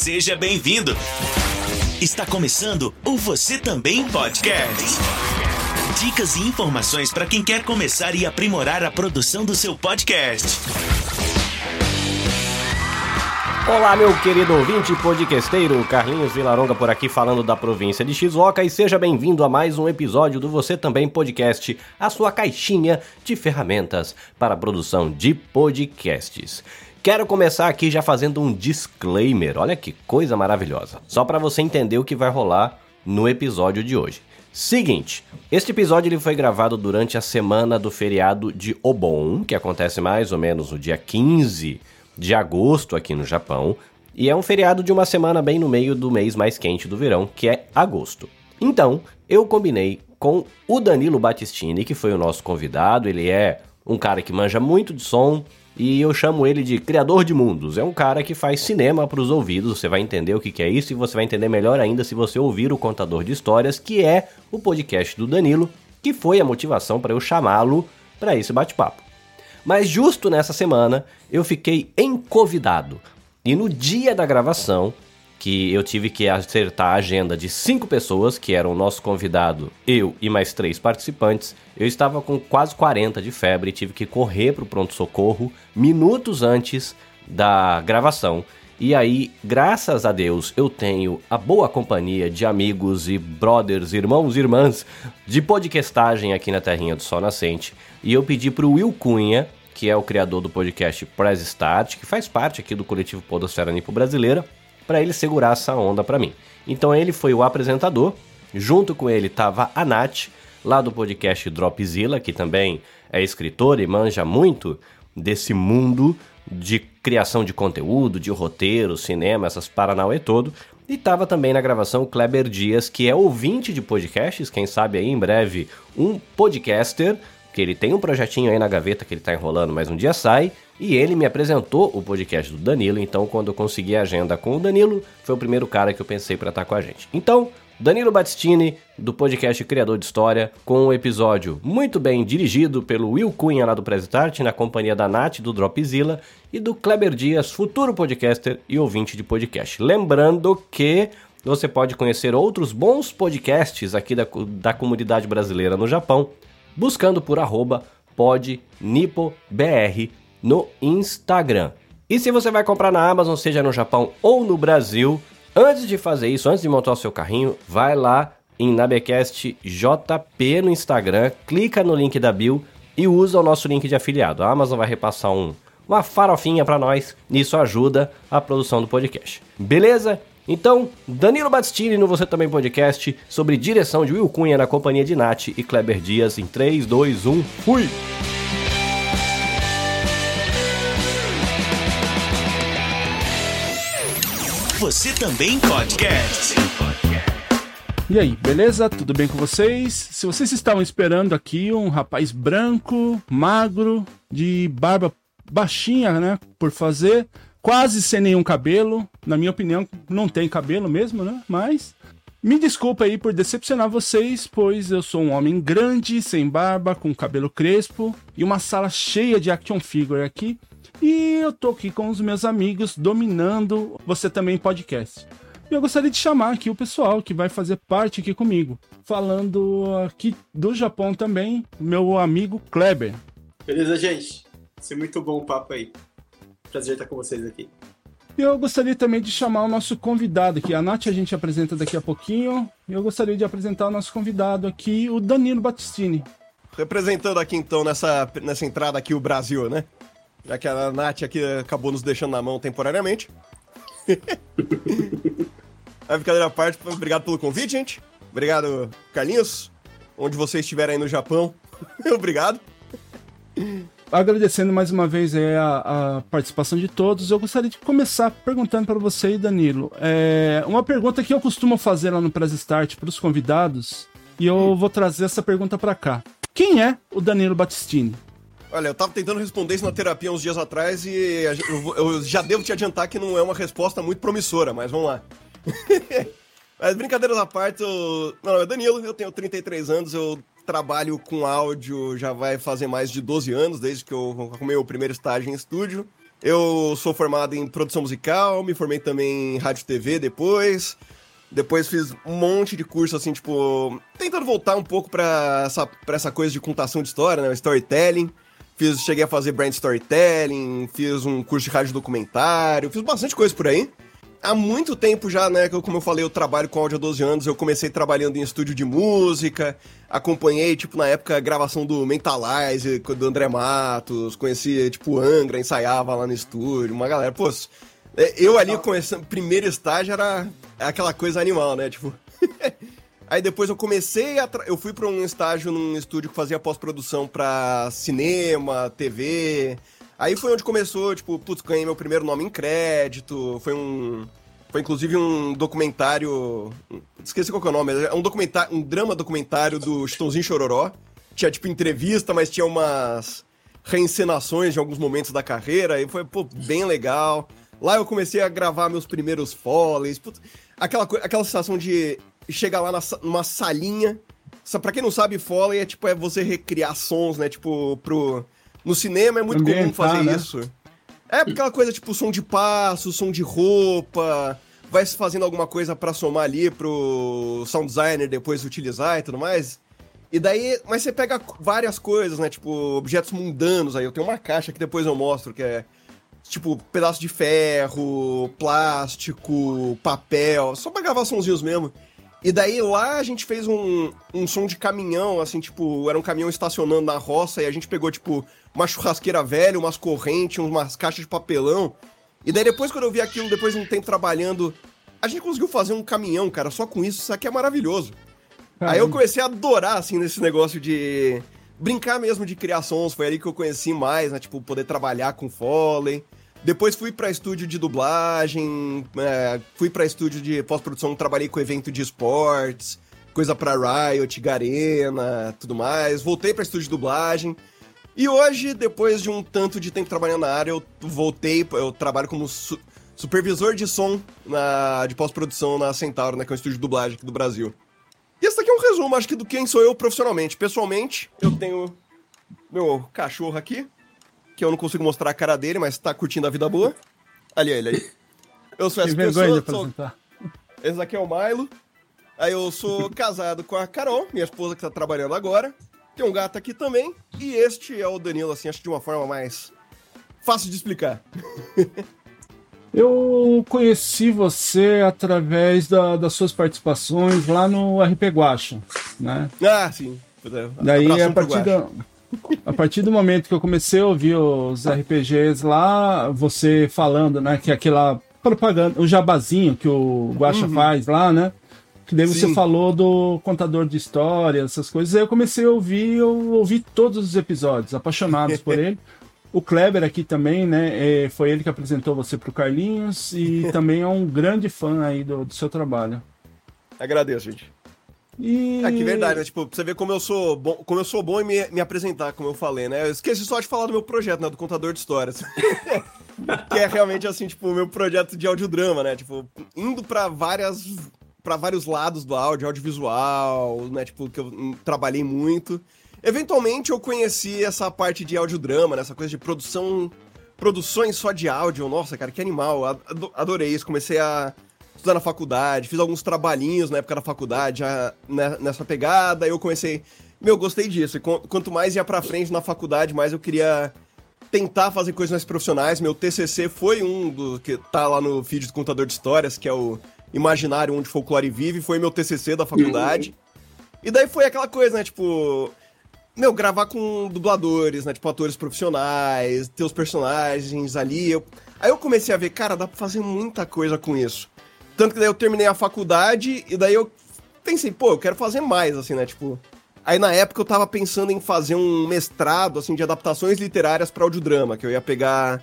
Seja bem-vindo. Está começando o Você Também Podcast. Dicas e informações para quem quer começar e aprimorar a produção do seu podcast. Olá, meu querido ouvinte podcasteiro, Carlinhos Vilaronga por aqui falando da província de Shizuoka e seja bem-vindo a mais um episódio do Você Também Podcast, a sua caixinha de ferramentas para a produção de podcasts. Quero começar aqui já fazendo um disclaimer, olha que coisa maravilhosa, só para você entender o que vai rolar no episódio de hoje. Seguinte, este episódio ele foi gravado durante a semana do feriado de Obon, que acontece mais ou menos no dia 15 de agosto aqui no Japão, e é um feriado de uma semana bem no meio do mês mais quente do verão, que é agosto. Então, eu combinei com o Danilo Battistini, que foi o nosso convidado, ele é um cara que manja muito de som, e eu chamo ele de criador de mundos. É um cara que faz cinema para os ouvidos. Você vai entender o que é isso e você vai entender melhor ainda se você ouvir o Contador de Histórias, que é o podcast do Danilo, que foi a motivação para eu chamá-lo para esse bate-papo. Mas justo nessa semana eu fiquei encovidado. E no dia da gravação, que eu tive que acertar a agenda de cinco pessoas, que eram o nosso convidado, eu e mais três participantes, eu estava com quase 40 de febre e tive que correr para o pronto-socorro minutos antes da gravação. E aí, graças a Deus, eu tenho a boa companhia de amigos e brothers, irmãos e irmãs de podcastagem aqui na Terrinha do Sol Nascente. E eu pedi para o Will Cunha, que é o criador do podcast Press Start, que faz parte aqui do coletivo Podosfera Nipo Brasileira, para ele segurar essa onda para mim. Então ele foi o apresentador, junto com ele estava a Nath, lá do podcast Dropzilla, que também é escritora e manja muito desse mundo de criação de conteúdo, de roteiro, cinema, essas paranauê todo. E estava também na gravação o Kleber Dias, que é ouvinte de podcasts, quem sabe aí em breve um podcaster, que ele tem um projetinho aí na gaveta que ele tá enrolando, mas um dia sai. E ele me apresentou o podcast do Danilo, então quando eu consegui a agenda com o Danilo, foi o primeiro cara que eu pensei para estar com a gente. Então, Danilo Battistini, do podcast Criador de História, com um episódio muito bem dirigido pelo Will Cunha lá do Presitart, na companhia da Nath do Dropzilla e do Kleber Dias, futuro podcaster e ouvinte de podcast. Lembrando que você pode conhecer outros bons podcasts aqui da, da comunidade brasileira no Japão buscando por arroba podnipobr no Instagram. E se você vai comprar na Amazon, seja no Japão ou no Brasil, antes de fazer isso, antes de montar o seu carrinho, vai lá em Nabecast JP no Instagram, clica no link da bio e usa o nosso link de afiliado. A Amazon vai repassar um, uma farofinha para nós isso ajuda a produção do podcast. Beleza? Então, Danilo Battistini no Você Também Podcast sobre direção de Will Cunha na companhia de Nath e Kleber Dias em 3, 2, 1, fui! Você Também Podcast. E aí, beleza? Tudo bem com vocês? Se vocês estavam esperando aqui um rapaz branco, magro, de barba baixinha, né, por fazer, quase sem nenhum cabelo. Na minha opinião, não tem cabelo mesmo, né? Mas me desculpa aí por decepcionar vocês, pois eu sou um homem grande, sem barba, com cabelo crespo e uma sala cheia de action figure aqui. E eu tô aqui com os meus amigos dominando você também podcast. E eu gostaria de chamar aqui o pessoal que vai fazer parte aqui comigo, falando aqui do Japão também, meu amigo Kleber. Beleza, gente? Ser muito bom o papo aí. Prazer estar com vocês aqui. E eu gostaria também de chamar o nosso convidado aqui. A Nath a gente apresenta daqui a pouquinho. E eu gostaria de apresentar o nosso convidado aqui, o Danilo Battistini. Representando aqui então nessa, nessa entrada aqui o Brasil, né? Já que a Nath aqui acabou nos deixando na mão temporariamente. a brincadeira à parte, obrigado pelo convite, gente. Obrigado, Carlinhos. Onde você estiver aí no Japão, obrigado agradecendo mais uma vez a, a, participação de todos, eu gostaria de começar perguntando para você, Danilo. É, uma pergunta que eu costumo fazer lá no Press Start para os convidados, e eu vou trazer essa pergunta para cá. Quem é o Danilo Battistini? Olha, eu tava tentando responder isso na terapia uns dias atrás e eu, eu já devo te adiantar que não é uma resposta muito promissora, mas vamos lá. mas brincadeiras à parte, eu... meu nome é Danilo, eu tenho 33 anos, eu trabalho com áudio já vai fazer mais de 12 anos, desde que eu arrumei o primeiro estágio em estúdio. Eu sou formado em produção musical, me formei também em rádio e TV depois. Depois fiz um monte de curso, assim, tipo, tentando voltar um pouco pra essa, pra essa coisa de contação de história, né? Storytelling. Fiz, cheguei a fazer brand storytelling, fiz um curso de rádio documentário, fiz bastante coisa por aí. Há muito tempo já, né, como eu falei, eu trabalho com áudio há 12 anos, eu comecei trabalhando em estúdio de música, acompanhei, tipo, na época, a gravação do Mentalize, do André Matos, conheci, tipo, Angra, ensaiava lá no estúdio, uma galera, pô, é, eu ali começando, primeiro estágio era aquela coisa animal, né, tipo... Aí depois eu comecei a. Tra... Eu fui para um estágio num estúdio que fazia pós-produção para cinema, TV. Aí foi onde começou, tipo, putz, ganhei meu primeiro nome em crédito. Foi um. Foi inclusive um documentário. Esqueci qual que é o nome, é um documentário. Um drama documentário do Chitãozinho Chororó. Tinha, tipo, entrevista, mas tinha umas reencenações de alguns momentos da carreira. E foi, pô, bem legal. Lá eu comecei a gravar meus primeiros foleys. Putz, aquela, aquela sensação de chega lá na, numa salinha. Pra quem não sabe, Foley é tipo é você recriar sons, né? Tipo, pro. No cinema é muito comum fazer né? isso. É aquela coisa tipo som de passo, som de roupa, vai se fazendo alguma coisa para somar ali pro sound designer depois utilizar e tudo mais. E daí, mas você pega várias coisas, né? Tipo, objetos mundanos aí. Eu tenho uma caixa que depois eu mostro, que é tipo pedaço de ferro, plástico, papel, só pra gravar sonzinhos mesmo. E daí lá a gente fez um, um som de caminhão, assim, tipo, era um caminhão estacionando na roça e a gente pegou, tipo, uma churrasqueira velha, umas correntes, umas caixas de papelão. E daí depois, quando eu vi aquilo, depois de um tempo trabalhando, a gente conseguiu fazer um caminhão, cara, só com isso, isso aqui é maravilhoso. Aí eu comecei a adorar, assim, nesse negócio de brincar mesmo de criações, foi ali que eu conheci mais, né, tipo, poder trabalhar com Foley. Depois fui para estúdio de dublagem, é, fui para estúdio de pós-produção, trabalhei com evento de esportes, coisa para Riot, Garena, tudo mais. Voltei para estúdio de dublagem. E hoje, depois de um tanto de tempo trabalhando na área, eu voltei, eu trabalho como su supervisor de som na, de pós-produção na Centauro, né, que é um estúdio de dublagem aqui do Brasil. E esse aqui é um resumo, acho que, do quem sou eu profissionalmente. Pessoalmente, eu tenho meu cachorro aqui, que eu não consigo mostrar a cara dele, mas tá curtindo a vida boa. Ali ele aí. Eu sou essa pessoa. Sou... Esse aqui é o Milo. Aí eu sou casado com a Carol, minha esposa que tá trabalhando agora. Tem um gato aqui também. E este é o Danilo, assim, acho de uma forma mais fácil de explicar. Eu conheci você através da, das suas participações lá no RP Guacha, né? Ah, sim. Daí, a partir da, a partir do momento que eu comecei a ouvir os RPGs lá, você falando, né, que aquela propaganda, o jabazinho que o Guacha uhum. faz lá, né? Que daí você Sim. falou do contador de histórias, essas coisas. Aí eu comecei a ouvir, eu ouvi todos os episódios, apaixonados por ele. O Kleber aqui também, né? É, foi ele que apresentou você pro Carlinhos e também é um grande fã aí do, do seu trabalho. Agradeço, gente. E... É que verdade, né? Tipo, você vê como eu sou bom, como eu sou bom em me, me apresentar, como eu falei, né? Eu esqueci só de falar do meu projeto, né? Do contador de histórias. que é realmente assim, tipo, o meu projeto de audiodrama, né? Tipo, indo para várias para vários lados do áudio, audiovisual, né? Tipo, que eu trabalhei muito. Eventualmente eu conheci essa parte de audiodrama, né? Essa coisa de produção produções só de áudio. Nossa, cara, que animal. Adorei isso. Comecei a estudar na faculdade, fiz alguns trabalhinhos na época da faculdade já né, nessa pegada, eu comecei. Meu, gostei disso. E quanto mais ia pra frente na faculdade, mais eu queria tentar fazer coisas mais profissionais. Meu TCC foi um do que tá lá no feed do Contador de Histórias, que é o Imaginário onde Folclore Vive, foi meu TCC da faculdade. E daí foi aquela coisa, né, tipo, meu, gravar com dubladores, né, tipo atores profissionais, ter os personagens ali. Eu... Aí eu comecei a ver, cara, dá pra fazer muita coisa com isso. Tanto que daí eu terminei a faculdade e daí eu pensei, pô, eu quero fazer mais, assim, né? Tipo. Aí na época eu tava pensando em fazer um mestrado, assim, de adaptações literárias para audiodrama, que eu ia pegar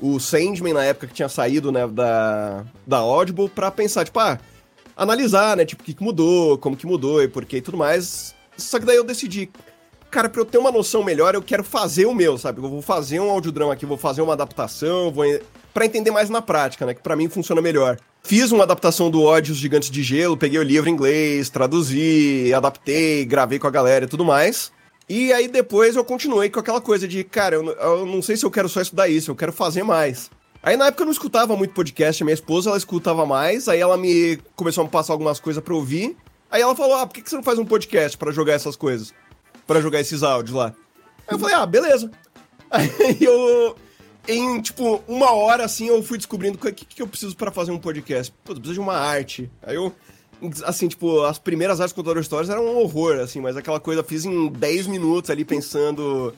o Sandman na época que tinha saído, né, da, da Audible, pra pensar, tipo, ah, analisar, né, tipo, o que, que mudou, como que mudou e por que e tudo mais. Só que daí eu decidi, cara, pra eu ter uma noção melhor, eu quero fazer o meu, sabe? Eu vou fazer um audiodrama aqui, vou fazer uma adaptação, vou para entender mais na prática, né? Que para mim funciona melhor. Fiz uma adaptação do Ódio os Gigantes de Gelo, peguei o livro em inglês, traduzi, adaptei, gravei com a galera e tudo mais. E aí depois eu continuei com aquela coisa de, cara, eu, eu não sei se eu quero só estudar isso, eu quero fazer mais. Aí na época eu não escutava muito podcast, a minha esposa ela escutava mais, aí ela me começou a me passar algumas coisas pra ouvir. Aí ela falou: "Ah, por que que você não faz um podcast pra jogar essas coisas? Pra jogar esses áudios lá?" Aí eu falei: "Ah, beleza." Aí eu em tipo uma hora assim eu fui descobrindo o que, que eu preciso pra fazer um podcast. Pô, eu preciso de uma arte. Aí eu assim, tipo, as primeiras artes contador de histórias eram um horror, assim, mas aquela coisa eu fiz em 10 minutos ali pensando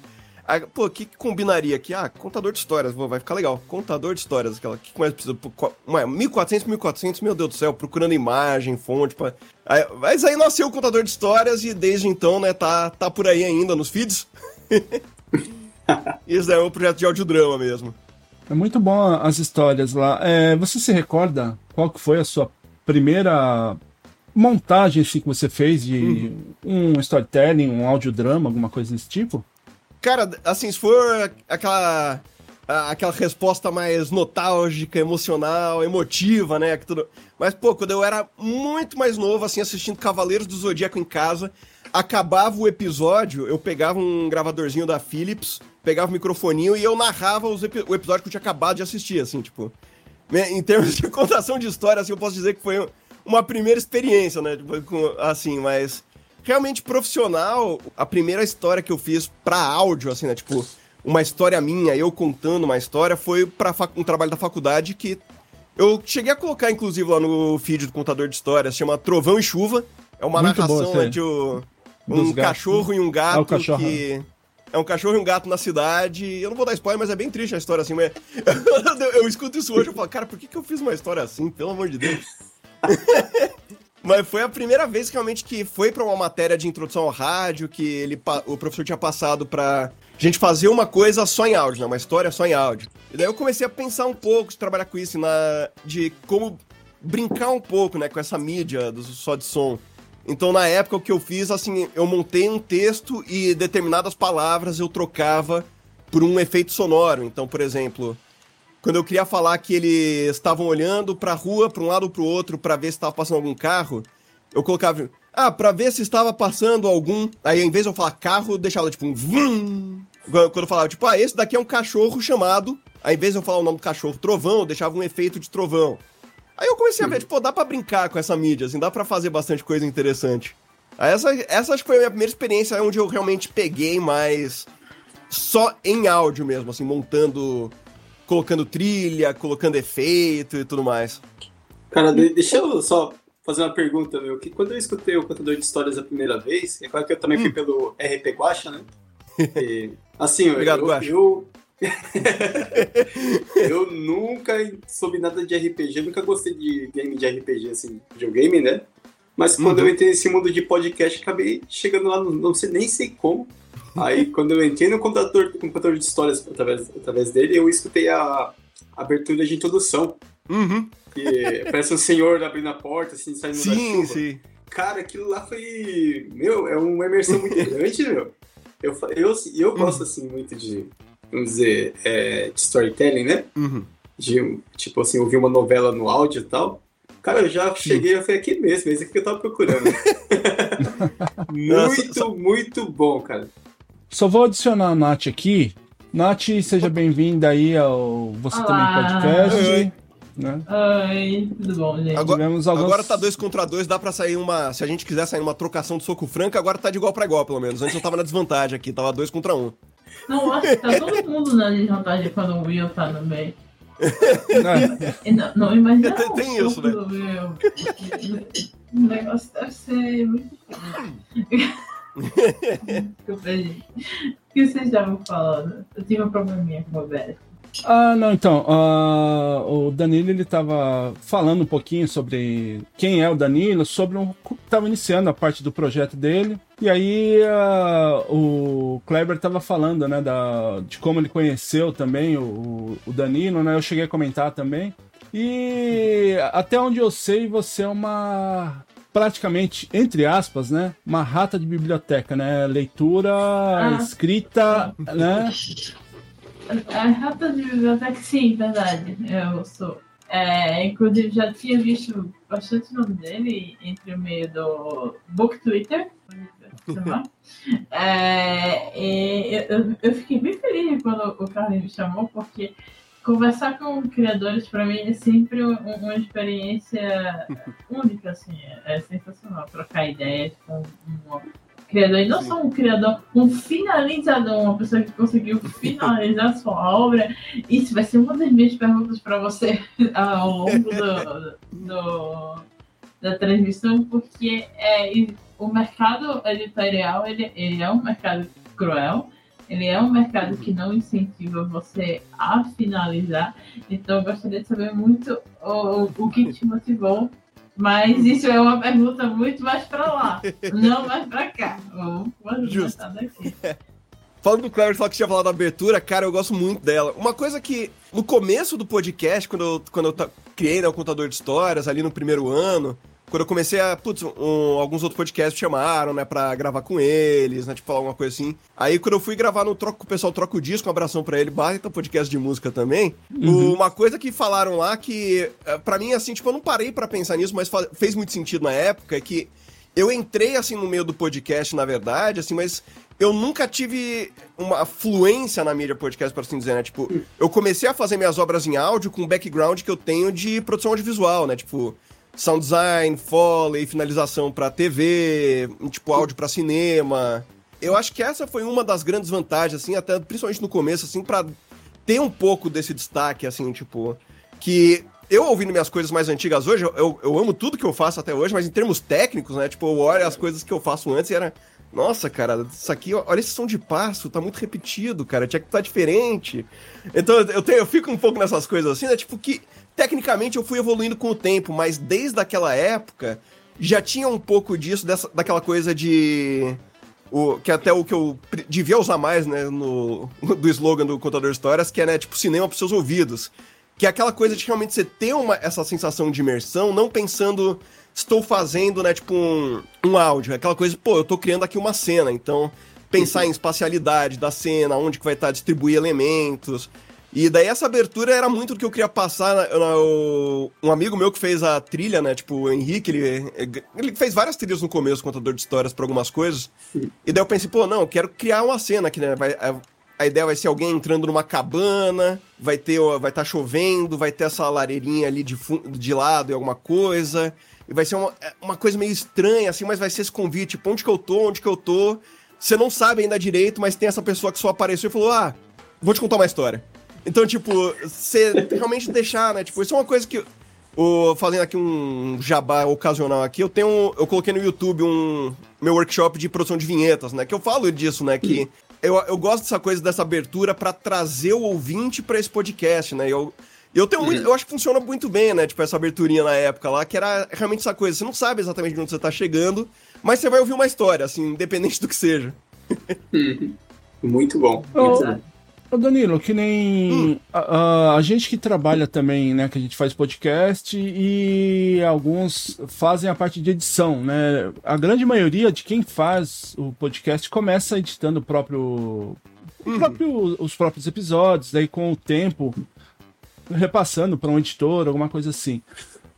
ah, pô, o que, que combinaria aqui? Ah, contador de histórias, vai ficar legal. Contador de histórias, aquela. que mais precisa? Ué, 1400, 1400, meu Deus do céu, procurando imagem, fonte. Pra... Aí, mas aí nasceu o contador de histórias e desde então, né, tá, tá por aí ainda nos feeds. Isso é um projeto de audiodrama mesmo. É muito bom as histórias lá. É, você se recorda qual que foi a sua primeira montagem assim, que você fez de uhum. um storytelling, um audiodrama, alguma coisa desse tipo? Cara, assim, se for aquela aquela resposta mais nostálgica, emocional, emotiva, né? Que tudo... Mas, pô, quando eu era muito mais novo, assim, assistindo Cavaleiros do Zodíaco em casa, acabava o episódio, eu pegava um gravadorzinho da Philips, pegava o microfoninho e eu narrava epi o episódio que eu tinha acabado de assistir, assim, tipo. Né, em termos de contação de história, assim, eu posso dizer que foi uma primeira experiência, né? Tipo, assim, mas realmente profissional, a primeira história que eu fiz pra áudio, assim, né? Tipo, uma história minha, eu contando uma história, foi para um trabalho da faculdade que eu cheguei a colocar, inclusive, lá no feed do contador de histórias, chama Trovão e Chuva. É uma Muito narração né, de um, um cachorro e um gato ah, que. É um cachorro e um gato na cidade. Eu não vou dar spoiler, mas é bem triste a história assim. Mas... eu, escuto isso hoje e falo, cara, por que, que eu fiz uma história assim? Pelo amor de Deus. Mas foi a primeira vez realmente que foi para uma matéria de introdução ao rádio, que ele, o professor tinha passado pra gente fazer uma coisa só em áudio, né? Uma história só em áudio. E daí eu comecei a pensar um pouco de trabalhar com isso, na, de como brincar um pouco, né, com essa mídia do, só de som. Então, na época, o que eu fiz, assim, eu montei um texto e determinadas palavras eu trocava por um efeito sonoro. Então, por exemplo, quando eu queria falar que eles estavam olhando pra rua, pra um lado ou pro outro, para ver se estava passando algum carro, eu colocava, ah, pra ver se estava passando algum. Aí, em vez de eu falar carro, eu deixava tipo um vum. Quando eu falava, tipo, ah, esse daqui é um cachorro chamado. Aí, em vez de eu falar o nome do cachorro trovão, eu deixava um efeito de trovão. Aí eu comecei a ver, tipo, dá pra brincar com essa mídia, assim, dá pra fazer bastante coisa interessante. Aí essa, essa acho que foi a minha primeira experiência onde eu realmente peguei mais só em áudio mesmo, assim, montando colocando trilha, colocando efeito e tudo mais. Cara, deixa eu só fazer uma pergunta, meu. Que quando eu escutei o contador de histórias a primeira vez, é claro que eu também hum. fui pelo RP Guacha, né? E, assim, Obrigado, eu, eu, eu nunca soube nada de RPG, nunca gostei de game de RPG, assim, videogame, né? Mas quando uhum. eu entrei nesse mundo de podcast, acabei chegando lá, não, não sei nem sei como, Aí, quando eu entrei no contador, no contador de histórias através, através dele, eu escutei a abertura de introdução. Uhum. Que parece um senhor abrindo a porta, assim, saindo sim, da chuva. Sim, sim. Cara, aquilo lá foi... Meu, é uma imersão muito grande, meu. Eu, eu, eu gosto, uhum. assim, muito de, vamos dizer, é, de storytelling, né? Uhum. De, tipo assim, ouvir uma novela no áudio e tal. Cara, eu já cheguei, eu falei, aqui mesmo, é isso que eu tava procurando. muito, Nossa, muito bom, cara. Só vou adicionar a Nath aqui. Nath, seja bem-vinda aí ao Você Olá. Também Podcast. Oi. Né? Oi, tudo bom, gente? Agora, alguns... agora tá dois contra dois, dá pra sair uma. Se a gente quiser sair uma trocação de soco franco, agora tá de igual pra igual, pelo menos. Antes eu tava na desvantagem aqui, tava dois contra um. Não, acho que tá todo mundo na desvantagem quando o Will tá no meio. não, não imagina. Tem, tem isso, né? O negócio deve ser muito. Desculpa, gente. O que vocês estavam falando? Eu tive um probleminha com o velho. Ah, não, então, uh, o Danilo ele estava falando um pouquinho sobre quem é o Danilo, sobre um, estava iniciando a parte do projeto dele, e aí uh, o Kleber estava falando, né, da, de como ele conheceu também o, o Danilo, né, eu cheguei a comentar também, e até onde eu sei, você é uma praticamente, entre aspas, né, uma rata de biblioteca, né? Leitura, ah. escrita, né? A rata de biblioteca, sim, verdade. Eu sou. É, inclusive, já tinha visto bastante nome dele entre o meio do Book Twitter. É, eu, eu fiquei bem feliz quando o Carlinhos me chamou, porque conversar com criadores para mim é sempre uma experiência única, assim, é sensacional trocar ideias com um criador, e não só um criador, um finalizador, uma pessoa que conseguiu finalizar sua obra. Isso vai ser uma das minhas perguntas para você ao longo do, do, da transmissão, porque é, o mercado editorial ele, ele é um mercado cruel ele é um mercado que não incentiva você a finalizar. Então, eu gostaria de saber muito o, o que te motivou. Mas isso é uma pergunta muito mais para lá, não mais para cá. Vamos Justo. daqui. Falando do Cleber, que tinha falado da abertura, cara, eu gosto muito dela. Uma coisa que, no começo do podcast, quando eu, quando eu criei né, o contador de histórias, ali no primeiro ano, quando eu comecei a. Putz, um, alguns outros podcasts chamaram, né, pra gravar com eles, né, tipo, falar alguma coisa assim. Aí quando eu fui gravar no Troco, o pessoal troca o disco, um abração pra ele, baita podcast de música também. Uhum. Uma coisa que falaram lá que, eh, para mim, assim, tipo, eu não parei para pensar nisso, mas fez muito sentido na época, é que eu entrei, assim, no meio do podcast, na verdade, assim, mas eu nunca tive uma fluência na mídia podcast, por assim dizer, né? Tipo, eu comecei a fazer minhas obras em áudio com o background que eu tenho de produção audiovisual, né? Tipo, sound design, foley, finalização para TV, tipo áudio para cinema. Eu acho que essa foi uma das grandes vantagens, assim, até principalmente no começo, assim, para ter um pouco desse destaque, assim, tipo, que eu ouvindo minhas coisas mais antigas hoje, eu, eu amo tudo que eu faço até hoje, mas em termos técnicos, né, tipo, eu olho as coisas que eu faço antes e era, nossa, cara, isso aqui, olha esse som de passo, tá muito repetido, cara, tinha que estar tá diferente. Então eu, tenho, eu fico um pouco nessas coisas assim, né, tipo, que Tecnicamente eu fui evoluindo com o tempo, mas desde aquela época já tinha um pouco disso, dessa, daquela coisa de. O, que até o que eu devia usar mais, né, no, do slogan do Contador de Histórias, que é, né, tipo, cinema para seus ouvidos. Que é aquela coisa de realmente você ter uma, essa sensação de imersão, não pensando, estou fazendo, né, tipo, um, um áudio. É aquela coisa, pô, eu tô criando aqui uma cena, então pensar em espacialidade da cena, onde que vai estar distribuir elementos. E daí essa abertura era muito do que eu queria passar. Na, na, o, um amigo meu que fez a trilha, né? Tipo, o Henrique, ele, ele fez várias trilhas no começo, contador de histórias para algumas coisas. E daí eu pensei, pô, não, eu quero criar uma cena aqui, né? Vai, a, a, ideia vai ser alguém entrando numa cabana, vai ter, vai estar tá chovendo, vai ter essa lareirinha ali de, de lado e alguma coisa. E vai ser uma, é, uma coisa meio estranha, assim, mas vai ser esse convite, tipo, onde que eu tô, onde que eu tô. Você não sabe ainda direito, mas tem essa pessoa que só apareceu e falou, ah, vou te contar uma história. Então, tipo, você realmente deixar, né? Tipo, isso é uma coisa que. O, fazendo aqui um jabá ocasional aqui, eu tenho. Eu coloquei no YouTube um meu workshop de produção de vinhetas, né? Que eu falo disso, né? Que eu, eu gosto dessa coisa, dessa abertura para trazer o ouvinte para esse podcast, né? Eu, eu tenho muito, eu acho que funciona muito bem, né? Tipo, essa aberturinha na época lá, que era realmente essa coisa. Você não sabe exatamente de onde você tá chegando, mas você vai ouvir uma história, assim, independente do que seja. muito bom. Muito bom. Ô Danilo, que nem hum. a, a, gente que trabalha também, né, que a gente faz podcast e alguns fazem a parte de edição, né? A grande maioria de quem faz o podcast começa editando o próprio, uhum. próprio os próprios episódios, daí com o tempo repassando para um editor, alguma coisa assim.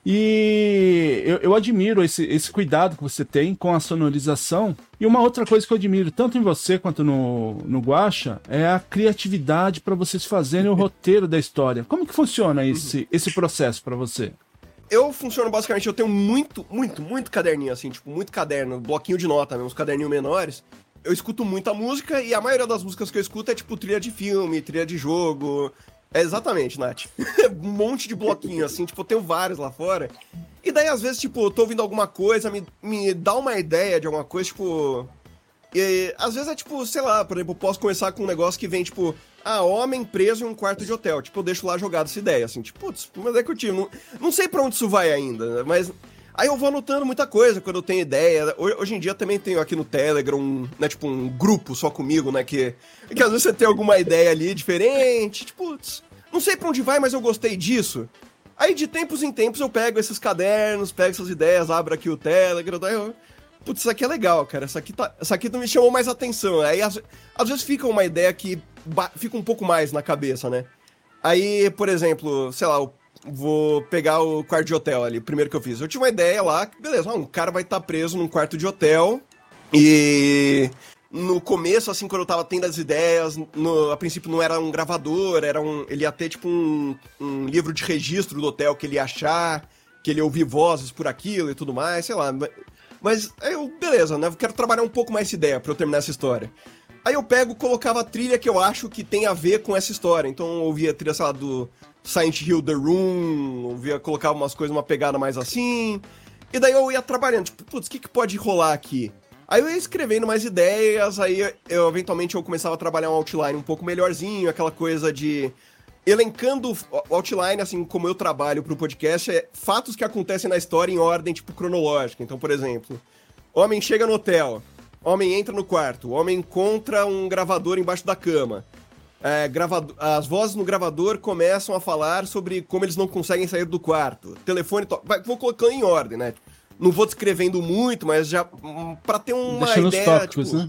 E eu, eu, admiro esse, esse cuidado que você tem com a sonorização. E uma outra coisa que eu admiro tanto em você quanto no, no Guacha é a criatividade para vocês fazerem o roteiro da história. Como que funciona esse, esse processo para você? Eu funciono basicamente, eu tenho muito, muito, muito caderninho, assim, tipo, muito caderno, bloquinho de nota, uns caderninhos menores. Eu escuto muita música e a maioria das músicas que eu escuto é tipo trilha de filme, trilha de jogo, é exatamente, Nath. um monte de bloquinho, assim, tipo, eu tenho vários lá fora. E daí, às vezes, tipo, eu tô ouvindo alguma coisa, me, me dá uma ideia de alguma coisa, tipo. E às vezes é tipo, sei lá, por exemplo, eu posso começar com um negócio que vem, tipo, ah, homem preso em um quarto de hotel. Tipo, eu deixo lá jogado essa ideia, assim, tipo, putz, mas é que eu tive. Não, não sei para onde isso vai ainda, mas Aí eu vou anotando muita coisa quando eu tenho ideia. Hoje em dia também tenho aqui no Telegram, um, né, tipo, um grupo só comigo, né? Que, que às vezes você tem alguma ideia ali diferente, tipo, não sei pra onde vai, mas eu gostei disso. Aí de tempos em tempos eu pego esses cadernos, pego essas ideias, abro aqui o Telegram, daí eu. Putz, isso aqui é legal, cara. Isso aqui, tá, aqui me chamou mais atenção. Aí às, às vezes fica uma ideia que fica um pouco mais na cabeça, né? Aí, por exemplo, sei lá, o vou pegar o quarto de hotel ali, o primeiro que eu fiz. Eu tinha uma ideia lá, que beleza, um cara vai estar tá preso num quarto de hotel E no começo, assim, quando eu tava tendo as ideias, no, a princípio não era um gravador, era um. Ele ia ter tipo um, um livro de registro do hotel que ele ia achar, que ele ia ouvir vozes por aquilo e tudo mais, sei lá. Mas aí eu, beleza, né? Eu quero trabalhar um pouco mais essa ideia pra eu terminar essa história. Aí eu pego, colocava a trilha que eu acho que tem a ver com essa história. Então eu ouvia a trilha, sei lá, do Silent Hill The Room, ouvia, colocava umas coisas, uma pegada mais assim. E daí eu ia trabalhando, tipo, putz, o que, que pode rolar aqui? Aí eu ia escrevendo mais ideias, aí eu eventualmente eu começava a trabalhar um outline um pouco melhorzinho, aquela coisa de elencando o outline, assim como eu trabalho para o podcast, é fatos que acontecem na história em ordem, tipo, cronológica. Então, por exemplo, homem chega no hotel, homem entra no quarto, homem encontra um gravador embaixo da cama. É, gravado... As vozes no gravador começam a falar sobre como eles não conseguem sair do quarto. Telefone. To... Vai, vou colocando em ordem, né? Não vou descrevendo muito, mas já. Hum, pra ter uma Deixando ideia. os tópicos, tipo, né?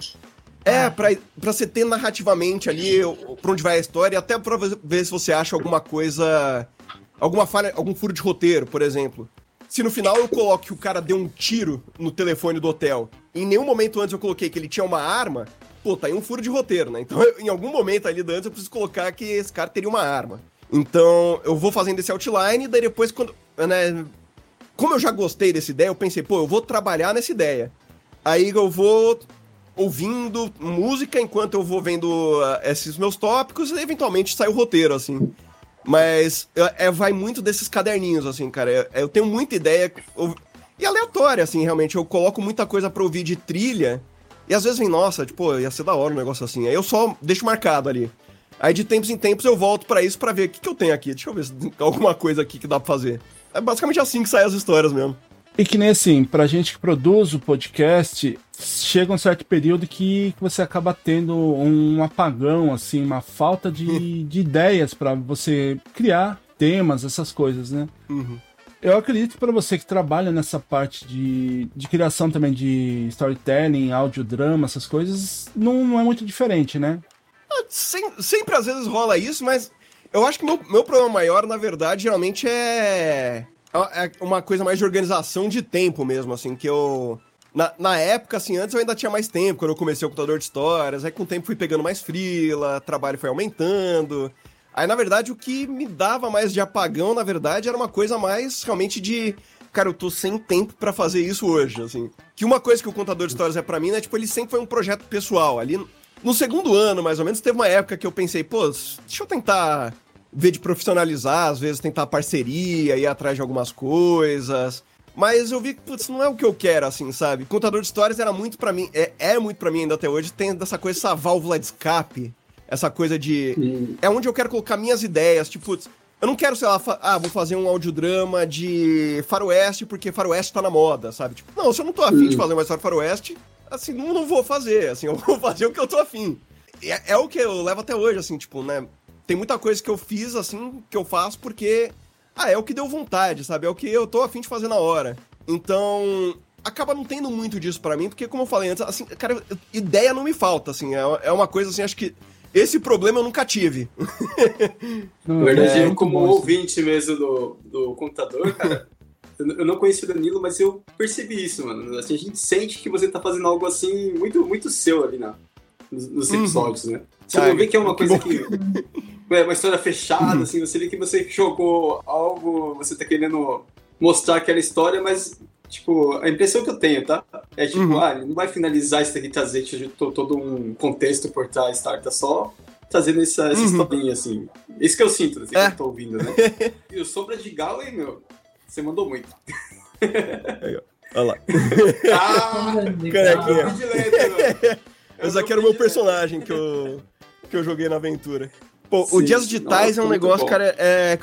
é, pra, pra você ter narrativamente ali pra onde vai a história, até pra ver se você acha alguma coisa. Alguma falha, algum furo de roteiro, por exemplo. Se no final eu coloco que o cara deu um tiro no telefone do hotel, e em nenhum momento antes eu coloquei que ele tinha uma arma, pô, tá aí um furo de roteiro, né? Então, eu, em algum momento ali antes eu preciso colocar que esse cara teria uma arma. Então, eu vou fazendo esse outline, daí depois, quando. Né, como eu já gostei dessa ideia, eu pensei, pô, eu vou trabalhar nessa ideia. Aí eu vou ouvindo música enquanto eu vou vendo uh, esses meus tópicos e eventualmente sai o roteiro, assim. Mas é, vai muito desses caderninhos, assim, cara. Eu, eu tenho muita ideia. Eu, e aleatória, assim, realmente. Eu coloco muita coisa pra ouvir de trilha. E às vezes vem, nossa, tipo, ia ser da hora um negócio assim. Aí eu só deixo marcado ali. Aí de tempos em tempos eu volto para isso para ver o que, que eu tenho aqui. Deixa eu ver se tem alguma coisa aqui que dá pra fazer. É basicamente assim que saem as histórias mesmo. E que nem assim, pra gente que produz o podcast, chega um certo período que você acaba tendo um apagão, assim, uma falta de, de ideias para você criar temas, essas coisas, né? Uhum. Eu acredito para você que trabalha nessa parte de, de criação também de storytelling, audiodrama, essas coisas, não, não é muito diferente, né? Sem, sempre às vezes rola isso, mas eu acho que meu, meu problema maior, na verdade, geralmente é, é uma coisa mais de organização de tempo mesmo, assim, que eu. Na, na época, assim, antes eu ainda tinha mais tempo, quando eu comecei o computador de histórias, aí com o tempo fui pegando mais frila, trabalho foi aumentando. Aí, na verdade, o que me dava mais de apagão, na verdade, era uma coisa mais realmente de. Cara, eu tô sem tempo para fazer isso hoje, assim. Que uma coisa que o contador de histórias é para mim, né? Tipo, ele sempre foi um projeto pessoal. Ali, no segundo ano, mais ou menos, teve uma época que eu pensei, pô, deixa eu tentar ver de profissionalizar, às vezes tentar parceria, ir atrás de algumas coisas. Mas eu vi que, putz, não é o que eu quero, assim, sabe? Contador de histórias era muito para mim, é, é muito para mim ainda até hoje, tem dessa coisa, essa válvula de escape, essa coisa de. Hum. É onde eu quero colocar minhas ideias, tipo, putz, eu não quero, sei lá, ah, vou fazer um audiodrama de faroeste porque faroeste tá na moda, sabe? Tipo, não, se eu não tô afim de fazer uma história faroeste, assim, não, não vou fazer, assim, eu vou fazer o que eu tô afim. É, é o que eu levo até hoje, assim, tipo, né? Tem muita coisa que eu fiz, assim, que eu faço porque ah, é o que deu vontade, sabe? É o que eu tô afim de fazer na hora. Então, acaba não tendo muito disso para mim, porque como eu falei antes, assim, cara, ideia não me falta, assim, é, é uma coisa assim, acho que esse problema eu nunca tive. Na verdade, É eu como bom isso. ouvinte mesmo do, do computador, cara, eu não- conheci o Danilo, mas eu percebi isso, mano. Assim, a gente sente que você tá fazendo algo assim, muito, muito seu ali na, nos, nos Uhum. episódios, né? Você Ah, não vê que é uma que coisa bom. que. É uma história fechada, assim, você vê que você jogou algo, você tá querendo mostrar aquela história, mas, tipo, a impressão que eu tenho, tá? É tipo, Uhum. ah, ele não vai finalizar isso daqui, trazer tipo, to- todo um contexto por trás, tá? Tá só trazendo essa, essa Uhum. historinha, assim. Isso que eu sinto, assim, É. que eu tô ouvindo, né? e o Sombra de Galley, meu, você mandou muito. Olha lá. Ah, meu. Esse aqui era o meu personagem que eu, que eu joguei na aventura. Pô, o Sim, Dias Digitais nossa, é um negócio, bom. cara, é-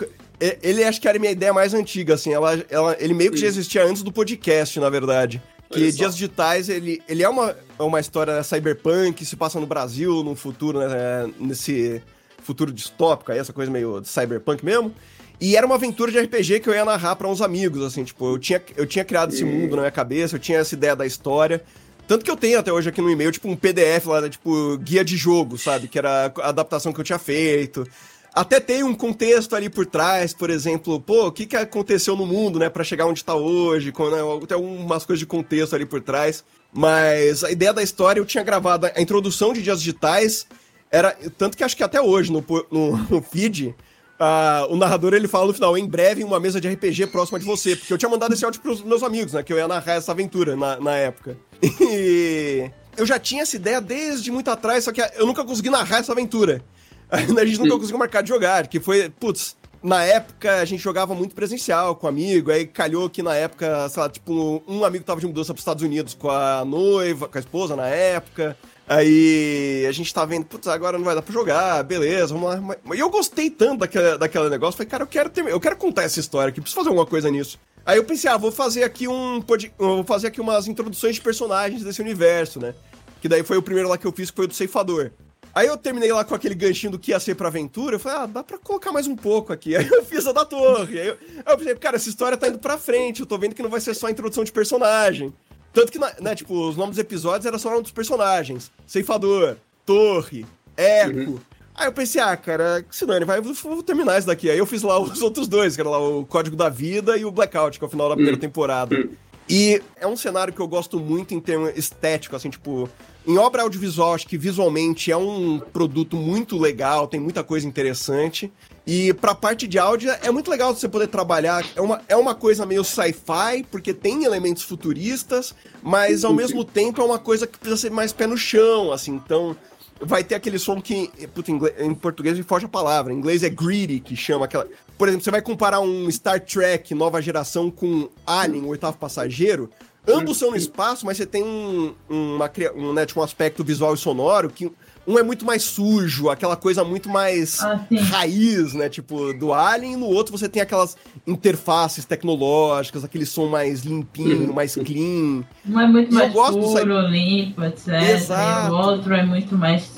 Ele acho que era a minha ideia mais antiga, assim. Ela, ela, ele meio que já existia antes do podcast, na verdade. Que. Dias Digitais, ele, ele é uma, é uma história cyberpunk, se passa no Brasil, num futuro, né, nesse futuro distópico, aí, essa coisa meio de cyberpunk mesmo. E era uma aventura de RPG que eu ia narrar pra uns amigos, assim, tipo, eu tinha, eu tinha criado esse Hum. mundo na minha cabeça, eu tinha essa ideia da história. Tanto que eu tenho até hoje aqui no e-mail, tipo, um PDF lá, né, tipo, guia de jogo, sabe? Que era a adaptação que eu tinha feito. Até tem um contexto ali por trás, por exemplo, pô, o que, que aconteceu no mundo, né, para chegar onde tá hoje, né, tem algumas coisas de contexto ali por trás. Mas a ideia da história, eu tinha gravado a introdução de Dias Digitais, era tanto que acho que até hoje no, no, no feed, uh, o narrador ele fala no final, em breve, em uma mesa de RPG próxima de você, porque eu tinha mandado esse áudio pros meus amigos, né, que eu ia narrar essa aventura na, na época. E eu já tinha essa ideia desde muito atrás, só que eu nunca consegui narrar essa aventura. A gente nunca conseguiu marcar de jogar, que foi, putz, na época a gente jogava muito presencial com amigo, aí calhou que na época, sei lá, tipo, um amigo tava de mudança pros Estados Unidos com a noiva, com a esposa na época. Aí a gente tá vendo, putz, agora não vai dar pra jogar, beleza, vamos lá. E eu gostei tanto daquele, daquele negócio, falei, cara, eu quero ter, eu quero contar essa história aqui, preciso fazer alguma coisa nisso. Aí eu pensei, ah, vou fazer aqui um. Vou fazer aqui umas introduções de personagens desse universo, né? Que daí foi o primeiro lá que eu fiz, que foi o do Ceifador. Aí eu terminei lá com aquele ganchinho do que ia ser pra aventura. Eu falei, ah, dá pra colocar mais um pouco aqui. Aí eu fiz a da torre. Aí eu, aí eu pensei, cara, essa história tá indo pra frente. Eu tô vendo que não vai ser só a introdução de personagem. Tanto que, né, tipo, os nomes dos episódios eram só o nome dos personagens: Ceifador, Torre, Eco. Uhum. Aí eu pensei, ah, cara, Sinone, vai, vou terminar isso daqui. Aí eu fiz lá os outros dois, que era lá o Código da Vida e o Blackout, que é o final da primeira uhum. temporada. Uhum. E é um cenário que eu gosto muito em termos estético, assim, tipo, em obra audiovisual, acho que visualmente é um produto muito legal, tem muita coisa interessante. E pra parte de áudio é muito legal você poder trabalhar. É uma, é uma coisa meio sci-fi, porque tem elementos futuristas, mas ao mesmo tempo é uma coisa que precisa ser mais pé no chão, assim. Então, vai ter aquele som que. Puta, em, português me foge a palavra. Em inglês é greedy, que chama aquela. Por exemplo, você vai comparar um Star Trek nova geração com Alien, o oitavo passageiro. Ambos são no espaço, mas você tem um, uma, um, né, tipo, um aspecto visual e sonoro que um é muito mais sujo, aquela coisa muito mais ah, raiz, né? Tipo, do Alien, e no outro você tem aquelas interfaces tecnológicas, aquele som mais limpinho, mais clean. Um é muito e mais puro, limpo, etc. Exato. E o outro é muito mais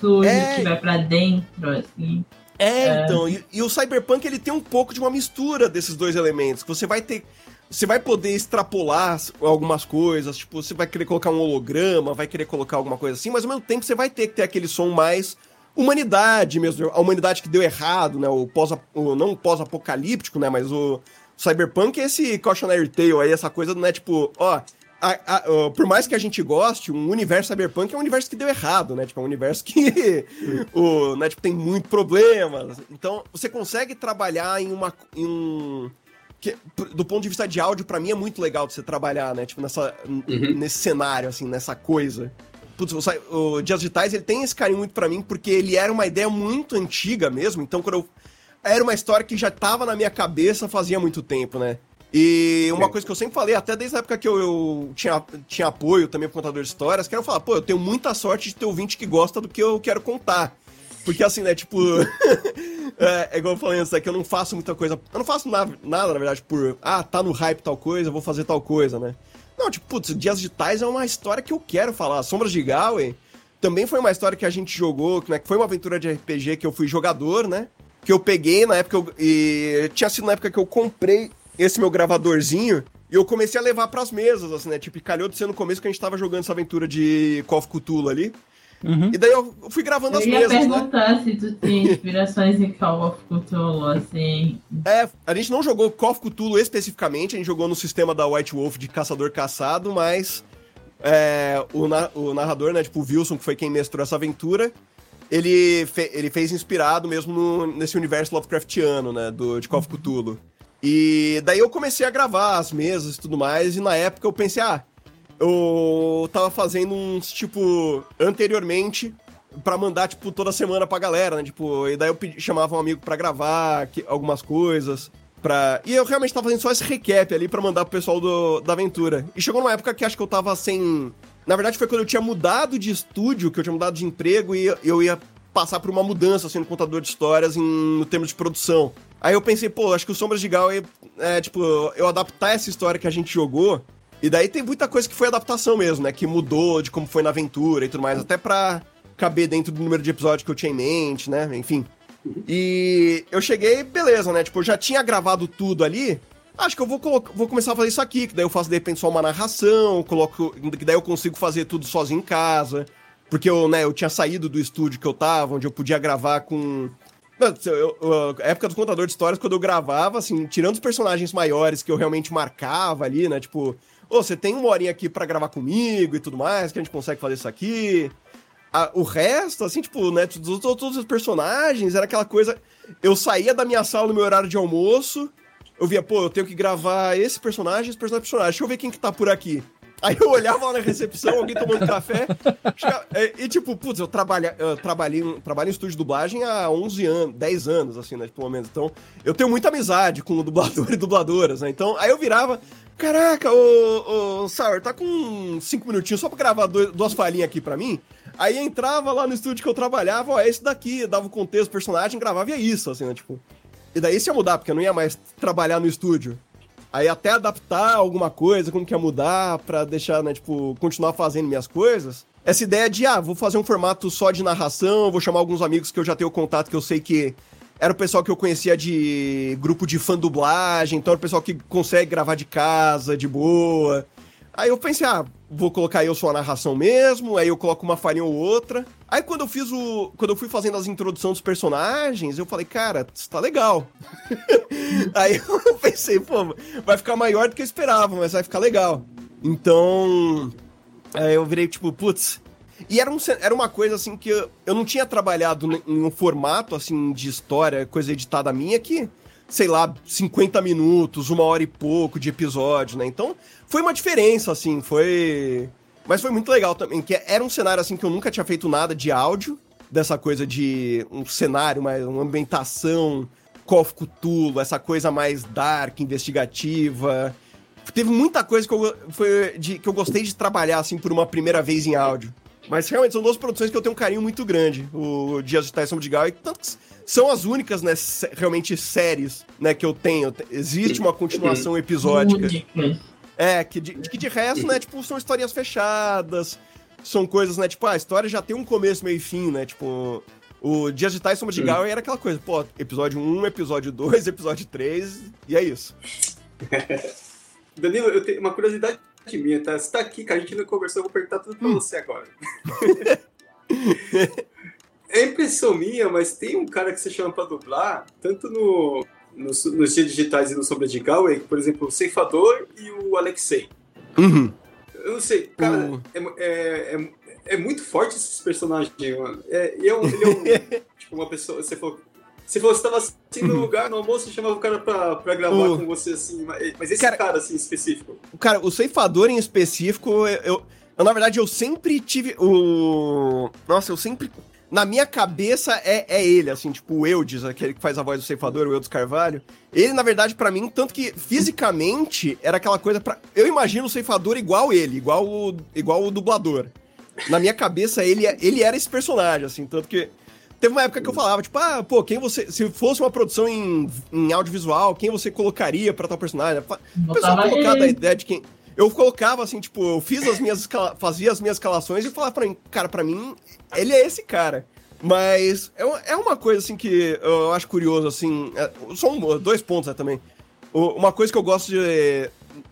sujo, é... que vai pra dentro, assim. É, é. então, e, e, o Cyberpunk ele tem um pouco de uma mistura desses dois elementos, que você vai ter você vai poder extrapolar algumas coisas, tipo, você vai querer colocar um holograma, vai querer colocar alguma coisa assim, mas ao mesmo tempo você vai ter que ter aquele som mais humanidade mesmo, a humanidade que deu errado, né, o pós o, não pós-apocalíptico, né, mas o cyberpunk é esse cautionary tale aí, essa coisa, né, tipo, ó, a, a, por mais que a gente goste, um universo cyberpunk é um universo que deu errado, né? Tipo, é um universo que o, né, tipo, tem muito problemas. Então, você consegue trabalhar em uma em um que, do ponto de vista de áudio, para mim é muito legal de você trabalhar, né? Tipo, nessa, uhum. nesse cenário, assim, nessa coisa. Putz, o, o Dias Digitais, ele tem esse carinho muito para mim, porque ele era uma ideia muito antiga mesmo, então quando eu... Era uma história que já tava na minha cabeça fazia muito tempo, né? E uma coisa que eu sempre falei, até desde a época que eu, eu tinha, tinha apoio também pro contador de histórias, que era falar, pô, eu tenho muita sorte de ter ouvinte que gosta do que eu quero contar. Porque assim, né, tipo. é, é, igual eu falei antes, é que eu não faço muita coisa. Eu não faço nada, nada, na verdade, por. Ah, tá no hype tal coisa, vou fazer tal coisa, né? Não, tipo, putz, Dias Digitais é uma história que eu quero falar. Sombras de Galway também foi uma história que a gente jogou, né? Que foi uma aventura de RPG que eu fui jogador, né? Que eu peguei na época. Eu, e tinha sido na época que eu comprei esse meu gravadorzinho. E eu comecei a levar pras mesas, assim, né? Tipo, calhou de ser no começo que a gente tava jogando essa aventura de Call of Cthulhu ali. Uhum. E daí eu fui gravando eu as mesas, né? Eu ia perguntar se tu tem inspirações em Call of Cthulhu, assim... É, a gente não jogou Call of Cthulhu especificamente, a gente jogou no sistema da White Wolf de caçador-caçado, mas é, o, na, o narrador, né, tipo o Wilson, que foi quem mestrou essa aventura, ele, fe, ele fez inspirado mesmo no, nesse universo Lovecraftiano, né, do, de Call of Cthulhu. E daí eu comecei a gravar as mesas e tudo mais, e na época eu pensei, ah eu tava fazendo uns, tipo, anteriormente, para mandar, tipo, toda semana pra galera, né? Tipo, e daí eu pedi, chamava um amigo para gravar que, algumas coisas. Pra... E eu realmente tava fazendo só esse recap ali para mandar pro pessoal do, da aventura. E chegou numa época que acho que eu tava sem. Na verdade, foi quando eu tinha mudado de estúdio, que eu tinha mudado de emprego e eu ia passar por uma mudança, assim, no contador de histórias em, no termo de produção. Aí eu pensei, pô, acho que o Sombras de Gal é, é, tipo, eu adaptar essa história que a gente jogou e daí tem muita coisa que foi adaptação mesmo, né? Que mudou de como foi na aventura e tudo mais, até pra caber dentro do número de episódios que eu tinha em mente, né? Enfim. E eu cheguei, beleza, né? Tipo, eu já tinha gravado tudo ali. Acho que eu vou, vou começar a fazer isso aqui, que daí eu faço de repente só uma narração, coloco. Que daí eu consigo fazer tudo sozinho em casa. Porque eu, né, eu tinha saído do estúdio que eu tava, onde eu podia gravar com Eu, eu, a época do contador de histórias, quando eu gravava, assim, tirando os personagens maiores que eu realmente marcava ali, né? Tipo, você tem uma horinha aqui para gravar comigo e tudo mais, que a gente consegue fazer isso aqui. A, o resto, assim, tipo, né, todos, todos os personagens, era aquela coisa. Eu saía da minha sala no meu horário de almoço, eu via, pô, eu tenho que gravar esse personagem, esse personagem, personagem. Deixa eu ver quem que tá por aqui. Aí eu olhava lá na recepção, alguém tomando café. Chegava, e, é, e, tipo, putz, eu, trabalha, eu trabalhei, trabalho em estúdio de dublagem há 11 anos, 10 anos, assim, né, pelo menos. Então, eu tenho muita amizade com o dublador e dubladoras, né? Então, aí eu virava, caraca, ô, ô Sour, tá com 5 minutinhos só pra gravar dois, duas falinhas aqui pra mim? Aí entrava lá no estúdio que eu trabalhava, ó, é esse daqui, dava o contexto, personagem, gravava e é isso, assim, né, tipo... E daí isso ia mudar, porque eu não ia mais trabalhar no estúdio. Aí até adaptar alguma coisa, como que ia mudar, pra deixar, né, tipo, continuar fazendo minhas coisas. Essa ideia de, ah, vou fazer um formato só de narração, vou chamar alguns amigos que eu já tenho contato, que eu sei que era o pessoal que eu conhecia de grupo de fã dublagem, então era o pessoal que consegue gravar de casa, de boa. Aí eu pensei, ah, vou colocar eu só a narração mesmo, aí eu coloco uma farinha ou outra. Aí quando eu fiz o. Quando eu fui fazendo as introduções dos personagens, eu falei, cara, isso tá legal. aí eu pensei, pô, vai ficar maior do que eu esperava, mas vai ficar legal. Então. Aí eu virei, tipo, putz. E era, um, era uma coisa assim que eu, eu não tinha trabalhado em um formato assim de história, coisa editada minha, que sei lá, 50 minutos, uma hora e pouco de episódio, né? Então, foi uma diferença, assim, foi. Mas foi muito legal também, que era um cenário assim que eu nunca tinha feito nada de áudio, dessa coisa de um cenário, uma, uma ambientação, Call of Cthulhu, essa coisa mais dark, investigativa. Teve muita coisa que eu, foi de, que eu gostei de trabalhar, assim, por uma primeira vez em áudio. Mas realmente são duas produções que eu tenho um carinho muito grande. O Dias de Tyson de Gal e tanto que são as únicas, né, realmente séries, né, que eu tenho. Existe uma continuação episódica. É, que de, que de resto, né, tipo, são histórias fechadas, são coisas, né, tipo, ah, a história já tem um começo, meio e fim, né, tipo... O Dias de Tyson de Gal era aquela coisa, pô, episódio 1, episódio 2, episódio 3, e é isso. Danilo, eu tenho uma curiosidade minha, tá? Você tá aqui, cara, a gente não conversou, eu vou perguntar tudo pra hum. você agora. é impressão minha, mas tem um cara que você chama pra dublar, tanto no, no nos dias digitais e no Sombra de Galway, por exemplo, o Ceifador e o Alexei. Uhum. Eu não sei, cara, uhum. é, é, é, é, muito forte esses personagens, mano. É, ele é um, ele é um tipo, uma pessoa, você falou se você estava assim no lugar, no almoço, chamava o cara pra, pra gravar o... com você, assim. Mas esse cara, cara, assim, específico. Cara, o ceifador em específico, eu, eu, na verdade, eu sempre tive o. Nossa, eu sempre. Na minha cabeça é, é ele, assim, tipo o Eudes, aquele que faz a voz do ceifador, o Eudes Carvalho. Ele, na verdade, para mim, tanto que fisicamente era aquela coisa para Eu imagino o ceifador igual ele, igual o, igual o dublador. Na minha cabeça, ele, ele era esse personagem, assim, tanto que Teve uma época que eu falava, tipo, ah, pô, quem você. Se fosse uma produção em, em audiovisual, quem você colocaria pra tal personagem? O pessoal colocava a ideia de quem. Eu colocava assim, tipo, eu fiz as minhas. fazia as minhas escalações e falava pra mim, cara, pra mim, ele é esse cara. Mas é, é uma coisa assim que eu acho curioso, assim. É, são dois pontos né, também. Uma coisa que eu gosto de.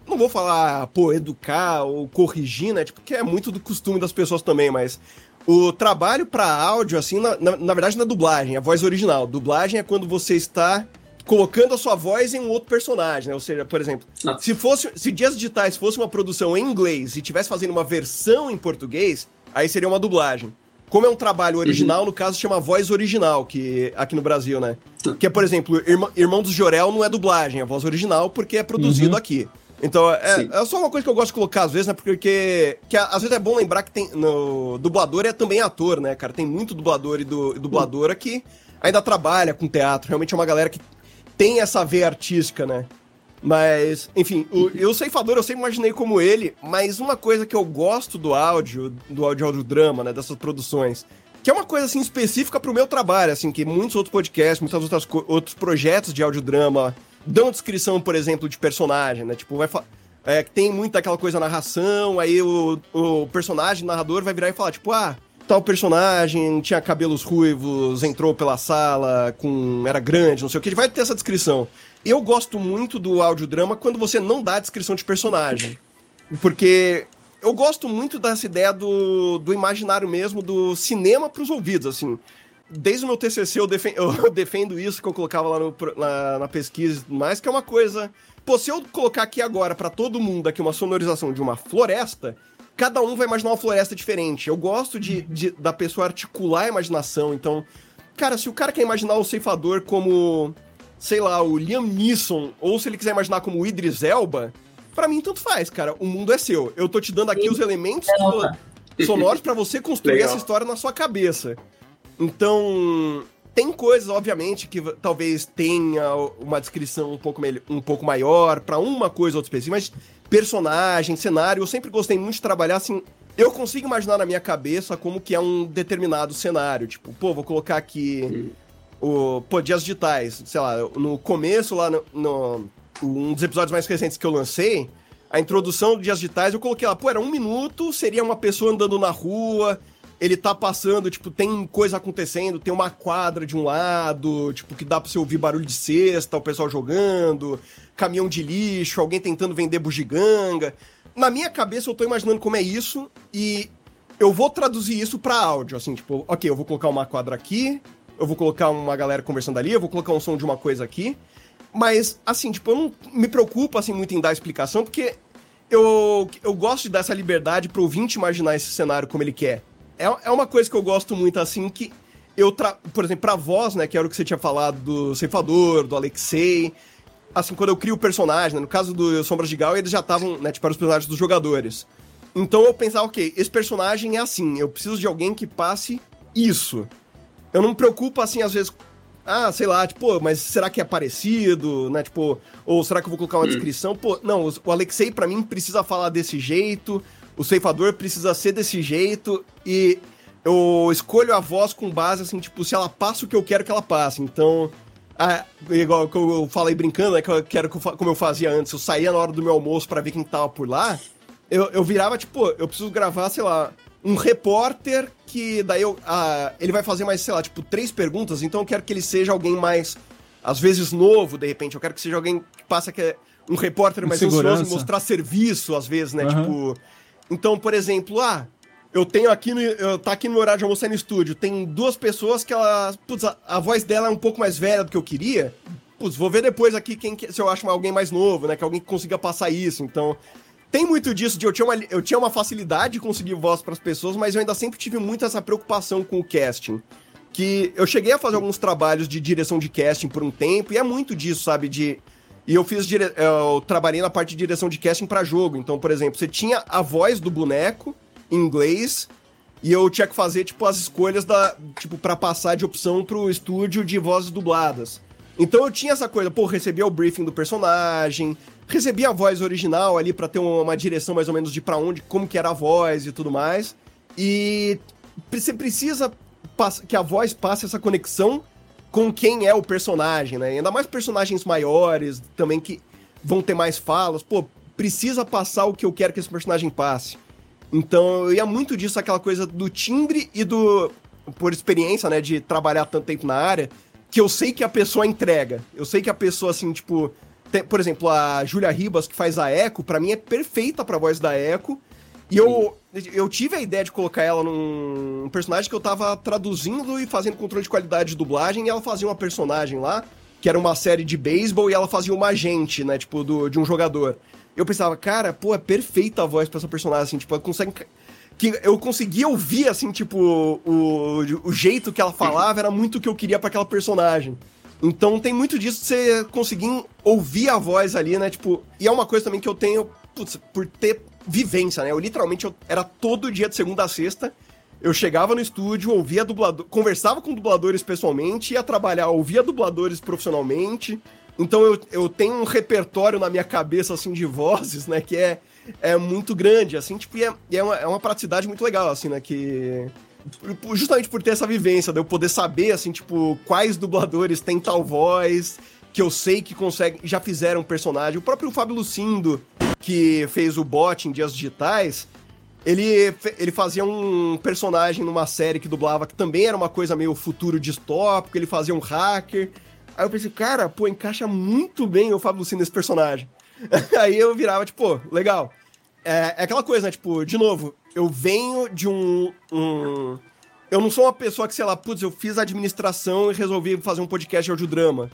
Não vou falar, pô, educar ou corrigir, né? Tipo, que é muito do costume das pessoas também, mas o trabalho para áudio, assim, na, na, na, verdade, na dublagem, a voz original. Dublagem é quando você está colocando a sua voz em um outro personagem, né? Ou seja, por exemplo, ah. se fosse, se Dias Digitais fosse uma produção em inglês e tivesse fazendo uma versão em português, aí seria uma dublagem. Como é um trabalho original, uhum. no caso chama voz original, que aqui no Brasil, né? Tá. Que é, por exemplo, Irmão, Irmão dos Jorel não é dublagem, é voz original porque é produzido uhum. aqui. Então, é, é, só uma coisa que eu gosto de colocar às vezes, né? Porque que, às vezes é bom lembrar que tem. No, dublador é também ator, né, cara? Tem muito dublador e, du, e dubladora que ainda trabalha com teatro. Realmente é uma galera que tem essa veia artística, né? Mas, enfim, o, o ceifador eu sempre imaginei como ele, mas uma coisa que eu gosto do áudio, do áudio audiodrama, né, dessas produções, que é uma coisa assim específica pro meu trabalho, assim, que muitos outros podcasts, muitos outros, outros projetos de audiodrama dão descrição, por exemplo, de personagem, né? Tipo, vai é, tem muita aquela coisa narração, aí o, o personagem, o narrador, vai virar e falar, tipo, ah, tal personagem tinha cabelos ruivos, entrou pela sala, com era grande, não sei o que, ele vai ter essa descrição. Eu gosto muito do audiodrama quando você não dá descrição de personagem. Porque eu gosto muito dessa ideia do, do imaginário mesmo, do cinema para os ouvidos, assim. Desde o meu TCC eu, defen eu defendo isso que eu colocava lá no, na, na pesquisa, mais que é uma coisa. Pô, se eu colocar aqui agora para todo mundo aqui uma sonorização de uma floresta, cada um vai imaginar uma floresta diferente. Eu gosto de, de, da pessoa articular a imaginação. Então, cara, se o cara quer imaginar o ceifador como, sei lá, o Liam Neeson, ou se ele quiser imaginar como o Idris Elba, para mim tanto faz, cara. O mundo é seu. Eu tô te dando aqui os elementos sonoros para você construir Legal. essa história na sua cabeça. Então, tem coisas, obviamente, que talvez tenha uma descrição um pouco, um pouco maior para uma coisa ou outra específica, mas personagem, cenário, eu sempre gostei muito de trabalhar assim. Eu consigo imaginar na minha cabeça como que é um determinado cenário. Tipo, pô, vou colocar aqui o. Pô, Dias Digitais. Sei lá, no começo, lá no, no. Um dos episódios mais recentes que eu lancei, a introdução do Dias Digitais, eu coloquei lá, pô, era um minuto, seria uma pessoa andando na rua, ele tá passando, tipo, tem coisa acontecendo, tem uma quadra de um lado, tipo, que dá pra você ouvir barulho de cesta, o pessoal jogando, caminhão de lixo, alguém tentando vender bugiganga. Na minha cabeça eu tô imaginando como é isso e eu vou traduzir isso para áudio, assim, tipo, ok, eu vou colocar uma quadra aqui, eu vou colocar uma galera conversando ali, eu vou colocar um som de uma coisa aqui. Mas, assim, tipo, eu não me preocupo, assim, muito em dar explicação, porque eu, eu gosto de dar essa liberdade pro ouvinte imaginar esse cenário como ele quer é, é uma coisa que eu gosto muito, assim, que eu, tra... por exemplo, pra voz, né, que era o que você tinha falado do Ceifador, do Alexei, assim, quando eu crio o personagem, né, no caso do Sombras de Gal, eles já estavam, né, tipo, eram os personagens dos jogadores. Então eu pensava, ok, esse personagem é assim, eu preciso de alguém que passe isso. Eu não me preocupo, assim, às vezes, ah, sei lá, tipo, mas será que é parecido, né, tipo, ou será que eu vou colocar uma hum. descrição? Pô, não, o Alexei, para mim, precisa falar desse jeito, o ceifador precisa ser desse jeito e eu escolho a voz com base, assim, tipo, se ela passa o que eu quero que ela passe. Então, ah, igual que eu falei brincando, né, que eu quero como eu fazia antes, eu saía na hora do meu almoço para ver quem tava por lá, eu, eu virava, tipo, eu preciso gravar, sei lá, um repórter que daí eu, ah, ele vai fazer mais, sei lá, tipo, três perguntas, então eu quero que ele seja alguém mais, às vezes, novo, de repente, eu quero que seja alguém que passa que é um repórter mais ansioso mostrar serviço, às vezes, né, uhum. tipo... Então, por exemplo, ah, eu tenho aqui no. Eu, tá aqui no horário de almoçar no estúdio. Tem duas pessoas que ela. Putz, a, a, voz dela é um pouco mais velha do que eu queria. Putz, vou ver depois aqui quem, se eu acho alguém mais novo, né? Que alguém que consiga passar isso. Então. Tem muito disso de eu tinha uma, eu tinha uma facilidade de conseguir voz para as pessoas, mas eu ainda sempre tive muito essa preocupação com o casting. Que eu cheguei a fazer alguns trabalhos de direção de casting por um tempo, e é muito disso, sabe? De e eu fiz dire... eu trabalhei na parte de direção de casting para jogo. Então, por exemplo, você tinha a voz do boneco em inglês e eu tinha que fazer tipo as escolhas da tipo para passar de opção pro estúdio de vozes dubladas. Então eu tinha essa coisa, pô, recebia o briefing do personagem, recebia a voz original ali para ter uma direção mais ou menos de para onde, como que era a voz e tudo mais. E você precisa que a voz passe essa conexão com quem é o personagem, né? Ainda mais personagens maiores, também que vão ter mais falas. Pô, precisa passar o que eu quero que esse personagem passe. Então, eu ia muito disso, aquela coisa do timbre e do. Por experiência, né, de trabalhar tanto tempo na área, que eu sei que a pessoa entrega. Eu sei que a pessoa, assim, tipo. Tem, por exemplo, a Julia Ribas, que faz a Echo, para mim é perfeita pra voz da Echo. E eu, eu tive a ideia de colocar ela num personagem que eu tava traduzindo e fazendo controle de qualidade de dublagem, e ela fazia uma personagem lá, que era uma série de beisebol, e ela fazia uma agente, né, tipo, do, de um jogador. Eu pensava, cara, pô, é perfeita a voz pra essa personagem, assim, tipo, ela consegue que eu conseguia ouvir, assim, tipo, o, o jeito que ela falava era muito o que eu queria para aquela personagem. Então tem muito disso de você conseguir ouvir a voz ali, né? Tipo, e é uma coisa também que eu tenho, putz, por ter vivência, né? Eu literalmente eu, era todo dia de segunda a sexta. Eu chegava no estúdio, ouvia dublador, conversava com dubladores pessoalmente, ia trabalhar, ouvia dubladores profissionalmente. Então eu, eu tenho um repertório na minha cabeça, assim, de vozes, né? Que é, é muito grande, assim, tipo, e é, é, uma, é uma praticidade muito legal, assim, né? Que justamente por ter essa vivência, de eu poder saber, assim, tipo, quais dubladores têm tal voz, que eu sei que conseguem, já fizeram personagem. O próprio Fábio Lucindo, que fez o bot em Dias Digitais, ele, ele fazia um personagem numa série que dublava, que também era uma coisa meio futuro distópico, ele fazia um hacker. Aí eu pensei, cara, pô, encaixa muito bem o Fábio Lucindo nesse personagem. Aí eu virava, tipo, legal. É, é, aquela coisa, né? Tipo, de novo, eu venho de um, um eu não sou uma pessoa que, sei lá, putz, eu fiz administração e resolvi fazer um podcast de audiodrama.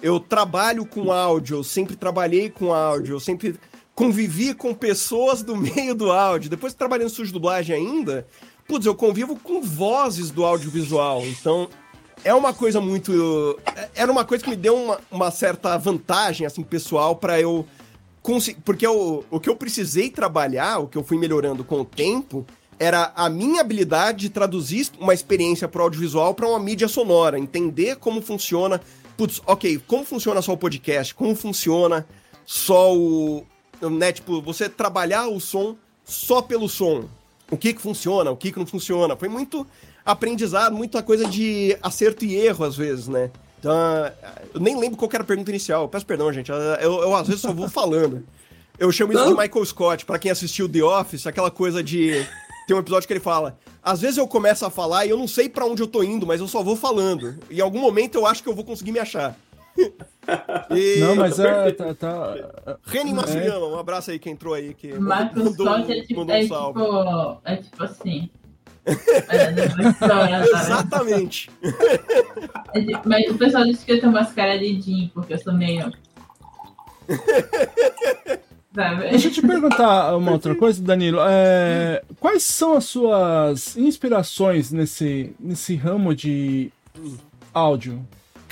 Eu trabalho com áudio, eu sempre trabalhei com áudio, eu sempre convivi com pessoas do meio do áudio. Depois trabalhei no estúdio dublagem ainda, putz, eu convivo com vozes do audiovisual. Então, é uma coisa muito. é- Era uma coisa que me deu uma, uma certa vantagem, assim, pessoal, pra eu. conseguir. Porque eu, o que eu precisei trabalhar, o que eu fui melhorando com o tempo, era a minha habilidade de traduzir uma experiência pro audiovisual pra uma mídia sonora, entender como funciona. Putz, ok, como funciona só o podcast, como funciona só o. Né, tipo, você trabalhar o som só pelo som. O que que funciona, o que que não funciona. Foi muito aprendizado, muita coisa de acerto e erro, às vezes, né? Então, eu nem lembro qual era a pergunta inicial. Peço perdão, gente. Eu, eu, eu, às vezes só vou falando. Eu chamo isso de Michael Scott, pra quem assistiu The Office, aquela coisa de. Tem um episódio que ele fala: às vezes eu começo a falar e eu não sei pra onde eu tô indo, mas eu só vou falando. E em algum momento eu acho que eu vou conseguir me achar. E- Não, mas é. Tá, tá- Reni Massuyama, um abraço aí que entrou aí, que Michael mandou, Scott é tipo, mandou um é tipo, é tipo assim. É, não é só, né? Exatamente. É tipo- Mas o pessoal diz que eu tenho umas caras de Jim, porque eu sou meio. Sabe? Deixa eu te perguntar uma outra coisa, Danilo. É, quais são as suas inspirações nesse, nesse ramo de áudio?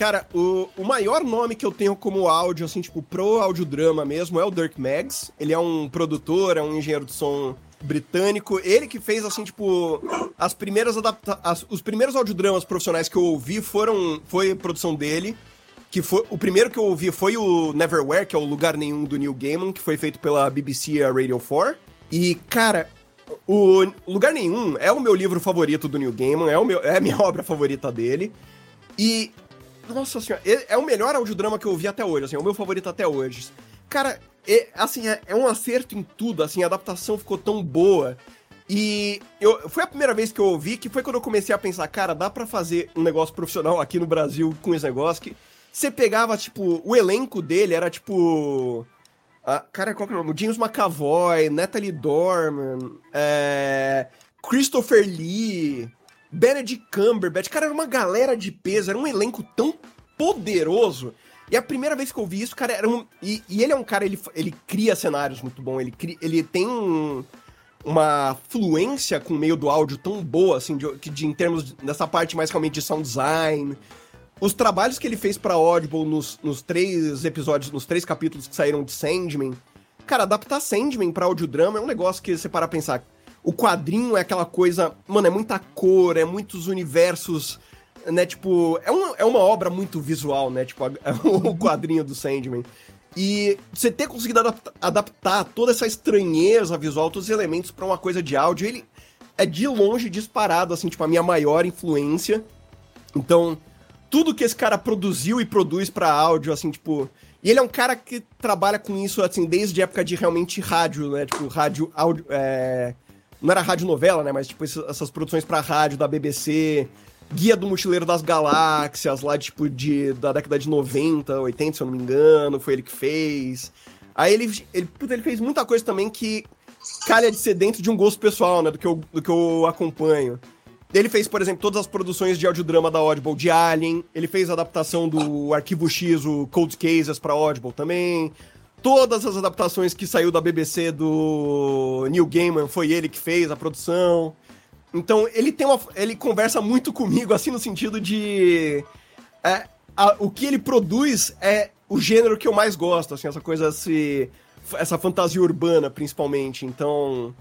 Cara, o, o maior nome que eu tenho como áudio, assim, tipo, pro audiodrama mesmo, é o Dirk Maggs. Ele é um produtor, é um engenheiro de som britânico. Ele que fez, assim, tipo, as primeiras adapta as- os primeiros audiodramas profissionais que eu ouvi foram, foi produção dele. Que foi, o primeiro que eu ouvi foi o Neverwhere, que é o Lugar Nenhum do Neil Gaiman, que foi feito pela BBC Radio 4. E, cara, o Lugar Nenhum é o meu livro favorito do Neil Gaiman, é, o meu, é a minha obra favorita dele. E, nossa senhora, é, o melhor audiodrama que eu ouvi até hoje, assim, é o meu favorito até hoje. Cara, é, assim, é, é um acerto em tudo, assim, a adaptação ficou tão boa. E eu, foi a primeira vez que eu ouvi, que foi quando eu comecei a pensar, cara, dá pra fazer um negócio profissional aqui no Brasil com esse negócio que você pegava, tipo, o elenco dele era tipo. ah, cara, qual que é o nome? James McAvoy, Natalie Dorman, é, Christopher Lee, Benedict Cumberbatch. Cara, era uma galera de peso, era um elenco tão poderoso. E a primeira vez que eu vi isso, cara, era um. E, e ele é um cara, ele, ele cria cenários muito bom, ele, cria, ele tem um- uma fluência com o meio do áudio tão boa, assim, de, de- em termos de- dessa parte mais realmente de sound design. Os trabalhos que ele fez pra Audible nos, nos três episódios, nos três capítulos que saíram de Sandman. Cara, adaptar Sandman pra audiodrama é um negócio que você para pra pensar. O quadrinho é aquela coisa. Mano, é muita cor, é muitos universos. Né, tipo, é uma, é uma obra muito visual, né? Tipo, a- o quadrinho do Sandman. E você ter conseguido adapta- adaptar toda essa estranheza visual, todos os elementos pra uma coisa de áudio, ele é de longe disparado, assim, tipo, a minha maior influência. Então, tudo que esse cara produziu e produz pra áudio, assim, tipo. E ele é um cara que trabalha com isso, assim, desde a época de realmente rádio, né? Tipo, rádio, áudio. É... Não era rádio novela, né? Mas, tipo, essas produções pra rádio da BBC. Guia do Mochileiro das Galáxias, lá, tipo, de, da década de 90, 80, se eu não me engano, foi ele que fez. Aí ele, ele, puta, ele fez muita coisa também que calha de ser dentro de um gosto pessoal, né? Do que eu, do que eu acompanho. Ele fez, por exemplo, todas as produções de audiodrama da Audible de Alien. Ele fez a adaptação do Arquivo X, o Cold Cases pra Audible também. Todas as adaptações que saiu da BBC do Neil Gaiman foi ele que fez a produção. Então, ele tem uma. Ele conversa muito comigo, assim, no sentido de. é, a- o que ele produz é o gênero que eu mais gosto, assim, essa coisa, esse, essa fantasia urbana, principalmente. Então,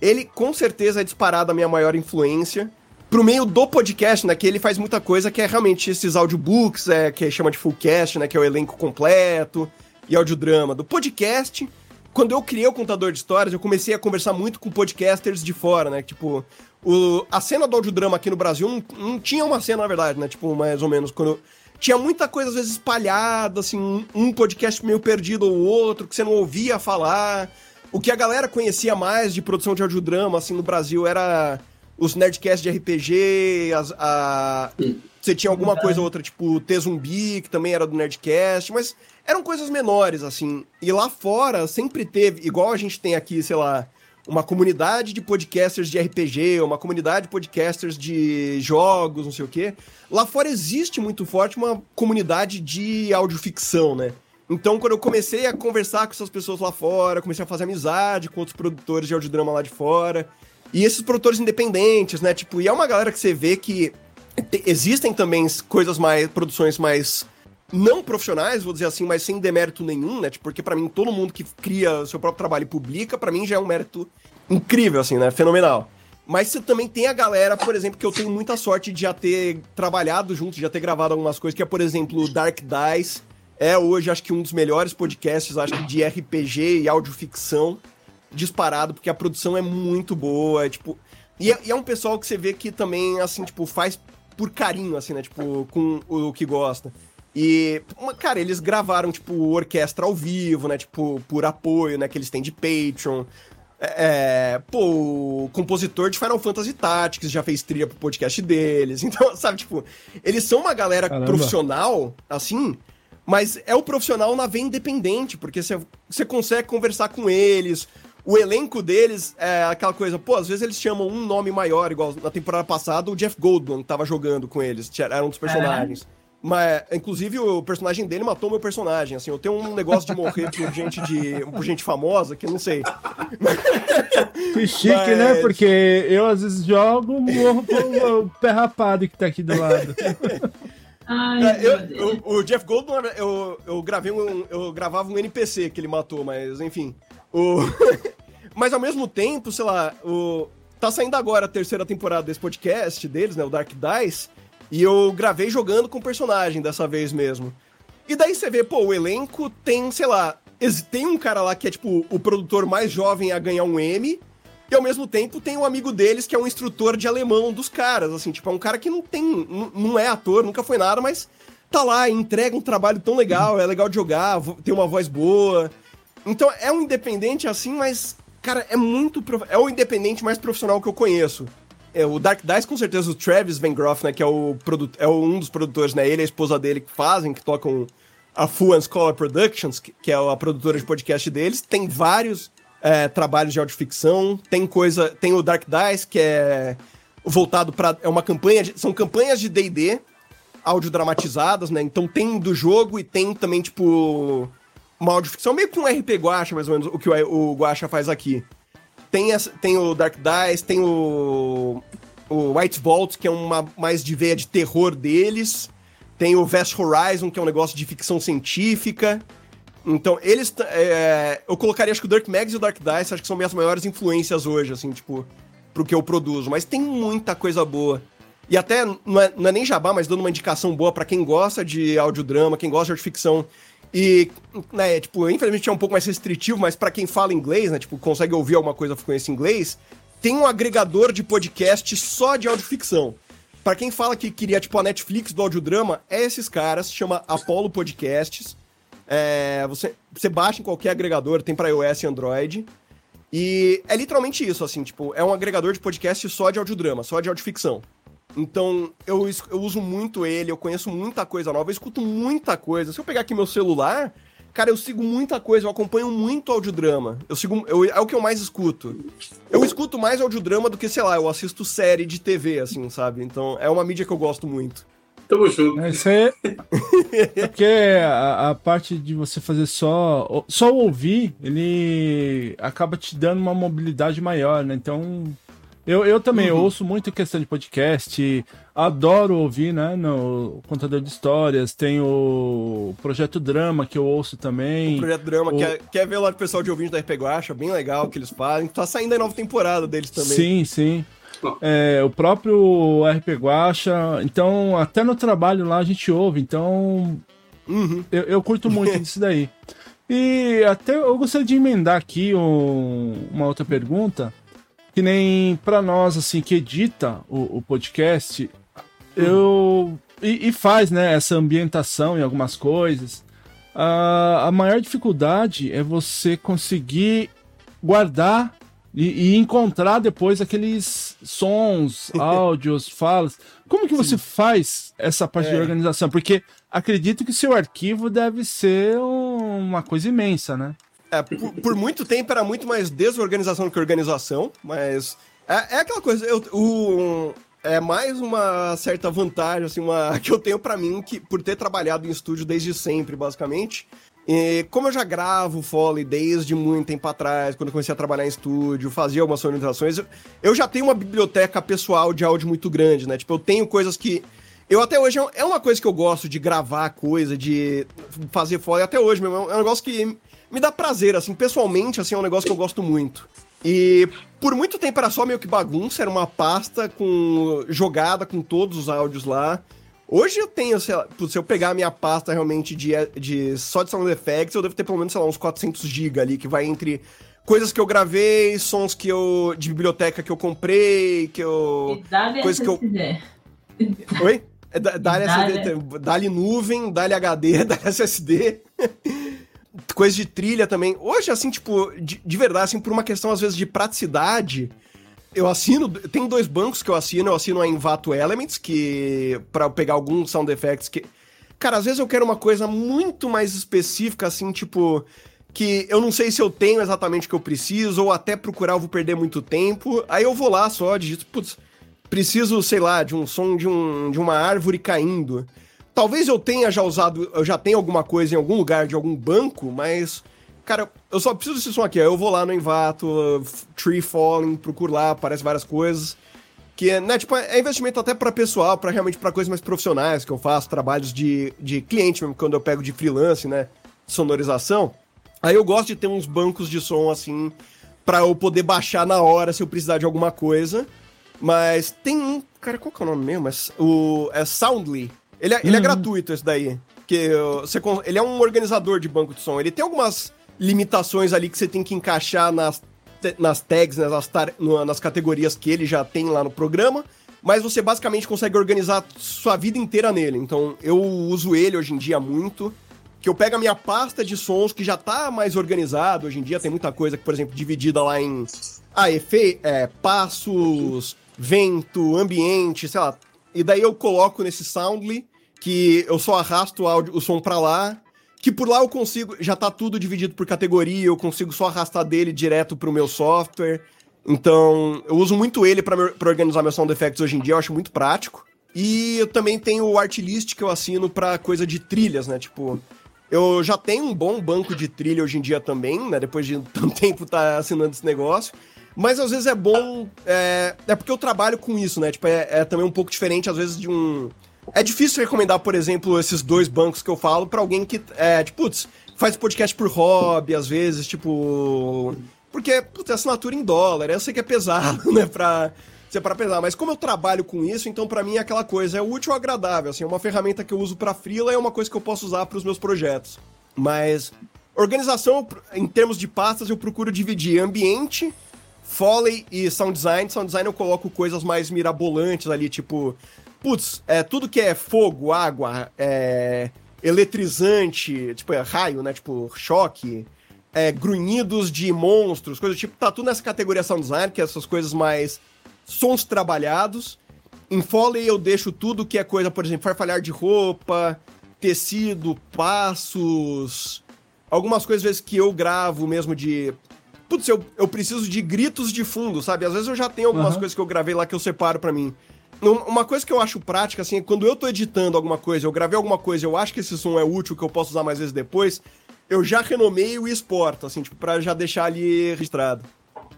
ele com certeza é disparado a minha maior influência. Pro meio do podcast, né, que ele faz muita coisa que é realmente esses audiobooks, é, que chama de fullcast, né, que é o elenco completo, e audiodrama. Do podcast, quando eu criei o contador de histórias, eu comecei a conversar muito com podcasters de fora, né, tipo, o, a cena do audiodrama aqui no Brasil não, não tinha uma cena, na verdade, né, tipo, mais ou menos, quando... Tinha muita coisa, às vezes, espalhada, assim, um, um podcast meio perdido ou outro, que você não ouvia falar. O que a galera conhecia mais de produção de audiodrama, assim, no Brasil era os Nerdcasts de RPG, as, a... Você tinha alguma coisa ou outra, tipo T-Zumbi, que também era do Nerdcast, mas eram coisas menores, assim. E lá fora sempre teve, igual a gente tem aqui, sei lá, uma comunidade de podcasters de RPG, uma comunidade de podcasters de jogos, não sei o quê. Lá fora existe muito forte uma comunidade de audioficção, né? Então, quando eu comecei a conversar com essas pessoas lá fora, comecei a fazer amizade com outros produtores de audiodrama lá de fora, e esses produtores independentes, né? Tipo, e é uma galera que você vê que existem também coisas mais, produções mais não profissionais, vou dizer assim, mas sem demérito nenhum, né? Tipo, porque para mim todo mundo que cria seu próprio trabalho e publica, para mim já é um mérito incrível, assim, né? Fenomenal. Mas você também tem a galera, por exemplo, que eu tenho muita sorte de já ter trabalhado junto, de já ter gravado algumas coisas, que é, por exemplo, Dark Dice. É hoje, acho que um dos melhores podcasts, acho que de RPG e audioficção disparado, porque a produção é muito boa, é, tipo... E é, e é um pessoal que você vê que também, assim, tipo, faz por carinho, assim, né? Tipo, com o que gosta. E, cara, eles gravaram, tipo, orquestra ao vivo, né? Tipo, por apoio, né? Que eles têm de Patreon. É, é pô, o compositor de Final Fantasy Tactics já fez trilha pro podcast deles. Então, sabe, tipo, eles são uma galera Caramba. profissional, assim, mas é o profissional na veia independente, porque você consegue conversar com eles. O elenco deles é aquela coisa, pô, às vezes eles chamam um nome maior, igual na temporada passada o Jeff Goldblum tava jogando com eles, era um dos personagens. É. Mas, inclusive, o personagem dele matou meu personagem. Assim, eu tenho um negócio de morrer por gente de. por gente famosa que eu não sei. Que chique, né? Mas... né? Porque eu às vezes jogo, morro o pé rapado que tá aqui do lado. Ai, é, eu, eu, o Jeff Goldblum, eu, eu gravei um. Eu gravava um NPC que ele matou, mas enfim. O... mas ao mesmo tempo, sei lá, o. Tá saindo agora a terceira temporada desse podcast deles, né? O Dark Dice. E eu gravei jogando com o personagem dessa vez mesmo. E daí você vê, pô, o elenco tem, sei lá, tem um cara lá que é tipo o produtor mais jovem a ganhar um M. E ao mesmo tempo tem um amigo deles que é um instrutor de alemão dos caras, assim, tipo, é um cara que não tem, não é ator, nunca foi nada, mas tá lá, entrega um trabalho tão legal, é legal de jogar, tem uma voz boa. Então é um independente assim, mas, cara, é muito. É o independente mais profissional que eu conheço. É, o Dark Dice, com certeza, o Travis Van Groff, né, que é, o produ é um dos produtores, né, ele e a esposa dele que fazem, que tocam a Full and Scholar Productions, que, que, é a produtora de podcast deles, tem vários é, trabalhos de audioficção, tem coisa, tem o Dark Dice, que é voltado para é uma campanha, de, são campanhas de D&D, áudio dramatizadas, né, então tem do jogo e tem também, tipo, uma audioficção, meio que um RP Guacha, mais ou menos, o que o, o Guacha faz aqui. Tem, tem o Dark Dice, tem o, o White Vault, que é uma mais de veia de terror deles. Tem o Vast Horizon, que é um negócio de ficção científica. Então, eles. É, eu colocaria, acho que o Dark Mags e o Dark Dice, acho que são minhas maiores influências hoje, assim, tipo, pro que eu produzo. Mas tem muita coisa boa. E até, não é, não é nem jabá, mas dando uma indicação boa para quem gosta de audiodrama, quem gosta de ficção e, né, tipo, infelizmente é um pouco mais restritivo, mas para quem fala inglês, né, tipo, consegue ouvir alguma coisa com esse inglês, tem um agregador de podcast só de audioficção. Para quem fala que queria, tipo, a Netflix do audiodrama, é esses caras, chama Apollo Podcasts. É, você, você baixa em qualquer agregador, tem para iOS e Android. E é literalmente isso, assim, tipo, é um agregador de podcast só de audiodrama, só de audioficção. Então, eu, eu uso muito ele, eu conheço muita coisa nova, eu escuto muita coisa. Se eu pegar aqui meu celular, cara, eu sigo muita coisa, eu acompanho muito audiodrama. Eu sigo, eu, é o que eu mais escuto. Eu escuto mais audiodrama do que, sei lá, eu assisto série de TV, assim, sabe? Então, é uma mídia que eu gosto muito. Tamo junto. É, isso é... é porque a, a, parte de você fazer só... Só ouvir, ele acaba te dando uma mobilidade maior, né? Então, eu, eu também uhum. ouço muito questão de podcast, adoro ouvir, né, no Contador de Histórias, tem o Projeto Drama, que eu ouço também. O Projeto Drama, o... quer, quer ver lá o pessoal de ouvintes da RP Guacha, bem legal que eles fazem, tá saindo a nova temporada deles também. Sim, sim. É, o próprio RP Guacha, então até no trabalho lá a gente ouve, então uhum. eu, eu curto muito disso daí. E até eu gostaria de emendar aqui um, uma outra pergunta que nem para nós, assim, que edita o, o podcast, eu. E, e, faz, né, essa ambientação em algumas coisas. A, a maior dificuldade é você conseguir guardar e, e, encontrar depois aqueles sons, áudios, falas. Como que você Sim. faz essa parte é. de organização? Porque acredito que seu arquivo deve ser uma coisa imensa, né? É, por, por, muito tempo era muito mais desorganização do que organização, mas é, é aquela coisa, eu, o, é mais uma certa vantagem, assim, uma, que eu tenho para mim, que por ter trabalhado em estúdio desde sempre, basicamente, e como eu já gravo Foley desde muito tempo atrás, quando eu comecei a trabalhar em estúdio, fazia algumas sonorizações, eu, eu já tenho uma biblioteca pessoal de áudio muito grande, né? Tipo, eu tenho coisas que eu até hoje é uma coisa que eu gosto de gravar coisa, de fazer Foley até hoje mesmo. É um negócio que me dá prazer, assim, pessoalmente, assim, é um negócio que eu gosto muito. E por muito tempo era só meio que bagunça, era uma pasta com jogada com todos os áudios lá. Hoje eu tenho, sei lá, se eu pegar a minha pasta realmente de, de só de sound effects, eu devo ter pelo menos, sei lá, uns 400 GB ali, que vai entre coisas que eu gravei, sons que eu de biblioteca que eu comprei, que eu coisas que eu Oi? É, dá-lhe dá-lhe nuvem, dá-lhe HD, dá-lhe SSD. Coisa de trilha também. Hoje, assim, tipo, de, de, verdade, assim, por uma questão, às vezes, de praticidade, eu assino. Tem dois bancos que eu assino. Eu assino a Envato Elements, que. para pegar alguns sound effects que. Cara, às vezes eu quero uma coisa muito mais específica, assim, tipo. Que eu não sei se eu tenho exatamente o que eu preciso, ou até procurar eu vou perder muito tempo. Aí eu vou lá só, digito, putz, preciso, sei lá, de um som de, um, de uma árvore caindo. Talvez eu tenha já usado, eu já tenha alguma coisa em algum lugar de algum banco, mas, cara, eu só preciso desse som aqui. Eu vou lá no Envato, uh, Tree Falling, procuro lá, aparece várias coisas. Que, né, tipo, é investimento até para pessoal, para realmente para coisas mais profissionais que eu faço, trabalhos de, de cliente mesmo, quando eu pego de freelance, né, sonorização. Aí eu gosto de ter uns bancos de som assim, para eu poder baixar na hora se eu precisar de alguma coisa. Mas tem um. Cara, qual que é o nome mesmo? É, o, é Soundly. Ele é, ele é uhum. gratuito, esse daí. Que você, ele é um organizador de banco de som. Ele tem algumas limitações ali que você tem que encaixar nas, nas tags, né, nas, nas categorias que ele já tem lá no programa. Mas você basicamente consegue organizar sua vida inteira nele. Então eu uso ele hoje em dia muito que eu pego a minha pasta de sons que já tá mais organizado. Hoje em dia tem muita coisa que, por exemplo, dividida lá em ah, efe, é, passos, vento, ambiente, sei lá. E daí eu coloco nesse Soundly, que eu só arrasto o, áudio, o som para lá, que por lá eu consigo, já tá tudo dividido por categoria, eu consigo só arrastar dele direto pro meu software. Então, eu uso muito ele para organizar meus sound effects hoje em dia, eu acho muito prático. E eu também tenho o Artlist que eu assino para coisa de trilhas, né? Tipo, eu já tenho um bom banco de trilha hoje em dia também, né? Depois de tanto tempo tá assinando esse negócio. Mas às vezes é bom. É, é porque eu trabalho com isso, né? Tipo, é, é, também um pouco diferente, às vezes, de um. É difícil recomendar, por exemplo, esses dois bancos que eu falo para alguém que, é, tipo, putz, faz podcast por hobby, às vezes, tipo. Porque, putz, é assinatura em dólar, eu sei que é pesado, né? Pra ser para pesar. Mas como eu trabalho com isso, então para mim é aquela coisa, é útil ou agradável. Assim, é uma ferramenta que eu uso para freela é uma coisa que eu posso usar para os meus projetos. Mas organização, em termos de pastas, eu procuro dividir ambiente Foley e Sound Design. Sound Design eu coloco coisas mais mirabolantes ali, tipo, putz, é, tudo que é fogo, água, é, eletrizante, tipo, é, raio, né? Tipo, choque, é, grunhidos de monstros, coisas tipo, tá tudo nessa categoria Sound Design, que é essas coisas mais sons trabalhados. Em Foley eu deixo tudo que é coisa, por exemplo, farfalhar de roupa, tecido, passos, algumas coisas vezes que eu gravo mesmo de putz, eu, eu preciso de gritos de fundo, sabe? Às vezes eu já tenho algumas uhum. coisas que eu gravei lá que eu separo para mim. Uma coisa que eu acho prática, assim, é quando eu tô editando alguma coisa, eu gravei alguma coisa, eu acho que esse som é útil, que eu posso usar mais vezes depois, eu já renomeio e exporto, assim, tipo, pra já deixar ali registrado.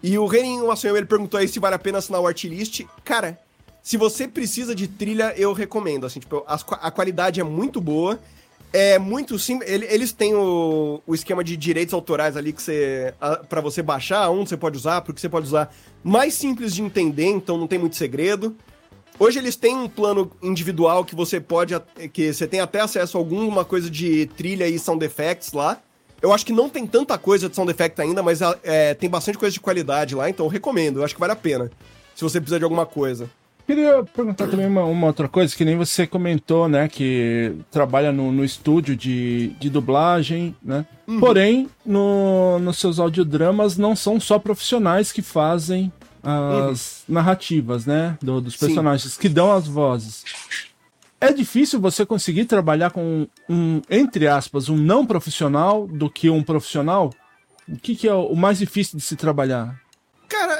E o Renin Massonhão, ele perguntou aí se vale a pena assinar o Artlist. Cara, se você precisa de trilha, eu recomendo, assim, tipo, a, a qualidade é muito boa. É muito simples. Eles têm o, o esquema de direitos autorais ali que você. para você baixar, onde você pode usar, porque você pode usar. Mais simples de entender, então não tem muito segredo. Hoje eles têm um plano individual que você pode. que você tem até acesso a alguma coisa de trilha e sound effects lá. Eu acho que não tem tanta coisa de sound effect ainda, mas é, tem bastante coisa de qualidade lá, então eu recomendo. Eu acho que vale a pena. Se você precisa de alguma coisa. Queria perguntar também uma, uma, outra coisa, que nem você comentou, né? Que trabalha no, no estúdio de, de dublagem, né? Uhum. Porém, no, nos seus audiodramas não são só profissionais que fazem as uhum. narrativas, né? Do, dos personagens, Sim. que dão as vozes. É difícil você conseguir trabalhar com um, entre aspas, um não profissional do que um profissional? O que, que é o mais difícil de se trabalhar? Cara,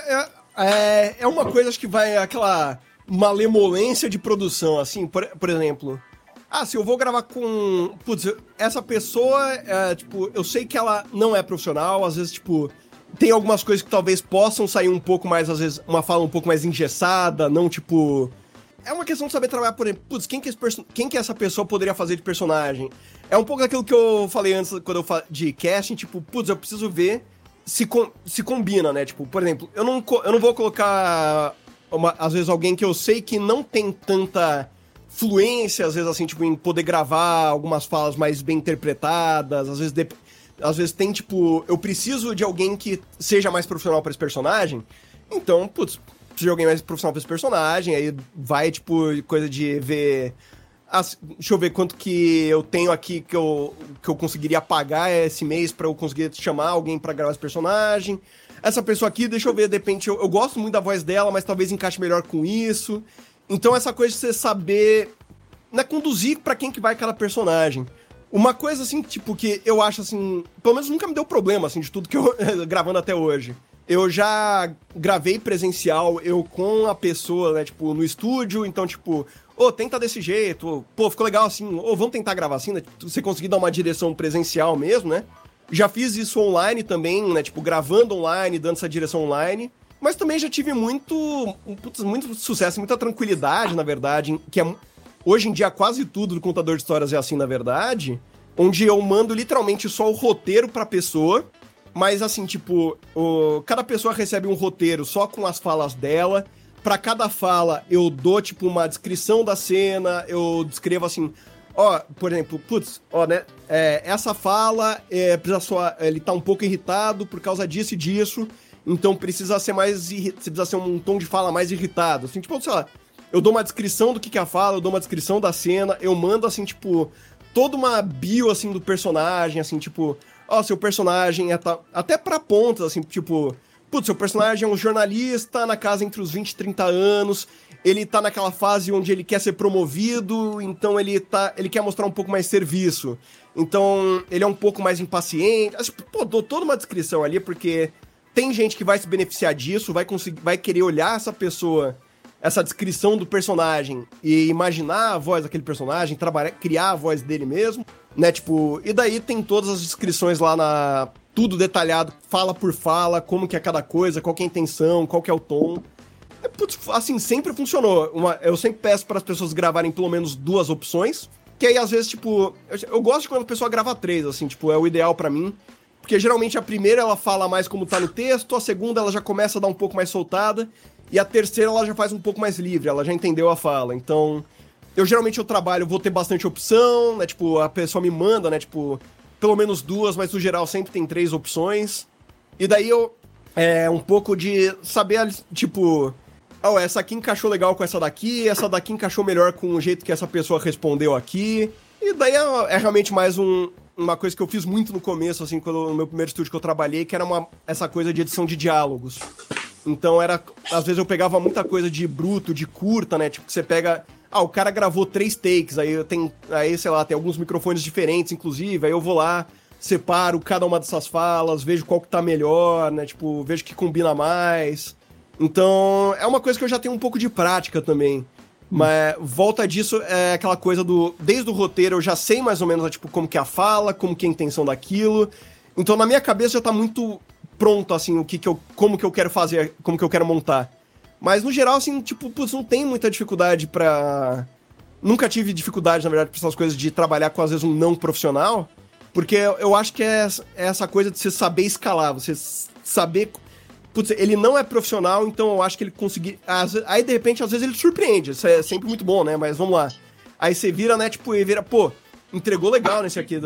é, é, é uma coisa acho que vai aquela malemolência de produção, assim, por, por exemplo. Ah, se eu vou gravar com. Putz, essa pessoa, é, tipo, eu sei que ela não é profissional, às vezes, tipo, tem algumas coisas que talvez possam sair um pouco mais, às vezes, uma fala um pouco mais engessada, não tipo. É uma questão de saber trabalhar, por exemplo, putz, quem que, quem que essa pessoa poderia fazer de personagem? É um pouco daquilo que eu falei antes, quando eu falei de casting, tipo, putz, eu preciso ver se, com, se combina, né? Tipo, por exemplo, eu não, eu não vou colocar, uma, às vezes, alguém que eu sei que não tem tanta fluência, às vezes, assim, tipo, em poder gravar algumas falas mais bem interpretadas, às vezes, de, às vezes tem, tipo, eu preciso de alguém que seja mais profissional para esse personagem, então, putz, preciso de alguém mais profissional pra esse personagem, aí vai, tipo, coisa de ver. As, deixa eu ver quanto que eu tenho aqui que eu, que eu conseguiria pagar esse mês para eu conseguir chamar alguém para gravar esse personagem. Essa pessoa aqui, deixa eu ver, de repente, eu, eu gosto muito da voz dela, mas talvez encaixe melhor com isso. Então, essa coisa de você saber né, conduzir para quem que vai aquela personagem. Uma coisa, assim, tipo, que eu acho, assim, pelo menos nunca me deu problema, assim, de tudo que eu, gravando até hoje. Eu já gravei presencial, eu com a pessoa, né, tipo, no estúdio, então, tipo, ô, oh, tenta desse jeito, pô, ficou legal assim, ou oh, vamos tentar gravar assim, né? Você conseguir dar uma direção presencial mesmo, né? Já fiz isso online também, né? Tipo, gravando online, dando essa direção online. Mas também já tive muito, putz, muito sucesso, muita tranquilidade, na verdade, que é, hoje em dia quase tudo do contador de histórias é assim, na verdade, onde eu mando literalmente só o roteiro pra pessoa, mas assim, tipo, o, cada pessoa recebe um roteiro só com as falas dela, para cada fala eu dou, tipo, uma descrição da cena, eu descrevo assim, ó, por exemplo, putz, ó, né, é, essa fala, é, precisa só, ele tá um pouco irritado por causa disso e disso, então precisa ser mais. Precisa ser um tom de fala mais irritado. Assim, tipo, sei lá, eu dou uma descrição do que, que é a fala, eu dou uma descrição da cena, eu mando, assim, tipo, toda uma bio, assim, do personagem, assim, tipo, ó, seu personagem é. Até pra pontas, assim, tipo. Putz, seu personagem é um jornalista na casa entre os 20 e 30 anos. Ele tá naquela fase onde ele quer ser promovido, então ele tá. Ele quer mostrar um pouco mais serviço. Então, ele é um pouco mais impaciente. Assim, pô, dou toda uma descrição ali, porque tem gente que vai se beneficiar disso, vai conseguir, vai querer olhar essa pessoa, essa descrição do personagem e imaginar a voz daquele personagem, trabalhar, criar a voz dele mesmo, né? Tipo, e daí tem todas as descrições lá na tudo detalhado, fala por fala, como que é cada coisa, qual é a intenção, qual é o tom. É, putz, assim, sempre funcionou. Uma, eu sempre peço para as pessoas gravarem pelo menos duas opções, que aí às vezes, tipo, eu, eu gosto quando a pessoa grava três, assim, tipo, é o ideal para mim. Porque geralmente a primeira ela fala mais como tá no texto, a segunda ela já começa a dar um pouco mais soltada, e a terceira ela já faz um pouco mais livre, ela já entendeu a fala. Então, eu geralmente eu trabalho, vou ter bastante opção, né? Tipo, a pessoa me manda, né? Tipo, pelo menos duas, mas no geral sempre tem três opções. E daí eu. É um pouco de saber, tipo. Oh, essa aqui encaixou legal com essa daqui, essa daqui encaixou melhor com o jeito que essa pessoa respondeu aqui. E daí é, é realmente mais um, uma coisa que eu fiz muito no começo, assim, quando, no meu primeiro estúdio que eu trabalhei, que era uma, essa coisa de edição de diálogos. Então era. Às vezes eu pegava muita coisa de bruto, de curta, né? Tipo, que você pega. Ah, o cara gravou três takes, aí tem. Aí, sei lá, tem alguns microfones diferentes, inclusive, aí eu vou lá, separo cada uma dessas falas, vejo qual que tá melhor, né? Tipo, vejo que combina mais. Então, é uma coisa que eu já tenho um pouco de prática também. Mas volta disso é aquela coisa do. Desde o roteiro eu já sei mais ou menos tipo, como que é a fala, como que é a intenção daquilo. Então na minha cabeça já tá muito pronto, assim, o que, que eu. como que eu quero fazer, como que eu quero montar. Mas no geral, assim, tipo, putz, não tem muita dificuldade pra. Nunca tive dificuldade, na verdade, pra essas coisas de trabalhar com, às vezes, um não profissional. Porque eu acho que é essa coisa de você saber escalar, você saber putz, ele não é profissional, então eu acho que ele conseguir. Aí, de repente, às vezes ele surpreende. Isso é sempre muito bom, né? Mas vamos lá. Aí você vira, né, tipo, e vira, pô, entregou legal nesse aqui.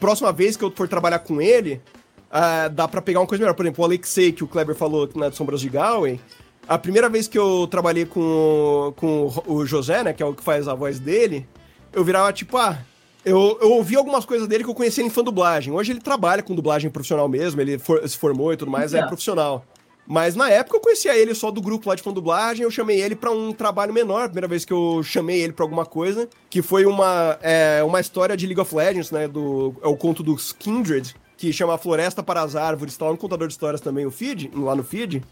Próxima vez que eu for trabalhar com ele, uh, dá para pegar uma coisa melhor. Por exemplo, o Alexei, que o Kleber falou na né, de Sombras de Galway. A primeira vez que eu trabalhei com, com o José, né, que é o que faz a voz dele, eu virava tipo, ah, eu, eu ouvi algumas coisas dele que eu conhecia em fã dublagem. Hoje ele trabalha com dublagem profissional mesmo, ele for, se formou e tudo mais, é, é profissional. Mas na época eu conhecia ele só do grupo lá de fã dublagem, eu chamei ele para um trabalho menor, a primeira vez que eu chamei ele para alguma coisa, que foi uma, é, uma história de League of Legends, né, do, é o conto dos Kindred, que chama Floresta para as Árvores, tá lá no contador de histórias também, o feed, lá no feed.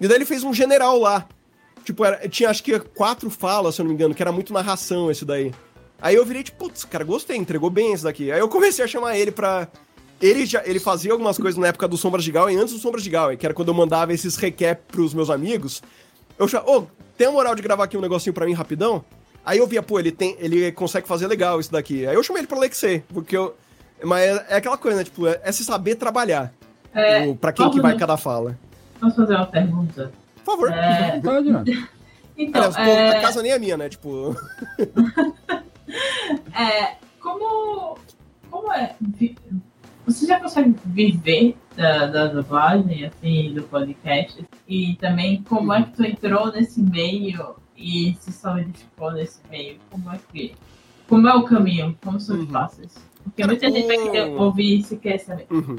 E daí ele fez um general lá. Tipo, era, tinha acho que quatro falas, se eu não me engano, que era muito narração esse daí. Aí eu virei, tipo, putz, cara, gostei, entregou bem esse daqui. Aí eu comecei a chamar ele pra. Ele já ele fazia algumas coisas na época do Sombras de Gal e antes do Sombras de Gal, que era quando eu mandava esses recap pros meus amigos. Eu chamava, ô, tem a moral de gravar aqui um negocinho pra mim rapidão? Aí eu via, pô, ele tem, ele consegue fazer legal isso daqui. Aí eu chamei ele pra Lexer, porque eu. Mas é, é aquela coisa, né? Tipo, é, é se saber trabalhar. É, o, pra quem que vai cada fala. Posso fazer uma pergunta? Por favor. É, Vontade, né? então, Aliás, pô, é, a casa nem é minha, né? Tipo. é, como, como é? Você já consegue viver da, da dublagem, assim, do podcast? E também como é que tu entrou nesse meio e se solidificou nesse meio? Como é que. Como é o caminho? Como são os Uhum. passos? Porque Cara, muita gente vai o- querer ouvir isso e quer saber. Uhum.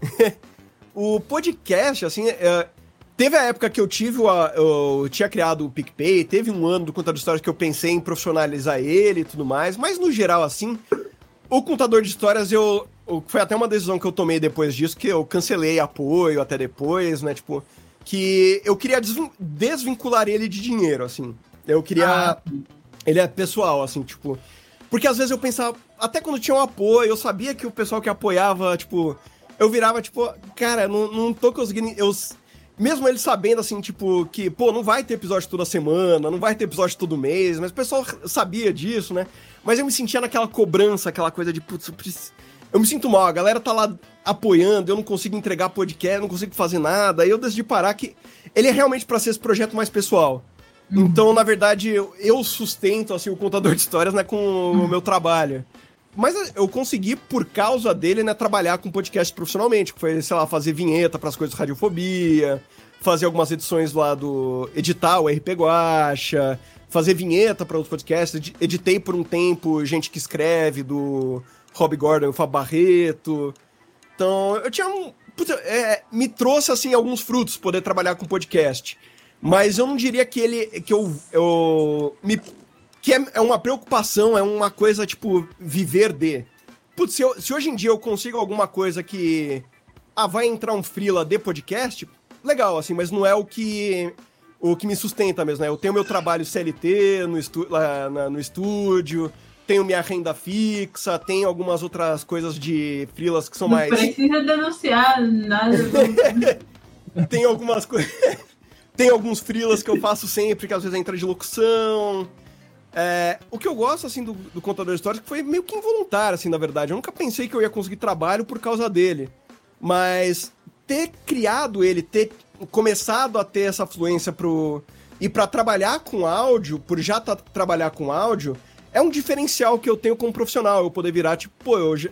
o podcast, assim, é, teve a época que eu tive, o- eu tinha criado o PicPay, teve um ano do Contador de Histórias que eu pensei em profissionalizar ele e tudo mais, mas no geral, assim, o Contador de Histórias, eu, eu- foi até uma decisão que eu tomei depois disso, que eu cancelei apoio até depois, né, tipo, que eu queria desvin- desvincular ele de dinheiro, assim. Eu queria... Ah, Ele é pessoal, assim, tipo. Porque às vezes eu pensava, até quando tinha um apoio, eu sabia que o pessoal que apoiava, tipo. Eu virava, tipo, cara, não, não tô conseguindo. Eu, mesmo ele sabendo, assim, tipo, que, pô, não vai ter episódio toda semana, não vai ter episódio todo mês, mas o pessoal sabia disso, né? Mas eu me sentia naquela cobrança, aquela coisa de, putz, eu, eu me sinto mal, a galera tá lá apoiando, eu não consigo entregar podcast, não consigo fazer nada, aí eu decidi parar que ele é realmente pra ser esse projeto mais pessoal. Então, na verdade, eu, eu sustento assim, o contador de histórias né, com o meu trabalho. Mas eu consegui, por causa dele, né, trabalhar com podcast profissionalmente. Que foi, sei lá, fazer vinheta para as coisas de radiofobia, fazer algumas edições lá do. editar o RP Guacha, fazer vinheta para outros podcasts. Edi- Editei por um tempo gente que escreve, do Rob Gordon e o Fábio Barreto. Então, eu tinha um. Puta, é, me trouxe, assim, alguns frutos poder trabalhar com podcast. Mas eu não diria que ele. que eu. eu me, que é, é uma preocupação, é uma coisa, tipo, viver de. Putz, se, eu- se hoje em dia eu consigo alguma coisa que. Ah, vai entrar um freela de podcast, legal, assim, mas não é o que. O que me sustenta mesmo, né? Eu tenho meu trabalho CLT no, estu, lá na- no estúdio, tenho minha renda fixa, tenho algumas outras coisas de freelas que são não mais. precisa denunciar nada. Tem algumas coisas. Tem alguns freelas que eu faço sempre, que às vezes entra de locução. É, o que eu gosto, assim, do, do contador de histórias, foi meio que involuntário, assim, na verdade. Eu nunca pensei que eu ia conseguir trabalho por causa dele. Mas ter criado ele, ter começado a ter essa fluência pro. E pra trabalhar com áudio, por já tá, trabalhar com áudio, é um diferencial que eu tenho como profissional. Eu poder virar, tipo, pô, já-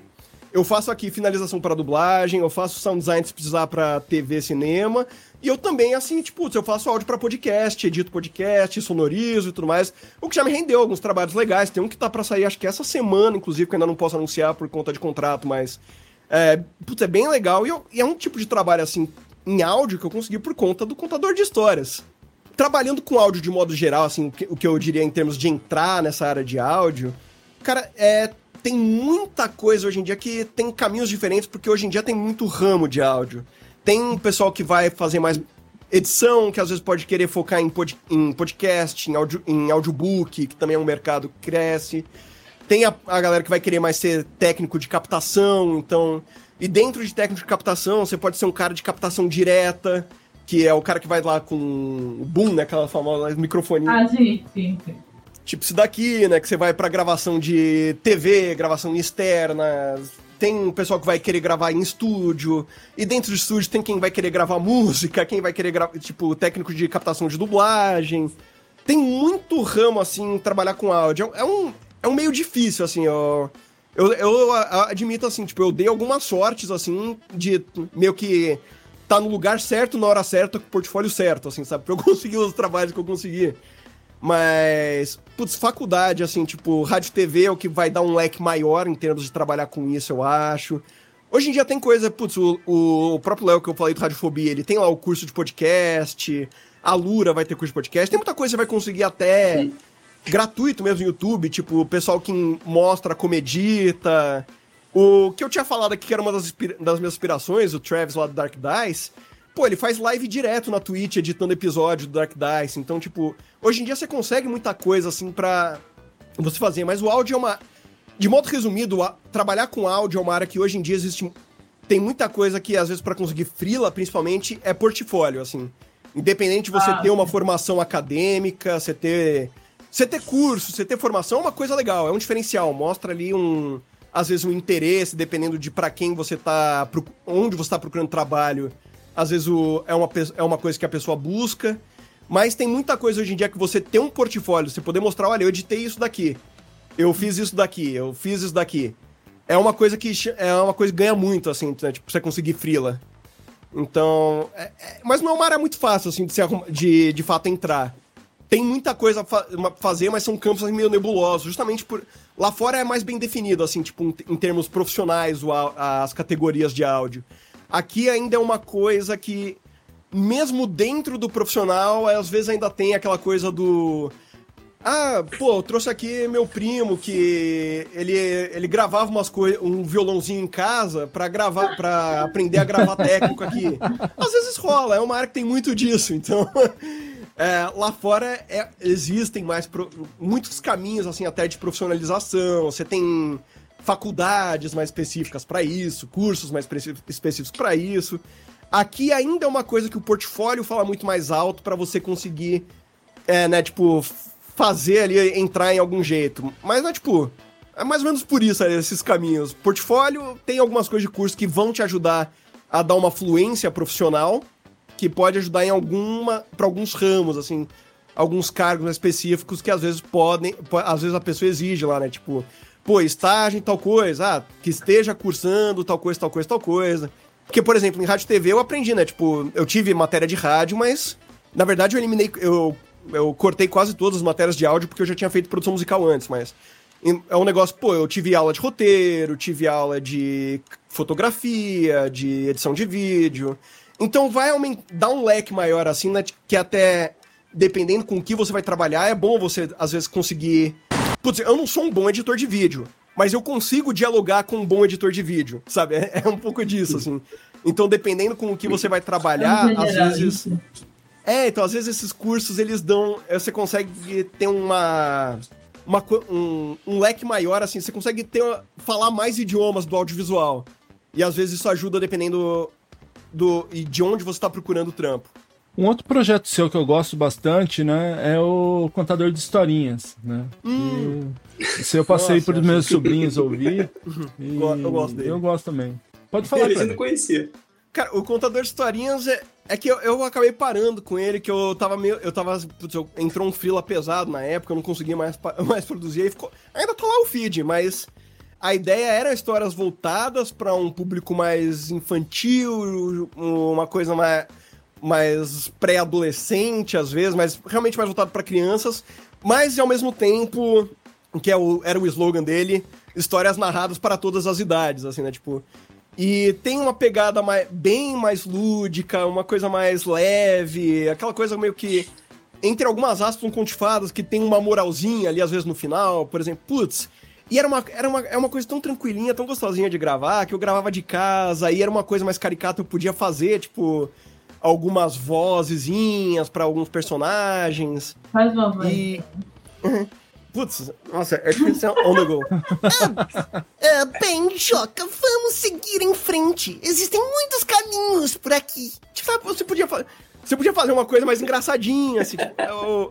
eu faço aqui finalização para dublagem, eu faço sound design se precisar pra TV, cinema. E eu também, assim, tipo, eu faço áudio pra podcast, edito podcast, sonorizo e tudo mais. O que já me rendeu alguns trabalhos legais. Tem um que tá pra sair, acho que essa semana, inclusive, que eu ainda não posso anunciar por conta de contrato, mas. É, putz, é bem legal. E, eu- e é um tipo de trabalho, assim, em áudio que eu consegui por conta do contador de histórias. Trabalhando com áudio de modo geral, assim, o que, o que eu diria em termos de entrar nessa área de áudio, cara, é, tem muita coisa hoje em dia que tem caminhos diferentes, porque hoje em dia tem muito ramo de áudio. Tem pessoal que vai fazer mais edição, que às vezes pode querer focar em, pod- em podcast, em, audio, em audiobook, que também é um mercado que cresce. Tem a, a galera que vai querer mais ser técnico de captação, então. E dentro de técnico de captação, você pode ser um cara de captação direta, que é o cara que vai lá com o boom, né? Aquela famosa microfonia. Ah, sim, sim, sim. Tipo isso daqui, né? Que você vai pra gravação de TV, gravação externa. Tem um pessoal que vai querer gravar em estúdio. E dentro do estúdio tem quem vai querer gravar música, quem vai querer gravar, tipo, técnico de captação de dublagem. Tem muito ramo, assim, trabalhar com áudio. É um, é um meio difícil, assim. Eu, eu a- admito, assim, tipo, eu dei algumas sortes, assim, de meio que tá no lugar certo, na hora certa, com o portfólio certo, assim, sabe? Pra eu conseguir os trabalhos que eu consegui. Mas, putz, faculdade, assim, tipo, rádio e TV é o que vai dar um leque maior em termos de trabalhar com isso, eu acho. Hoje em dia tem coisa, putz, o, o próprio Léo que eu falei do Radiofobia, ele tem lá o curso de podcast, a Lura vai ter curso de podcast, tem muita coisa que você vai conseguir até gratuito mesmo no YouTube, tipo, o pessoal que mostra como edita, O que eu tinha falado aqui, que era uma das, das minhas inspirações, o Travis lá do Dark Dice, pô, ele faz live direto na Twitch, editando episódio do Dark Dice. Então, tipo, hoje em dia você consegue muita coisa, assim, pra você fazer. Mas o áudio é uma... De modo resumido, a... trabalhar com áudio é uma área que hoje em dia existe... Tem muita coisa que, às vezes, para conseguir frila, principalmente, é portfólio, assim. Independente de você ah, ter uma formação acadêmica, você ter... Você ter curso, você ter formação é uma coisa legal, é um diferencial. Mostra ali um às vezes um interesse, dependendo de para quem você tá, onde você está procurando trabalho, às vezes o, é, uma, é uma coisa que a pessoa busca. Mas tem muita coisa hoje em dia que você tem um portfólio, você poder mostrar, olha, eu editei isso daqui, eu fiz isso daqui, eu fiz isso daqui. É uma coisa que é uma coisa que ganha muito, assim, né? tipo, você conseguir frila. Então, é, é, mas não é uma área muito fácil, assim, de, se, de, de fato entrar tem muita coisa a fa fazer, mas são campos assim, meio nebulosos, justamente por. Lá fora é mais bem definido, assim, tipo, em termos profissionais, o, as categorias de áudio. Aqui ainda é uma coisa que, mesmo dentro do profissional, às vezes ainda tem aquela coisa do. Ah, pô, eu trouxe aqui meu primo que ele, ele gravava umas coisas, um violãozinho em casa para gravar, para aprender a gravar técnico aqui. Às vezes rola, é uma área que tem muito disso, então É, lá fora é, existem mais pro, muitos caminhos assim até de profissionalização. Você tem faculdades mais específicas para isso, cursos mais específicos para isso. Aqui ainda é uma coisa que o portfólio fala muito mais alto para você conseguir, é, né, tipo, fazer ali entrar em algum jeito. Mas é tipo, é mais ou menos por isso esses caminhos. Portfólio tem algumas coisas de curso que vão te ajudar a dar uma fluência profissional que pode ajudar em alguma para alguns ramos, assim, alguns cargos específicos que às vezes podem, às vezes a pessoa exige lá, né? Tipo, pô, estágio em tal coisa, ah, que esteja cursando tal coisa, tal coisa, tal coisa. Porque, por exemplo, em rádio e TV eu aprendi, né? Tipo, eu tive matéria de rádio, mas na verdade eu eliminei, eu, eu cortei quase todas as matérias de áudio porque eu já tinha feito produção musical antes, mas é um negócio, pô, eu tive aula de roteiro, tive aula de fotografia, de edição de vídeo. Então vai dar um leque maior, assim, né? Que até, dependendo com o que você vai trabalhar, é bom você, às vezes, conseguir. Putz, eu não sou um bom editor de vídeo, mas eu consigo dialogar com um bom editor de vídeo, sabe? É, é um pouco disso, assim. Então, dependendo com o que você vai trabalhar, às vezes. É, então, às vezes esses cursos, eles dão. Você consegue ter uma. Uma, um, um leque maior, assim, você consegue ter, falar mais idiomas do audiovisual. E às vezes isso ajuda, dependendo do, e de onde você está procurando trampo. Um outro projeto seu que eu gosto bastante, né, é o Contador de Historinhas, né? Hum. se eu passei Nossa, para os meus sobrinhos ouvir. eu gosto dele. Eu gosto também. Pode falar, Ele não conhecia. Cara, o Contador de Historinhas é, é que eu, eu acabei parando com ele, que eu tava meio. Eu tava. Putz, eu, entrou um frila pesado na época, eu não conseguia mais, mais produzir, aí ficou. Ainda tá lá o feed, mas a ideia era histórias voltadas para um público mais infantil, uma coisa mais, mais pré-adolescente às vezes, mas realmente mais voltado para crianças, mas ao mesmo tempo, que é o, era o slogan dele, histórias narradas para todas as idades, assim, né, tipo... E tem uma pegada mais, bem mais lúdica, uma coisa mais leve, aquela coisa meio que entre algumas aspas um conto de fadas que tem uma moralzinha ali às vezes no final, por exemplo, putz, e era uma, era uma, é uma coisa tão tranquilinha, tão gostosinha de gravar, que eu gravava de casa, e era uma coisa mais caricata, eu podia fazer, tipo, algumas vozezinhas para alguns personagens. Faz uma voz. E... Putz, nossa, é difícil on the go. ah, ah, bem, Joca, vamos seguir em frente. Existem muitos caminhos por aqui. Tipo, você podia fazer. Você podia fazer uma coisa mais engraçadinha, assim, tipo,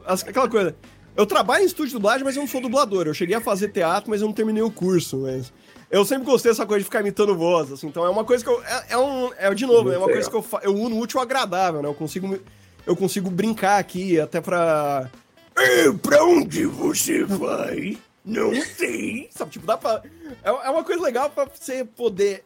aquela coisa. Eu trabalho em estúdio de dublagem, mas eu não sou dublador. Eu cheguei a fazer teatro, mas eu não terminei o curso. Mas eu sempre gostei dessa coisa de ficar imitando voz, assim. Então é uma coisa que eu. É, é um. É, de novo, é uma coisa que eu, fa... eu uno útil agradável, né? Eu consigo, eu consigo brincar aqui até pra. E pra onde você vai? Não sei. Sabe, tipo, dá pra. É, é uma coisa legal pra você poder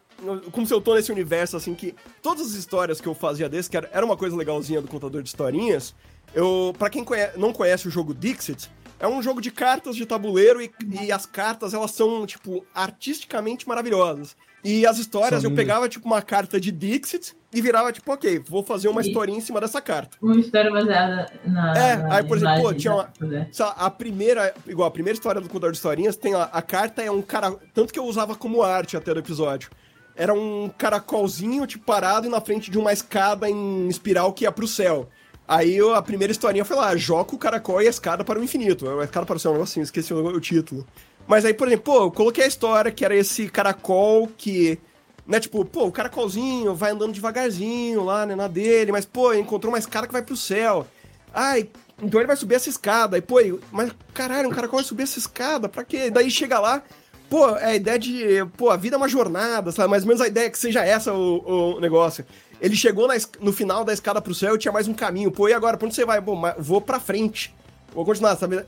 como se eu tô nesse universo, assim, que todas as histórias que eu fazia desse, que era, era uma coisa legalzinha do contador de historinhas, eu, para quem conhece, não conhece o jogo Dixit, É um jogo de cartas de tabuleiro e, e as cartas, elas são, tipo, artisticamente maravilhosas. E as histórias, São eu pegava, tipo, uma carta de Dixit e virava, tipo, ok, vou fazer uma E- historinha em cima dessa carta. Uma história baseada na. É, na aí, por exemplo, pô, tinha uma- né, lá, A primeira, igual, a primeira história do contador de historinhas, tem a, a carta é um cara. Tanto que eu usava como arte até do episódio. Era um caracolzinho, tipo, parado e na frente de uma escada em espiral que ia pro céu. Aí a primeira historinha foi lá, joga o caracol e a escada para o infinito. A escada para o céu, negocinho, esqueci o, título. Mas aí, por exemplo, pô, eu coloquei a história que era esse caracol que. Né, tipo, pô, o caracolzinho vai andando devagarzinho lá, né, na dele, mas, pô, encontrou uma escada que vai pro céu. Ai, então ele vai subir essa escada. Aí, pô, mas caralho, um caracol vai subir essa escada, pra quê? Daí chega lá, pô, é a ideia de, pô, a vida é uma jornada, sabe? Mais ou menos a ideia é que seja essa o, o negócio. Ele chegou na no final da escada pro céu e tinha mais um caminho. Pô, e agora, pra onde você vai? Mas vou pra frente. Vou continuar, sabe?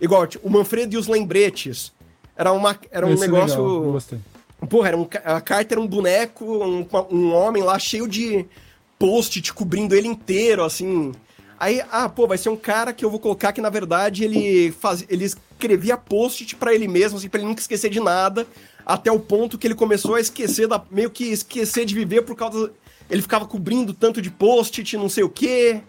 Igual, tipo, o Manfredo e os lembretes. Era, uma, era um Esse é negócio. legal, gostei. Porra, era um, a carta era um boneco, um, um homem lá cheio de post-it cobrindo ele inteiro, assim. Aí, ah, pô, vai ser um cara que eu vou colocar que, na verdade, ele, faz, ele escrevia post-it pra ele mesmo, assim, pra ele nunca esquecer de nada, até o ponto que ele começou a esquecer, da, meio que esquecer de viver por causa... Ele ficava cobrindo tanto de post-it, não sei o quê...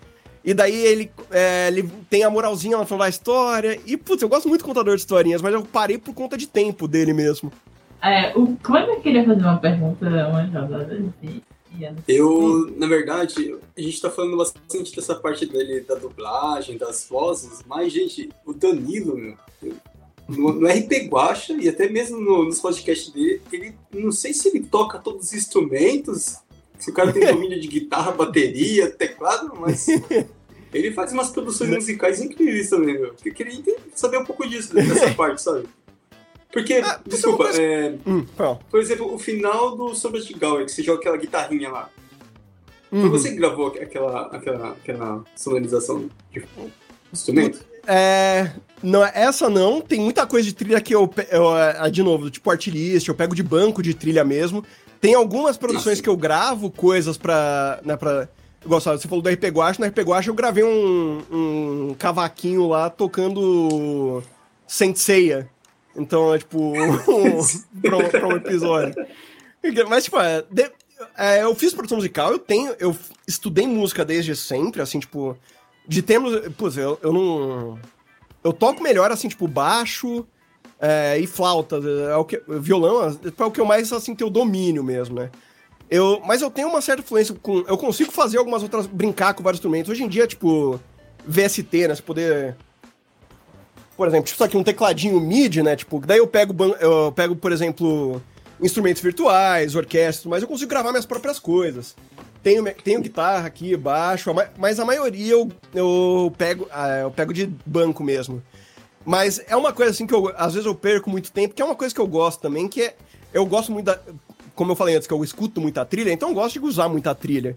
E daí ele, é, ele tem a moralzinha no final da história. E, putz, eu gosto muito do contador de historinhas, mas eu parei por conta de tempo dele mesmo. É, o Kleber queria fazer uma pergunta, uma de. e- Eu, na verdade, a gente tá falando bastante dessa parte dele, da dublagem, das vozes, mas, gente, o Danilo, meu, no, no RP Guacha e até mesmo no- nos podcasts dele, ele, não sei se ele toca todos os instrumentos, se o cara tem domínio de guitarra, bateria, teclado, mas ele faz umas produções musicais incríveis também, meu. Eu queria saber um pouco disso, dessa parte, sabe? Porque, Ah, uma desculpa, coisa- é, Hum, por exemplo, o final do Sombras de Gower, que você joga aquela guitarrinha lá. Foi Uhum. você que gravou aquela, aquela, aquela sonorização de instrumento? É. Não, essa não. Tem muita coisa de trilha que eu. eu é, de novo, tipo artilista, eu pego de banco de trilha mesmo. Tem algumas produções que eu gravo coisas pra. Né, pra igual, você falou do RP Guacha, no RP Guacha eu gravei um, um cavaquinho lá tocando Saint Seiya. Então, é tipo, um, pra, um- pra um episódio. Mas, tipo, é, de- é, eu fiz produção musical, eu tenho. Eu estudei música desde sempre, assim, tipo. De termos. Putz, eu, eu não. Eu toco melhor, assim, tipo, baixo é, e flauta. É o que, violão é o que eu mais, assim, tenho domínio mesmo, né? Eu, mas eu tenho uma certa influência com. Eu consigo fazer algumas outras. brincar com vários instrumentos. Hoje em dia, tipo, VST, né? Você poder. Por exemplo, tipo, isso aqui, um tecladinho MIDI, né? Tipo, daí eu pego, eu pego, por exemplo, instrumentos virtuais, orquestras, mas eu consigo gravar minhas próprias coisas. Tenho, tenho guitarra aqui, baixo, mas a maioria eu, eu, pego, ah, eu pego de banco mesmo. Mas é uma coisa assim que eu, às vezes eu perco muito tempo, que é uma coisa que eu gosto também, que é. Eu gosto muito da. Como eu falei antes, que eu escuto muita trilha, então eu gosto de usar muita trilha.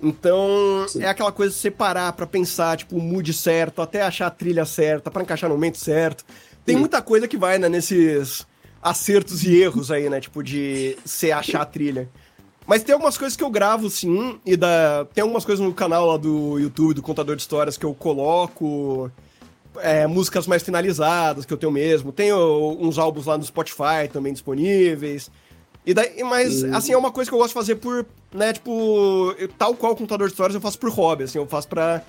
Então, Sim. é aquela coisa de separar pra pensar, tipo, o mood certo, até achar a trilha certa, pra encaixar no momento certo. Tem Sim. muita coisa que vai, né, nesses acertos e erros aí, né, tipo, de você achar a trilha. Mas tem algumas coisas que eu gravo, sim, e da... tem algumas coisas no canal lá do YouTube, do Contador de Histórias, que eu coloco é, músicas mais finalizadas, que eu tenho mesmo. Tenho uns álbuns lá no Spotify também disponíveis. E daí, mas, assim, é uma coisa que eu gosto de fazer por, né, tipo, eu- tal qual o Contador de Histórias, eu faço por hobby, assim, eu faço pra...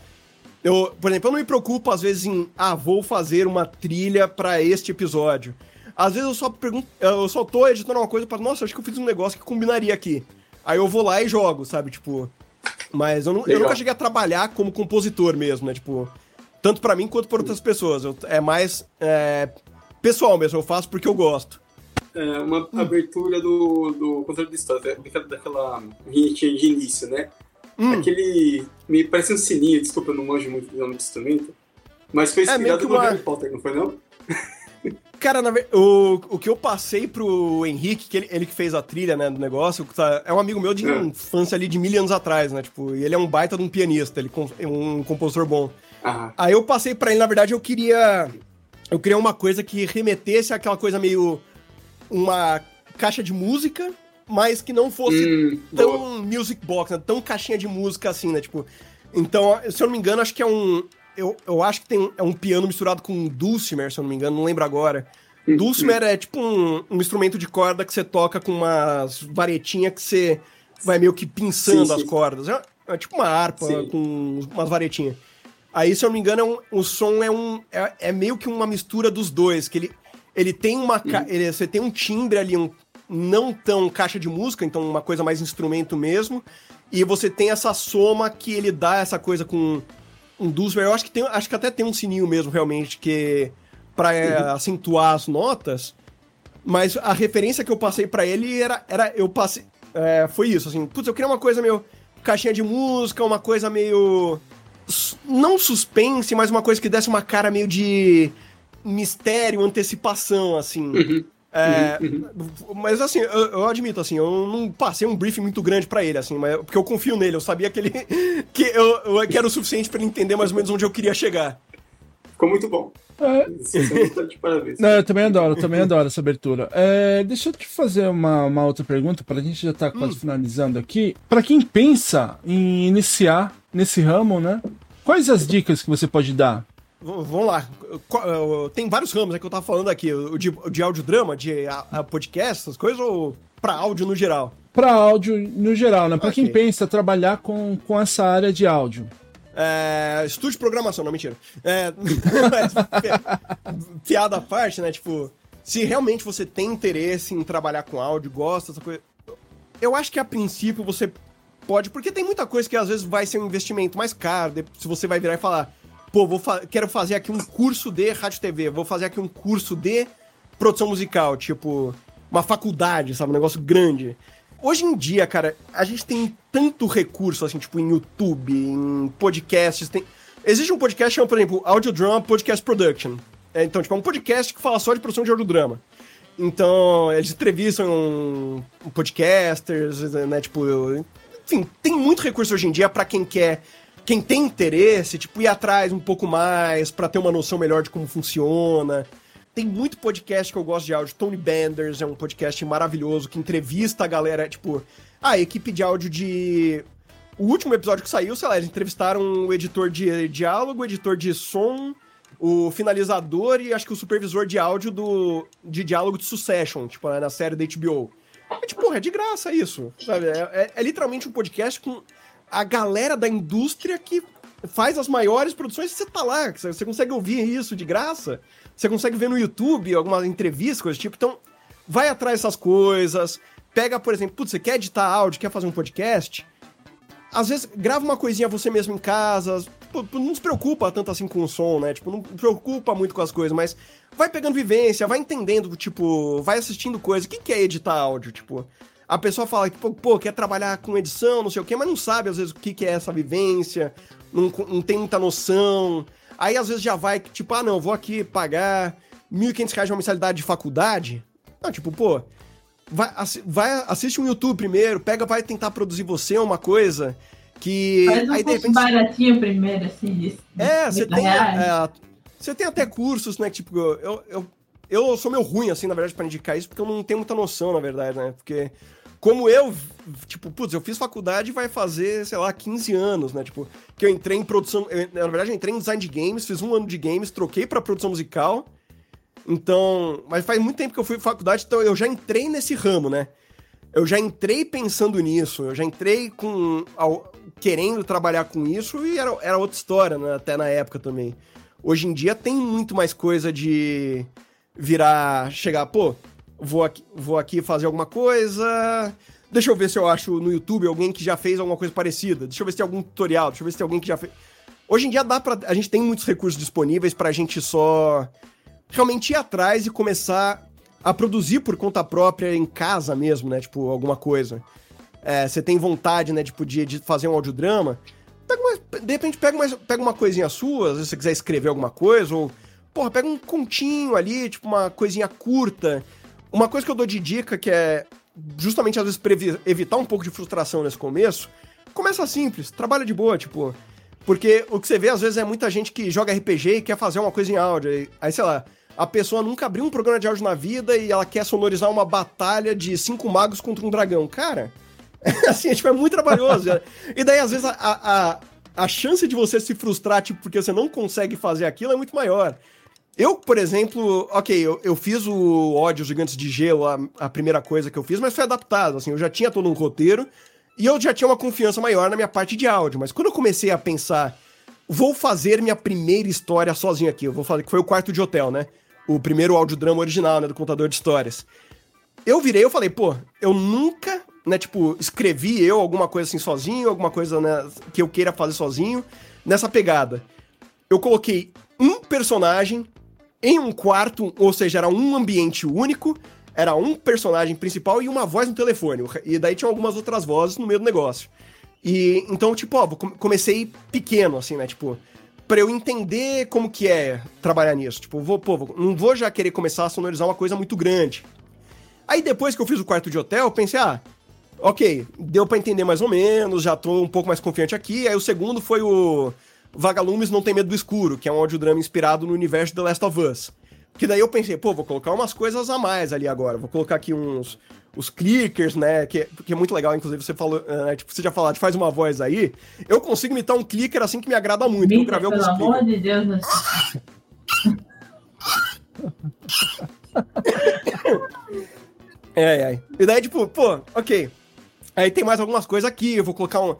Eu, por exemplo, eu não me preocupo, às vezes, em, ah, vou fazer uma trilha pra este episódio. Às vezes eu só pergunto, eu só tô editando uma coisa para nossa, acho que eu fiz um negócio que combinaria aqui. Aí eu vou lá e jogo, sabe, tipo... Mas eu, não, eu nunca cheguei a trabalhar como compositor mesmo, né, tipo... Tanto pra mim quanto pra outras pessoas. Eu- é mais é, pessoal mesmo, eu faço porque eu gosto. É uma abertura do, do controle de história, daquela, daquela vinhetinha de início, né? Hum. Aquele. Me parece um sininho, desculpa, eu não manjo muito do nome do instrumento. Mas foi É, inspirado que no uma- Harry Potter, não foi não? Cara, na o, o que eu passei pro Henrique, que ele, ele que fez a trilha, né, do negócio, tá- é um amigo meu de É. infância ali de mil anos atrás, né? Tipo, e ele é um baita de um pianista, ele é um compositor bom. Ah, Aí eu passei pra ele, na verdade, eu queria. Eu queria uma coisa que remetesse àquela coisa meio. Uma caixa de música, mas que não fosse hum, boa. tão music box, né? Tão caixinha de música assim, né? Tipo. Então, se eu não me engano, acho que é um. eu, eu acho que tem é um piano misturado com um dulcimer, se eu não me engano, não lembro agora. Dulcimer é tipo um, um instrumento de corda que você toca com umas varetinhas que você vai meio que pinçando Sim, as sim. cordas. É, é tipo uma harpa Sim. com umas varetinhas. Aí, se eu não me engano, é um- o som é um. É, é meio que uma mistura dos dois. Que ele, ele tem uma. ca- ele- você tem um timbre ali, um não tão caixa de música, então uma coisa mais instrumento mesmo. E você tem essa soma que ele dá essa coisa com um dulcimer. Eu acho que tem, acho que até tem um sininho mesmo, realmente, que para acentuar as notas. Mas a referência que eu passei pra ele era, era eu passei, é, foi isso, assim, putz, eu queria uma coisa meio caixinha de música, uma coisa meio não suspense, mas uma coisa que desse uma cara meio de mistério, antecipação, assim. É, Mas assim, eu, eu admito, assim, eu não passei um briefing muito grande pra ele, assim, mas, porque eu confio nele, eu sabia que ele que eu, eu que era o suficiente pra ele entender mais ou menos onde eu queria chegar. Ficou muito bom. É, parabéns. Não, eu também adoro, eu também adoro essa abertura. É, deixa eu te fazer uma, uma outra pergunta, para a gente já tá quase finalizando aqui. Para quem pensa em iniciar nesse ramo, né? Quais as dicas que você pode dar? Vamos lá. Qual- Tem vários ramos é que eu tava falando aqui. O de, de audiodrama, de a, a podcast, essas coisas, ou pra áudio no geral? Para áudio no geral, né? Para quem Ok. pensa trabalhar com, com essa área de áudio. É, estúdio de programação, não, mentira. É, piada à parte, né? Tipo, se realmente você tem interesse em trabalhar com áudio, gosta dessa coisa. Eu acho que a princípio você pode, porque tem muita coisa que às vezes vai ser um investimento mais caro. Se você vai virar e falar, pô, vou fa- quero fazer aqui um curso de rádio TV, vou fazer aqui um curso de produção musical, tipo, uma faculdade, sabe? Um negócio grande. Hoje em dia, cara, a gente tem tanto recurso, assim, tipo, em YouTube, em podcasts, tem... Existe um podcast que chama, por exemplo, Audiodrama Podcast Production. É, então, tipo, é um podcast que fala só de produção de audiodrama. Então, eles entrevistam podcasters, né, tipo... Enfim, tem muito recurso hoje em dia pra quem quer... Quem tem interesse, tipo, ir atrás um pouco mais, pra ter uma noção melhor de como funciona. Tem muito podcast que eu gosto de áudio. Tony Benders é um podcast maravilhoso que entrevista a galera, tipo, a equipe de áudio de. O último episódio que saiu, sei lá, eles entrevistaram o editor de diálogo, o editor de som, o finalizador e acho que o supervisor de áudio do de diálogo de Succession, tipo, né, na série da HBO. É tipo, porra, é de graça isso, sabe? É, é- é literalmente um podcast com a galera da indústria que faz as maiores produções. E você tá lá, você consegue ouvir isso de graça, você consegue ver no YouTube algumas entrevistas, coisas do tipo, então vai atrás dessas coisas, pega, por exemplo, putz, você quer editar áudio, quer fazer um podcast, às vezes grava uma coisinha você mesmo em casa, não se preocupa tanto assim com o som, né? Tipo, não se preocupa muito com as coisas, mas vai pegando vivência, vai entendendo, tipo, vai assistindo coisa. O que que é editar áudio? Tipo, a pessoa fala que, pô, quer trabalhar com edição, não sei o quê, mas não sabe às vezes o que que é essa vivência, não, não tem muita noção. Aí às vezes já vai, tipo, ah, não, vou aqui pagar 1.500 reais de uma mensalidade de faculdade. Não, tipo, pô, vai, vai, assiste um YouTube primeiro, pega, vai tentar produzir você uma coisa que. Faz um aí curso repente. baratinho primeiro, assim, de, É, você 30 tem. é, você tem até cursos, né? Tipo, eu, eu, eu sou meio ruim, assim, na verdade, pra indicar isso, porque eu não tenho muita noção, na verdade, né? Porque. Como eu, tipo, putz, eu fiz faculdade vai fazer, sei lá, 15 anos, né? Tipo, que eu entrei em produção. eu- na verdade, eu entrei em design de games, fiz um ano de games, troquei pra produção musical. Então. Mas faz muito tempo que eu fui pra faculdade, então eu já entrei nesse ramo, né? Eu já entrei pensando nisso, eu já entrei com. Querendo trabalhar com isso e era, era outra história, né? Até na época também. Hoje em dia tem muito mais coisa de virar. chegar, pô, vou aqui, vou aqui fazer alguma coisa. Deixa eu ver se eu acho no YouTube alguém que já fez alguma coisa parecida. Deixa eu ver se tem algum tutorial, deixa eu ver se tem alguém que já fez. Hoje em dia dá pra. A gente tem muitos recursos disponíveis pra gente só realmente ir atrás e começar a produzir por conta própria em casa mesmo, né? Tipo, alguma coisa. É, você tem vontade, né, tipo, de, de fazer um audiodrama, pega uma, de repente pega uma, pega uma coisinha sua, às vezes você quiser escrever alguma coisa, ou, porra, pega um continho ali, tipo, uma coisinha curta. Uma coisa que eu dou de dica, que é justamente, às vezes, evitar um pouco de frustração nesse começo, começa simples, trabalha de boa, tipo... Porque o que você vê, às vezes, é muita gente que joga RPG e quer fazer uma coisa em áudio. Aí, sei lá, a pessoa nunca abriu um programa de áudio na vida e ela quer sonorizar uma batalha de cinco magos contra um dragão. Cara, assim, tipo, é muito trabalhoso. e daí, às vezes, a, a, a chance de você se frustrar, tipo, porque você não consegue fazer aquilo é muito maior. Eu, por exemplo, ok, eu, eu fiz o ódio Gigantes de Gelo, a, a, primeira coisa que eu fiz, mas foi adaptado, assim, eu já tinha todo um roteiro e eu já tinha uma confiança maior na minha parte de áudio, mas quando eu comecei a pensar, vou fazer minha primeira história sozinho aqui, eu vou fazer que foi o quarto de hotel, né? O primeiro audiodrama original, né, do contador de histórias. Eu virei, eu falei, pô, eu nunca, né, tipo, escrevi eu alguma coisa assim sozinho, alguma coisa, né, que eu queira fazer sozinho, nessa pegada. Eu coloquei um personagem em um quarto, ou seja, era um ambiente único, era um personagem principal e uma voz no telefone. E daí tinha algumas outras vozes no meio do negócio. E então, tipo, ó, comecei pequeno, assim, né? Tipo, pra eu entender como que é trabalhar nisso. Tipo, vou, pô, não vou já querer começar a sonorizar uma coisa muito grande. Aí depois que eu fiz o quarto de hotel, eu pensei, ah, ok, deu para entender mais ou menos, já tô um pouco mais confiante aqui. Aí o segundo foi o Vagalumes Não Tem Medo do Escuro, que é um audiodrama inspirado no universo de The Last of Us. Que daí eu pensei, pô, vou colocar umas coisas a mais ali agora. Vou colocar aqui uns os clickers, né? Que, que é muito legal, inclusive, você falou, uh, tipo, você já falou, faz uma voz aí. Eu consigo imitar um clicker assim que me agrada muito. Mita, eu gravei pelo amor clickers. de Deus. Né? é, é. E daí, tipo, pô, ok. Aí tem mais algumas coisas aqui, eu vou colocar um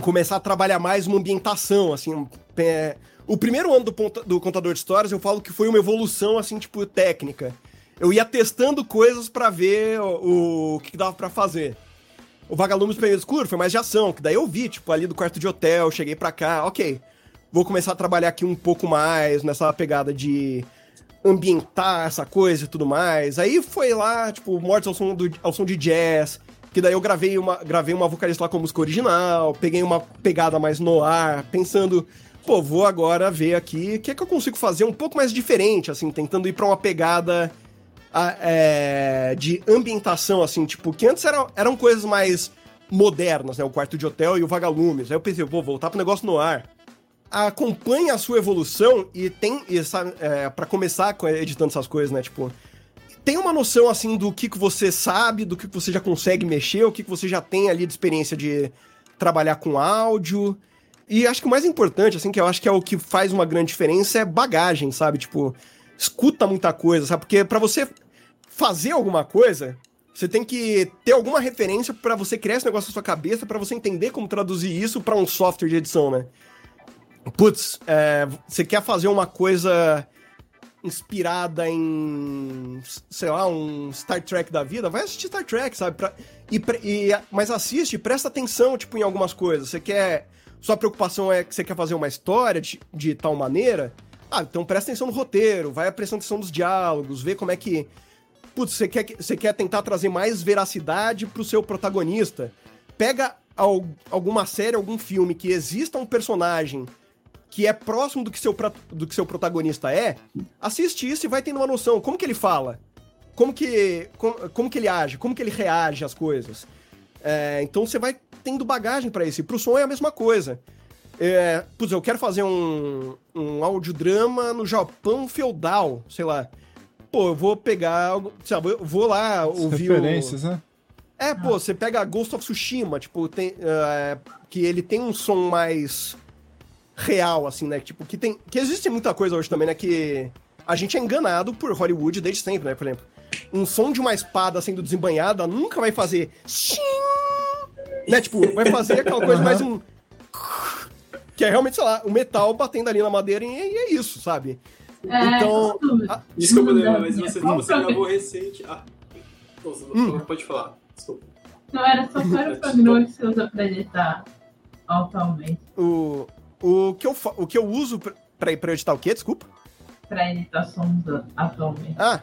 começar a trabalhar mais uma ambientação, assim. É... O primeiro ano do, do contador de histórias, eu falo que foi uma evolução, assim, tipo, técnica. Eu ia testando coisas para ver o... o, que dava para fazer. O Vagalumes Primeiro Escuro foi mais de ação, que daí eu vi, tipo, ali do quarto de hotel, cheguei pra cá, ok. Vou começar a trabalhar aqui um pouco mais nessa pegada de ambientar essa coisa e tudo mais. Aí foi lá, tipo, Mortes ao som, do, ao som de jazz, que daí eu gravei uma, gravei uma vocalista lá com música original, peguei uma pegada mais no ar, pensando, pô, vou agora ver aqui o que é que eu consigo fazer um pouco mais diferente, assim, tentando ir pra uma pegada a, é, de ambientação, assim, tipo, que antes eram, eram coisas mais modernas, né? O quarto de hotel e o vagalumes. Aí eu pensei, vou voltar pro negócio no ar. Acompanhe a sua evolução e tem, é, para começar editando essas coisas, né? Tipo, tem uma noção, assim, do que, que você sabe, do que, que você já consegue mexer, o que, que você já tem ali de experiência de trabalhar com áudio. E acho que o mais importante, assim, que eu acho que é o que faz uma grande diferença é bagagem, sabe? Tipo, escuta muita coisa, sabe? Porque para você fazer alguma coisa, você tem que ter alguma referência para você criar esse negócio na sua cabeça, para você entender como traduzir isso para um software de edição, né? Putz, é, você quer fazer uma coisa inspirada em, sei lá, um Star Trek da vida, vai assistir Star Trek, sabe? Pra, e, e, mas assiste, presta atenção, tipo, em algumas coisas. Você quer. Sua preocupação é que você quer fazer uma história de, de tal maneira. Ah, então presta atenção no roteiro, vai prestando atenção nos diálogos, vê como é que. Putz, você quer, você quer tentar trazer mais veracidade pro seu protagonista. Pega alguma série, algum filme que exista um personagem que é próximo do que seu, do que seu protagonista é, assiste isso e vai tendo uma noção. Como que ele fala? Como que, como, como que ele age? Como que ele reage às coisas? É, então você vai tendo bagagem para isso. E pro som é a mesma coisa. É, putz, eu quero fazer um, um audiodrama no Japão feudal, sei lá. Pô, eu vou pegar, sei lá, eu vou lá ouvir referências, o... né? É, pô, você pega Ghost of Tsushima, tipo, tem, uh, que ele tem um som mais real, assim, né? Tipo, que tem. Que existe muita coisa hoje também, né? Que a gente é enganado por Hollywood desde sempre, né? Por exemplo, um som de uma espada sendo desembanhada nunca vai fazer. Né? Tipo, vai fazer aquela coisa mais um. Que é realmente, sei lá, o metal batendo ali na madeira e é isso, sabe? É, então. A... Desculpa, Daniel, mas você, você gravou recente. Ah, hum. pode falar. Desculpa. Não, era só para o você usa pra editar atualmente. O, o que eu, o que eu uso pra, pra editar o quê? Desculpa. Pra editar sons atualmente. Ah,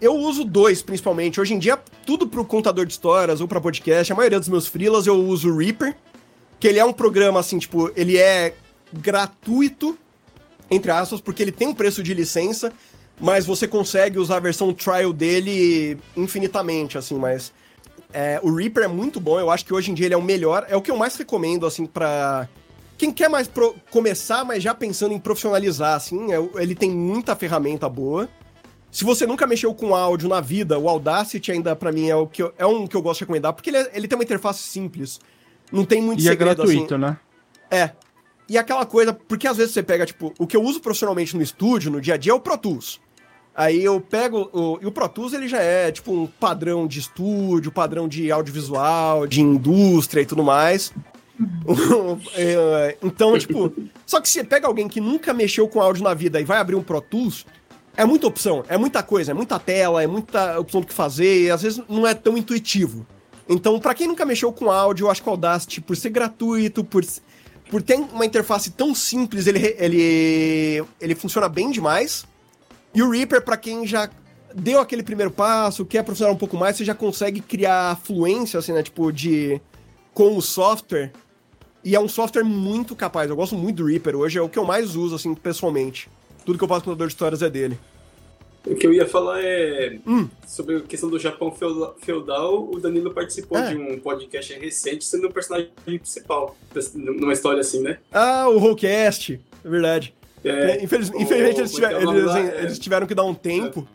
eu uso dois, principalmente. Hoje em dia, tudo pro contador de histórias ou pra podcast, a maioria dos meus freelas eu uso o Reaper, que ele é um programa, assim, tipo, ele é gratuito, entre aspas, porque ele tem um preço de licença, mas você consegue usar a versão trial dele infinitamente, assim, mas... É, o Reaper é muito bom, eu acho que hoje em dia ele é o melhor, é o que eu mais recomendo, assim, pra quem quer mais pro, começar, mas já pensando em profissionalizar, assim, é, ele tem muita ferramenta boa. Se você nunca mexeu com áudio na vida, o Audacity ainda para mim é, o que eu, é um que eu gosto de recomendar, porque ele, é, ele tem uma interface simples. Não tem muito e é segredo, é gratuito, assim. né? É. E aquela coisa, porque às vezes você pega, tipo, o que eu uso profissionalmente no estúdio, no dia a dia, é o Pro Tools. Aí eu pego. O, e o Pro Tools ele já é tipo um padrão de estúdio, padrão de audiovisual, de indústria e tudo mais. É, então, tipo. Só que se você pega alguém que nunca mexeu com áudio na vida e vai abrir um Pro Tools, é muita opção, é muita coisa, é muita tela, é muita opção do que fazer, e às vezes não é tão intuitivo. Então, para quem nunca mexeu com áudio, eu acho que o Audacity, por ser gratuito, por, por ter uma interface tão simples, ele, ele, ele funciona bem demais. E o Reaper, para quem já deu aquele primeiro passo, quer profissional um pouco mais, você já consegue criar fluência, assim, né? Tipo, de. Com o software. E é um software muito capaz. Eu gosto muito do Reaper hoje, é o que eu mais uso, assim, pessoalmente. Tudo que eu faço com o de histórias é dele. O que eu ia falar é hum. sobre a questão do Japão feudal. O Danilo participou é. de um podcast recente sendo o personagem principal numa história assim, né? Ah, o Rollcast, é verdade. É, Infeliz, o, infelizmente eles, tiver, é eles, é. eles, tiveram que dar um tempo.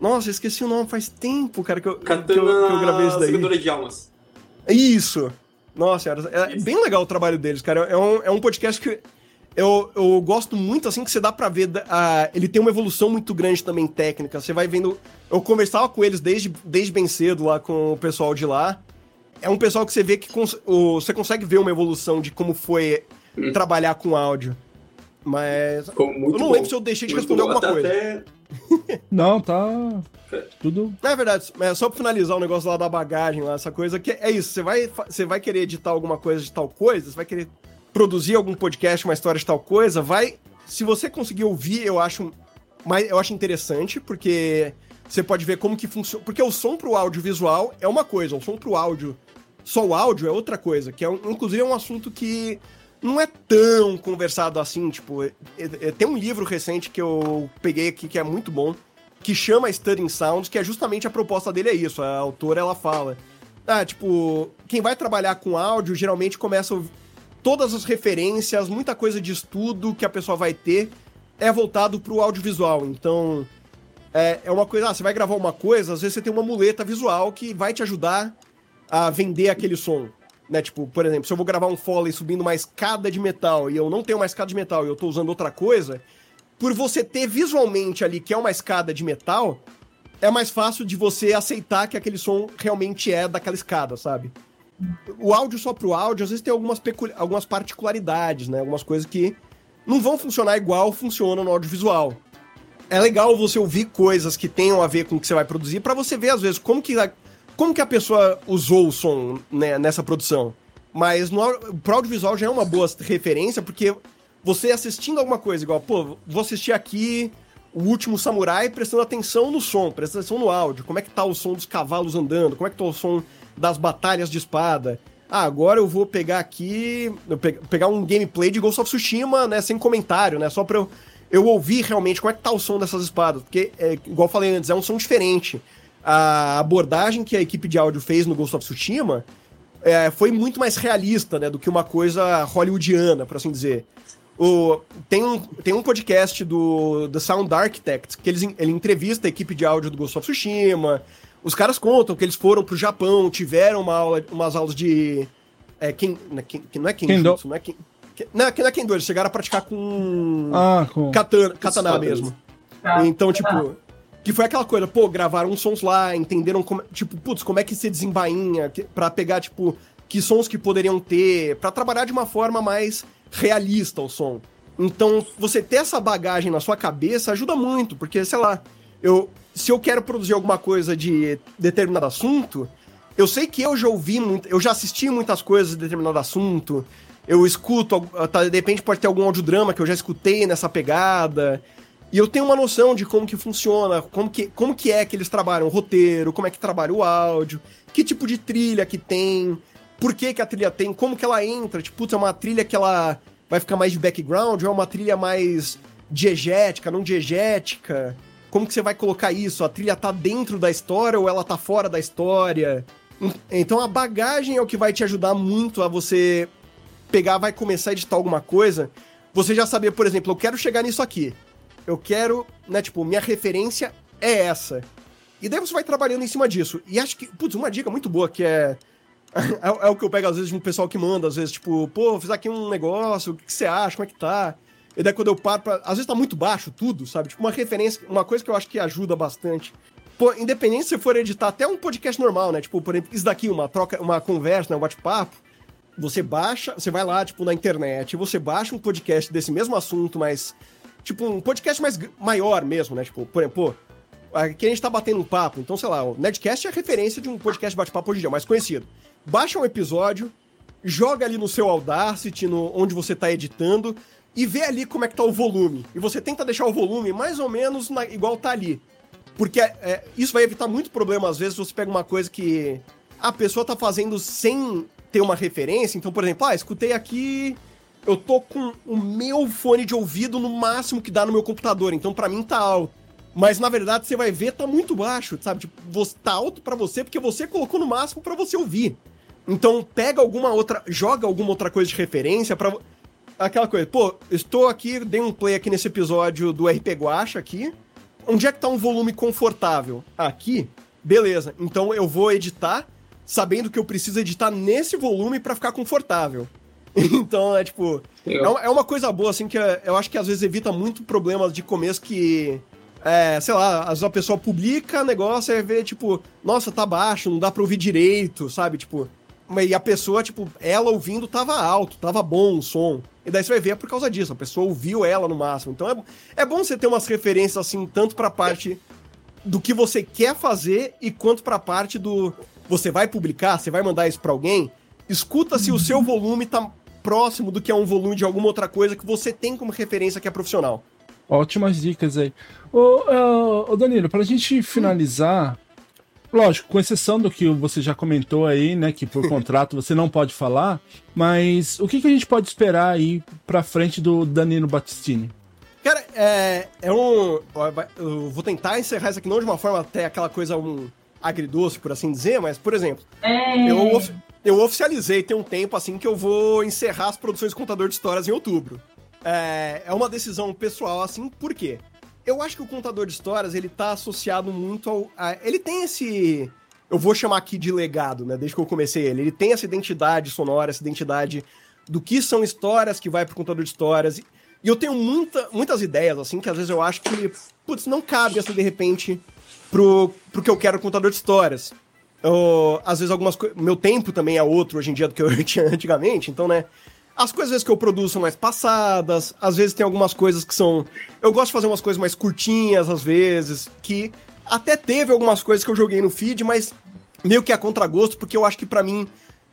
Nossa, esqueci o nome, faz tempo, cara, que eu, que eu, que eu gravei isso daí. de almas. Isso! Nossa, é bem legal o trabalho deles, cara. É um, é um podcast que eu, eu gosto muito, assim, que você dá pra ver. Uh, ele tem uma evolução muito grande também técnica. Você vai vendo. Eu conversava com eles desde, desde bem cedo lá com o pessoal de lá. É um pessoal que você vê que cons o, você consegue ver uma evolução de como foi hum. trabalhar com áudio. Mas. eu não bom. lembro se eu deixei de muito responder bom. alguma coisa. Até... não, tá. Tudo. É verdade, é só pra finalizar o negócio lá da bagagem, lá, essa coisa, que é isso. Você vai, você vai querer editar alguma coisa de tal coisa, você vai querer produzir algum podcast, uma história de tal coisa, vai. Se você conseguir ouvir, eu acho. Mas eu acho interessante, porque você pode ver como que funciona. Porque o som pro audiovisual é uma coisa, o som pro áudio. Só o áudio é outra coisa, que é inclusive é um assunto que não é tão conversado assim, tipo, é, é, tem um livro recente que eu peguei aqui que é muito bom, que chama Studying Sounds, que é justamente a proposta dele é isso, a autora ela fala, ah, tipo, quem vai trabalhar com áudio geralmente começa todas as referências, muita coisa de estudo que a pessoa vai ter é voltado pro audiovisual, então é, é uma coisa, ah, você vai gravar uma coisa, às vezes você tem uma muleta visual que vai te ajudar a vender aquele som né? Tipo, por exemplo, se eu vou gravar um Foley subindo uma escada de metal e eu não tenho uma escada de metal e eu tô usando outra coisa, por você ter visualmente ali que é uma escada de metal, é mais fácil de você aceitar que aquele som realmente é daquela escada, sabe? O áudio só pro áudio, às vezes tem algumas, algumas particularidades, né? Algumas coisas que não vão funcionar igual funcionam no audiovisual. É legal você ouvir coisas que tenham a ver com o que você vai produzir para você ver, às vezes, como que como que a pessoa usou o som né, nessa produção. Mas no pro audiovisual já é uma boa referência, porque você assistindo alguma coisa, igual, pô, vou assistir aqui o último samurai prestando atenção no som, prestando atenção no áudio, como é que tá o som dos cavalos andando, como é que tá o som das batalhas de espada. Ah, agora eu vou pegar aqui, pegar um gameplay de Ghost of Tsushima, né, sem comentário, né, só pra eu, eu ouvir realmente como é que tá o som dessas espadas, porque, é, igual eu falei antes, é um som diferente a abordagem que a equipe de áudio fez no Ghost of Tsushima é, foi muito mais realista, né, do que uma coisa hollywoodiana, por assim dizer. O, tem, um, tem um podcast do The Sound Architect que eles, ele entrevista a equipe de áudio do Ghost of Tsushima. Os caras contam que eles foram pro Japão, tiveram uma aula, umas aulas de. É, quem, não é, quem, não é Kenjutsu, não é Ken, não, não é Kendo, eles chegaram a praticar com. Ah, com. Katana, katana mesmo. Ah, então, tipo. Que foi aquela coisa, pô, gravaram sons lá, entenderam como, tipo, putz, como é que se desembainha, para pegar, tipo, que sons que poderiam ter, para trabalhar de uma forma mais realista o som. Então, você ter essa bagagem na sua cabeça ajuda muito, porque, sei lá, eu, se eu quero produzir alguma coisa de determinado assunto, eu sei que eu já ouvi muito, eu já assisti muitas coisas de determinado assunto, eu escuto, tá, de repente pode ter algum audiodrama que eu já escutei nessa pegada, e eu tenho uma noção de como que funciona, como que, como que é que eles trabalham o roteiro, como é que trabalha o áudio, que tipo de trilha que tem, por que que a trilha tem, como que ela entra, tipo, putz, é uma trilha que ela vai ficar mais de background, ou é uma trilha mais diegética, não diegética, como que você vai colocar isso? A trilha tá dentro da história ou ela tá fora da história? Então a bagagem é o que vai te ajudar muito a você pegar, vai começar a editar alguma coisa, você já saber, por exemplo, eu quero chegar nisso aqui eu quero, né, tipo, minha referência é essa. E daí você vai trabalhando em cima disso. E acho que, putz, uma dica muito boa que é. É, é o que eu pego às vezes de um pessoal que manda, às vezes, tipo, pô, fiz aqui um negócio, o que, que você acha? Como é que tá? E daí quando eu paro pra. Às vezes tá muito baixo tudo, sabe? Tipo, uma referência, uma coisa que eu acho que ajuda bastante. Pô, independente se for editar até um podcast normal, né? Tipo, por exemplo, isso daqui, uma troca, uma conversa, né? Um bate-papo. Você baixa, você vai lá, tipo, na internet, você baixa um podcast desse mesmo assunto, mas. Tipo, um podcast mais maior mesmo, né? Tipo, por exemplo, aqui a gente tá batendo um papo, então, sei lá, o Nerdcast é a referência de um podcast bate-papo hoje em dia, mais conhecido. Baixa um episódio, joga ali no seu Audacity, no, onde você tá editando, e vê ali como é que tá o volume. E você tenta deixar o volume mais ou menos na- igual tá ali. Porque é, isso vai evitar muito problema, às vezes, você pega uma coisa que a pessoa tá fazendo sem ter uma referência. Então, por exemplo, ah, escutei aqui. Eu tô com o meu fone de ouvido no máximo que dá no meu computador, então pra mim tá alto. Mas na verdade você vai ver tá muito baixo, sabe? Tipo, tá alto pra você porque você colocou no máximo pra você ouvir. Então pega alguma outra, joga alguma outra coisa de referência pra aquela coisa. Pô, estou aqui, dei um play aqui nesse episódio do RP Guacha aqui. Onde é que tá um volume confortável? Aqui? Beleza. Então eu vou editar sabendo que eu preciso editar nesse volume pra ficar confortável. Então é tipo. É uma, é uma coisa boa, assim, que é- eu acho que às vezes evita muito problemas de começo que. É, sei lá, às vezes a pessoa publica negócio e vê, tipo, nossa, tá baixo, não dá pra ouvir direito, sabe? Tipo. E a pessoa, tipo, ela ouvindo tava alto, tava bom o som. E daí você vai ver é por causa disso, a pessoa ouviu ela no máximo. Então é, é bom você ter umas referências, assim, tanto pra parte do que você quer fazer e quanto pra parte do. Você vai publicar, você vai mandar isso pra alguém, escuta se o seu volume tá próximo do que é um volume de alguma outra coisa que você tem como referência que é profissional. Ótimas dicas aí. Ô, ô, ô, Danilo, pra gente finalizar, lógico, com exceção do que você já comentou aí, né, que por contrato você não pode falar, mas o que, que a gente pode esperar aí pra frente do Danilo Battistini? Cara, é, é um. Eu vou tentar encerrar isso aqui não de uma forma até aquela coisa um agridoce, por assim dizer, mas, por exemplo, É. eu, eu oficializei tem um tempo assim que eu vou encerrar as produções contador de histórias em outubro. É, é uma decisão pessoal, assim, por quê? Eu acho que o contador de histórias, ele tá associado muito ao... a- ele tem esse... Eu vou chamar aqui de legado, né? Desde que eu comecei ele. Ele tem essa identidade sonora, essa identidade do que são histórias que vai pro contador de histórias. E eu tenho muita, muitas ideias, assim, que às vezes eu acho que, putz, não cabe, assim, de repente, pro, pro que eu quero contador de histórias. Eu, às vezes algumas coisas. Meu tempo também é outro hoje em dia do que eu tinha antigamente, então, né? As coisas que eu produzo são mais passadas, às vezes tem algumas coisas que são. Eu gosto de fazer umas coisas mais curtinhas, às vezes, que até teve algumas coisas que eu joguei no feed, mas meio que a contragosto, porque eu acho que pra mim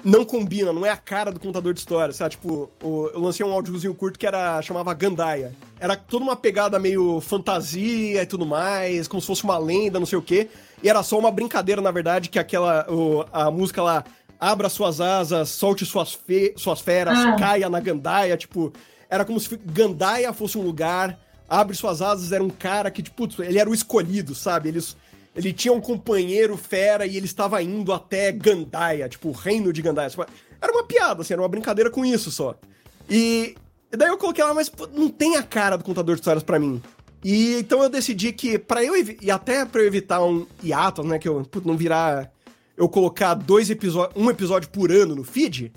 não combina, não é a cara do contador de histórias, sabe? Tipo, o- eu lancei um áudiozinho curto que era chamava Gandaia. Era toda uma pegada meio fantasia e tudo mais, como se fosse uma lenda, não sei o quê. E era só uma brincadeira, na verdade, que aquela o- a música lá abra suas asas, solte suas, fe- suas feras, Ah. caia na Gandaia, tipo, era como se Gandaia fosse um lugar, abre suas asas era um cara que, tipo, ele era o escolhido, sabe? Eles ele tinha um companheiro fera e ele estava indo até Gandaia, tipo, o reino de Gandaia. Era uma piada, assim, era uma brincadeira com isso só. E, daí eu coloquei lá, mas pô, não tem a cara do contador de histórias pra mim. E então eu decidi que, pra eu e até pra eu evitar um hiato, né, que eu não virar eu colocar dois episódios, um episódio por ano no feed,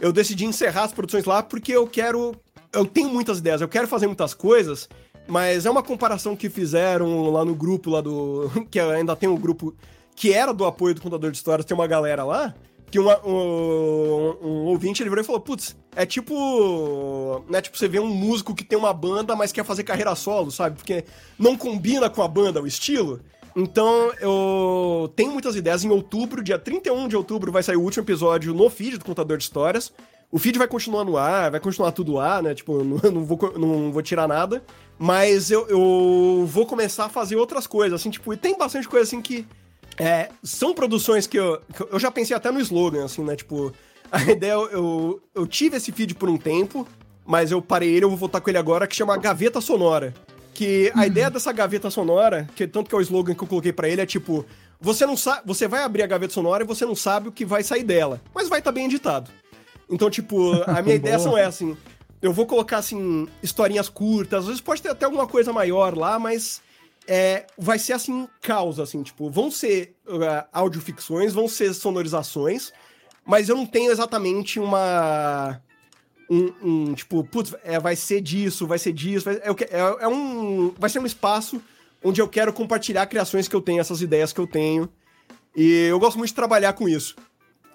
eu decidi encerrar as produções lá porque eu quero. Eu tenho muitas ideias, eu quero fazer muitas coisas, mas é uma comparação que fizeram lá no grupo lá do. Que ainda tem um grupo que era do apoio do contador de histórias, tem uma galera lá. Que uma- um, um ouvinte ele virou e falou: Putz, é tipo. Né, tipo, você vê um músico que tem uma banda, mas quer fazer carreira solo, sabe? Porque não combina com a banda o estilo. Então, eu tenho muitas ideias. Em outubro, dia 31 de outubro, vai sair o último episódio no feed do Contador de Histórias. O feed vai continuar no ar, vai continuar tudo lá, né? Tipo, eu não, não vou, não vou tirar nada. Mas eu, eu vou começar a fazer outras coisas, assim, tipo, e tem bastante coisa assim que. é, são produções que eu, que eu já pensei até no slogan, assim, né? Tipo, a ideia, eu, eu, tive esse feed por um tempo, mas eu parei ele, eu vou voltar com ele agora, que chama Gaveta Sonora. Que a ideia dessa gaveta sonora, que tanto que é o slogan que eu coloquei pra ele, é tipo, você não sabe, você vai abrir a gaveta sonora e você não sabe o que vai sair dela, mas vai estar bem editado. Então, tipo, a minha ideia são essas, assim, eu vou colocar, assim, historinhas curtas, às vezes pode ter até alguma coisa maior lá, mas é, vai ser, assim, causa, assim, tipo, vão ser uh, audioficções, vão ser sonorizações, mas eu não tenho exatamente uma. Um, um tipo, putz, é, vai ser disso, vai ser disso. Vai, é, é, é um, vai ser um espaço onde eu quero compartilhar criações que eu tenho, essas ideias que eu tenho. E eu gosto muito de trabalhar com isso.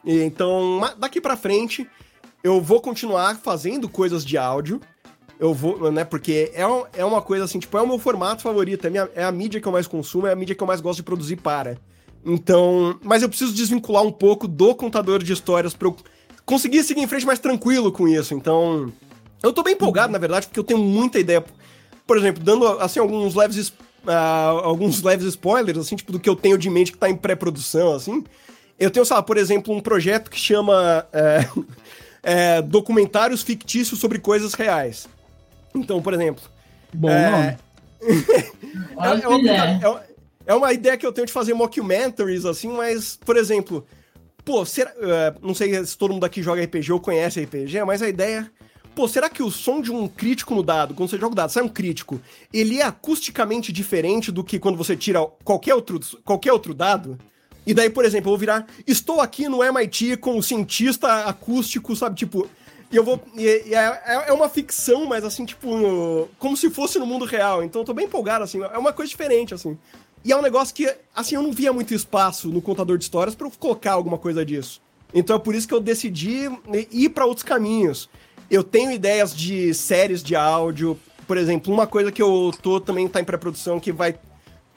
E, então, daqui para frente, eu vou continuar fazendo coisas de áudio. Eu vou, né? Porque é, é uma coisa assim, tipo, é o meu formato favorito, é, minha, é a mídia que eu mais consumo, é a mídia que eu mais gosto de produzir para. Então, mas eu preciso desvincular um pouco do contador de histórias para eu conseguir seguir em frente mais tranquilo com isso. Então, eu tô bem empolgado, na verdade, porque eu tenho muita ideia. Por exemplo, dando assim alguns leves uh, alguns leves spoilers assim, tipo do que eu tenho de mente que tá em pré-produção assim. Eu tenho, sabe, por exemplo, um projeto que chama é, é, documentários fictícios sobre coisas reais. Então, por exemplo. Bom é, nome. é, é, uma, é, é uma ideia que eu tenho de fazer mockumentaries, assim, mas, por exemplo, pô, será, uh, não sei se todo mundo aqui joga RPG ou conhece RPG, mas a ideia. Pô, será que o som de um crítico no dado, quando você joga o dado, sai um crítico, ele é acusticamente diferente do que quando você tira qualquer outro, qualquer outro dado? E daí, por exemplo, eu vou virar. Estou aqui no MIT com o cientista acústico, sabe? Tipo. E eu vou. E, e é, é, é uma ficção, mas assim, tipo. Como se fosse no mundo real. Então eu tô bem empolgado, assim. É uma coisa diferente, assim. E é um negócio que, assim, eu não via muito espaço no contador de histórias para eu colocar alguma coisa disso. Então é por isso que eu decidi ir para outros caminhos. Eu tenho ideias de séries de áudio, por exemplo, uma coisa que eu tô também tá em pré-produção que vai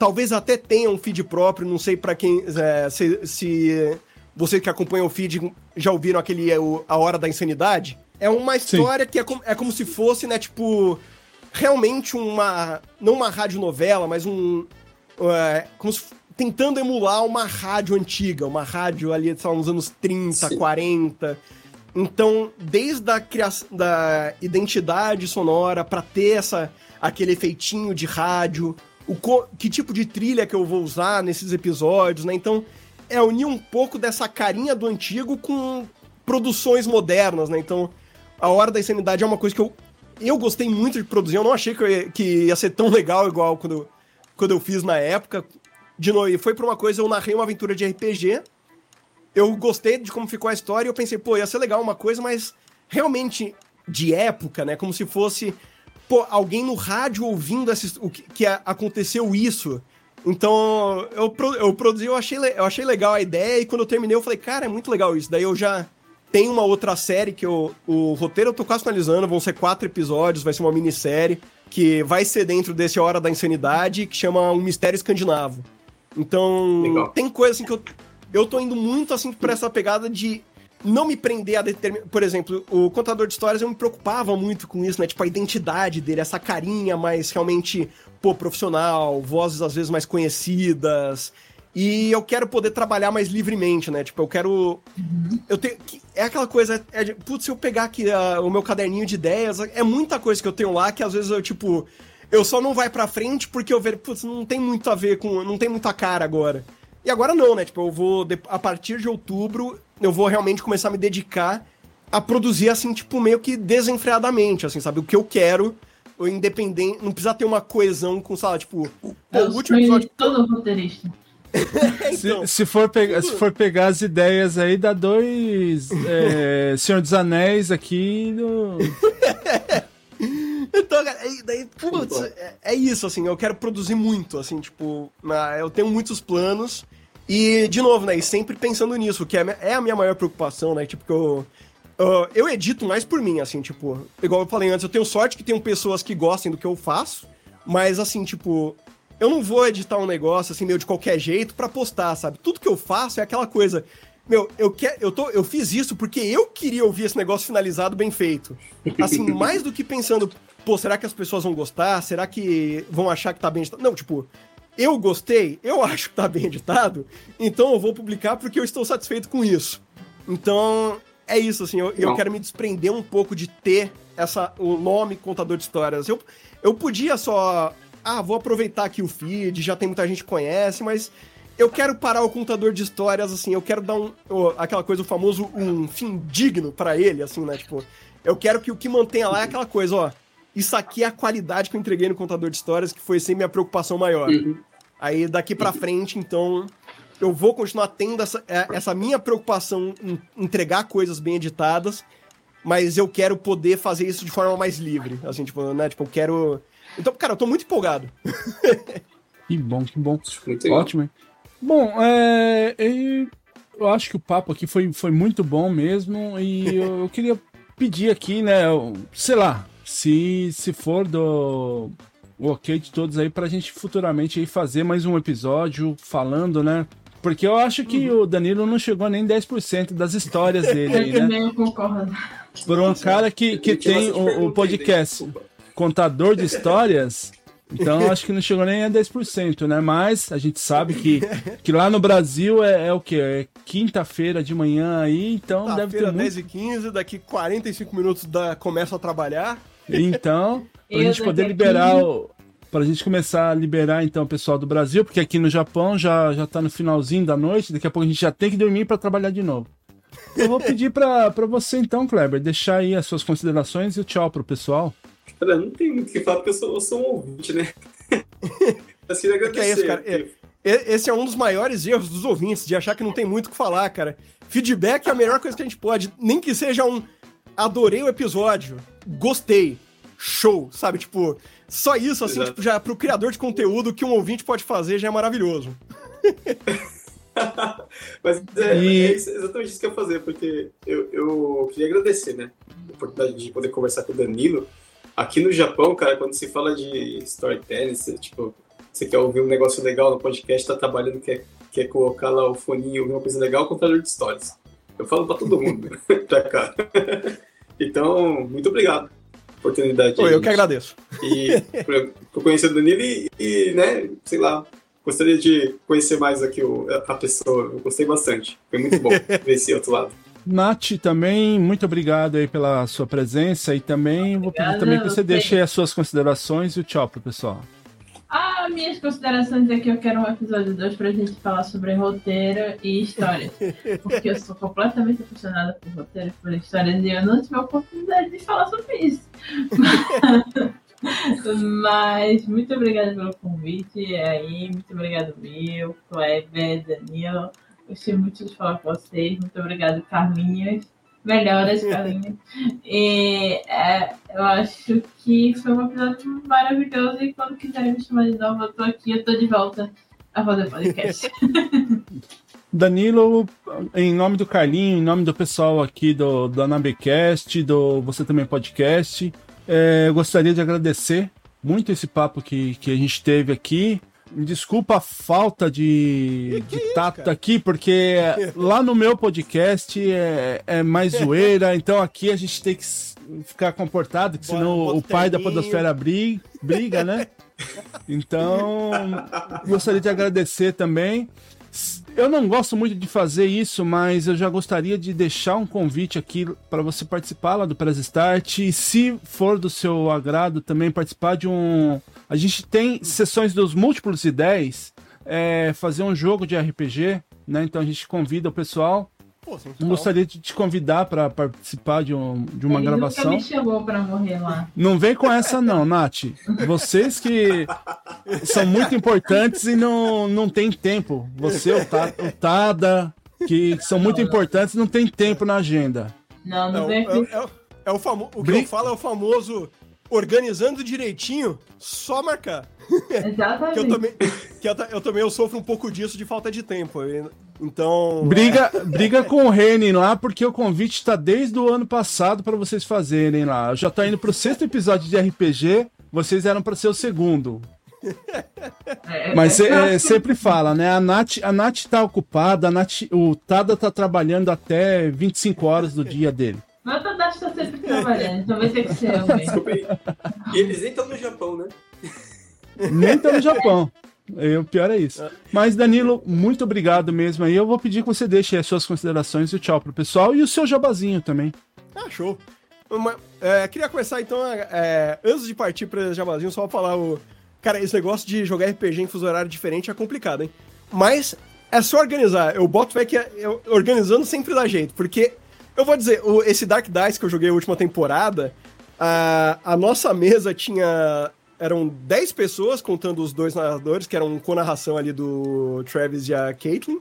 talvez até tenha um feed próprio, não sei para quem é, se, se vocês que acompanham o feed já ouviram aquele é, A Hora da Insanidade. É uma história Sim. que é, com, é como se fosse, né, tipo, realmente uma. Não uma radionovela, mas um. É, como se, tentando emular uma rádio antiga, uma rádio ali, sei lá, nos anos 30, Sim. 40. Então, desde a criação da identidade sonora para ter essa aquele efeitinho de rádio, o que tipo de trilha que eu vou usar nesses episódios, né? Então, é unir um pouco dessa carinha do antigo com produções modernas, né? Então, a Hora da Insanidade é uma coisa que eu, eu gostei muito de produzir. Eu não achei que, ia, que ia ser tão legal igual quando eu, quando eu fiz na época. De novo, foi pra uma coisa, eu narrei uma aventura de RPG. Eu gostei de como ficou a história e eu pensei, pô, ia ser legal uma coisa, mas realmente de época, né? Como se fosse pô, alguém no rádio ouvindo esse, o que, que aconteceu isso. Então, eu, eu produzi, eu achei, eu achei legal a ideia, e quando eu terminei, eu falei, cara, é muito legal isso. Daí eu já tenho uma outra série que eu, o roteiro eu tô quase finalizando, vão ser quatro episódios, vai ser uma minissérie, que vai ser dentro desse Hora da Insanidade, que chama Um Mistério Escandinavo. Então, legal. tem coisa assim que eu, eu tô indo muito assim pra essa pegada de não me prender a determinar. Por exemplo, o contador de histórias eu me preocupava muito com isso, né? Tipo, a identidade dele, essa carinha mais realmente, pô, profissional, vozes às vezes mais conhecidas. E eu quero poder trabalhar mais livremente, né? Tipo, eu quero. Eu tenho. É aquela coisa. É de, putz, se eu pegar aqui uh, o meu caderninho de ideias, é muita coisa que eu tenho lá que às vezes eu, tipo. Eu só não vai pra frente porque eu vejo, putz, não tem muito a ver com. Não tem muita cara agora. E agora não, né? Tipo, eu vou. A partir de outubro, eu vou realmente começar a me dedicar a produzir, assim, tipo, meio que desenfreadamente, assim, sabe? O que eu quero, o independente. Não precisa ter uma coesão com, sei lá, tipo. É o último episódio. Todo roteirista. então, se, se, for pegar, se for pegar as ideias aí, dá dois é, Senhor dos Anéis aqui no. então, cara, daí, putz, é, é, isso, assim, eu quero produzir muito, assim, tipo, eu tenho muitos planos. E, de novo, né, e sempre pensando nisso, que é, é a minha maior preocupação, né, tipo, que eu... Uh, eu edito mais por mim, assim, tipo, igual eu falei antes, eu tenho sorte que tenho pessoas que gostem do que eu faço, mas, assim, tipo, eu não vou editar um negócio, assim, meio de qualquer jeito para postar, sabe? Tudo que eu faço é aquela coisa, meu, eu, quer, eu, tô, eu fiz isso porque eu queria ouvir esse negócio finalizado bem feito. Assim, mais do que pensando, pô, será que as pessoas vão gostar? Será que vão achar que tá bem editado? Não, tipo, eu gostei, eu acho que tá bem editado, então eu vou publicar porque eu estou satisfeito com isso. Então, é isso, assim, eu, eu quero me desprender um pouco de ter essa, o nome contador de histórias. Eu, eu podia só, ah, vou aproveitar aqui o feed, já tem muita gente que conhece, mas eu quero parar o contador de histórias, assim, eu quero dar um, aquela coisa, o famoso, um fim digno para ele, assim, né, tipo, eu quero que o que mantenha lá é aquela coisa, ó, isso aqui é a qualidade que eu entreguei no contador de histórias, que foi sempre minha preocupação maior. Uhum. Aí daqui para frente, então, eu vou continuar tendo essa, é, essa minha preocupação em entregar coisas bem editadas, mas eu quero poder fazer isso de forma mais livre. Assim, tipo, né? Tipo, eu quero. Então, cara, eu tô muito empolgado. Que bom, que bom. Muito legal. Ótimo. hein? Bom, é, eu acho que o papo aqui foi, foi muito bom mesmo e eu, eu queria pedir aqui, né, sei lá, se, se for do o ok de todos aí pra gente futuramente aí fazer mais um episódio falando, né, porque eu acho que o Danilo não chegou nem 10% das histórias dele aí, Eu né? também eu concordo. Por um cara que, que tem o, o hein? podcast Desculpa. contador de histórias, então eu acho que não chegou nem a 10%, né? Mas a gente sabe que, que lá no Brasil é, é o quê? É quinta-feira de manhã aí, então Tá, deve ter muito. 10 e 15, daqui 45 minutos da, começo a trabalhar. Então, pra Eu gente poder a liberar 15. o. Pra gente começar a liberar então o pessoal do Brasil, porque aqui no Japão já, já tá no finalzinho da noite, daqui a pouco a gente já tem que dormir pra trabalhar de novo. Eu vou pedir pra pra você então, Kleber, deixar aí as suas considerações e o tchau pro pessoal. Cara, não tem muito o que falar porque eu sou, eu sou um ouvinte, né? assim, agradecer. é isso, cara? porque- E- Esse é um dos maiores erros dos ouvintes, de achar que não tem muito o que falar, cara. Feedback é a melhor coisa que a gente pode. Nem que seja um adorei o episódio, gostei, show, sabe? Tipo, só isso, assim, Exato. tipo, já pro criador de conteúdo que um ouvinte pode fazer já é maravilhoso. Mas é, E- é isso- exatamente isso que eu ia fazer, porque eu, eu queria agradecer, né? A oportunidade de poder conversar com o Danilo. Aqui no Japão, cara, quando se fala de storytelling, você, tipo, você quer ouvir um negócio legal no podcast, tá trabalhando, quer, quer colocar lá o foninho e ouvir uma coisa legal, contador de histórias. Eu falo pra todo mundo, pra cá. Então, muito obrigado pela oportunidade. Pô, eu que agradeço. e por, por conhecer o Danilo e, e, né, sei lá, gostaria de conhecer mais aqui o, a pessoa. Eu gostei bastante. Foi muito bom ver esse outro lado. Nath, também, muito obrigado aí pela sua presença e também vou pedir Obrigada também que você deixe aí as suas considerações e o tchau pro pessoal. Ah, minhas considerações é que eu quero um episódio 2 pra gente falar sobre roteiro e histórias. Porque eu sou completamente apaixonada por roteiro e por histórias e eu não tive a oportunidade de falar sobre isso. Mas muito obrigada pelo convite aí, muito obrigado Will, Kleber, Danilo. Gostei muito de falar com vocês. Muito obrigado, Carlinhos. Melhoras, Carlinhos. E é, eu acho que foi um episódio maravilhoso. E quando quiserem me chamar de novo, eu tô aqui, eu tô de volta a fazer podcast. Danilo, em nome do Carlinho, em nome do pessoal aqui do, do Anabecast, do Você Também Podcast, é, eu gostaria de agradecer muito esse papo que, que a gente teve aqui. Me Desculpa a falta de, de isso, tato cara? aqui, porque lá no meu podcast é, é mais zoeira, então aqui a gente tem que ficar comportado, que Bota- senão o pai da podosfera briga, briga né? Então, gostaria de agradecer também. Eu não gosto muito de fazer isso, mas eu já gostaria de deixar um convite aqui para você participar lá do Press Start. E se for do seu agrado, também participar de um. A gente tem sessões dos múltiplos de 10, é, fazer um jogo de RPG, né? Então a gente convida o pessoal. Pô, gostaria de te convidar para participar de, um, de uma Ele gravação. nunca me chamou pra morrer lá. Não vem com essa não, Nath. Vocês que são muito importantes e não, não tem tempo. Você, o, Ta- o Tada, que são muito importantes, não tem tempo na agenda. Não, não É, vem o- é, é, é o famo... O que Brin- eu falo é o famoso organizando direitinho, só marcar. Que eu Exatamente. também, que eu, eu também eu sofro um pouco disso de falta de tempo. Então. Briga, briga com o Renin lá, porque o convite está desde o ano passado para vocês fazerem lá. Eu já tô indo pro sexto episódio de RPG, vocês eram para ser o segundo. É, Mas é, é, sempre fala, né? A Nath, a Nath tá ocupada, a Nath, o Tada tá trabalhando até 25 horas do dia dele. Mas o Tadashi tá sempre trabalhando, então vai ter que ser mesmo. Desculpa aí. E eles nem estão no Japão, né? Nem tá no Japão. É, o pior é isso. Mas, Danilo, muito obrigado mesmo aí. Eu vou pedir que você deixe as suas considerações e o tchau pro pessoal e o seu jabazinho também. Ah, show. Uma- é, queria começar então, é, antes de partir pra Jabazinho, só falar o. Cara, esse negócio de jogar RPG em fuso horário diferente é complicado, hein? Mas é só organizar. Eu boto fé que é- eu- organizando sempre dá jeito. Porque, eu vou dizer, o- esse Dark Dice que eu joguei a última temporada, a, a nossa mesa tinha. Eram 10 pessoas, contando os dois narradores, que eram com narração ali do Travis e a Caitlyn.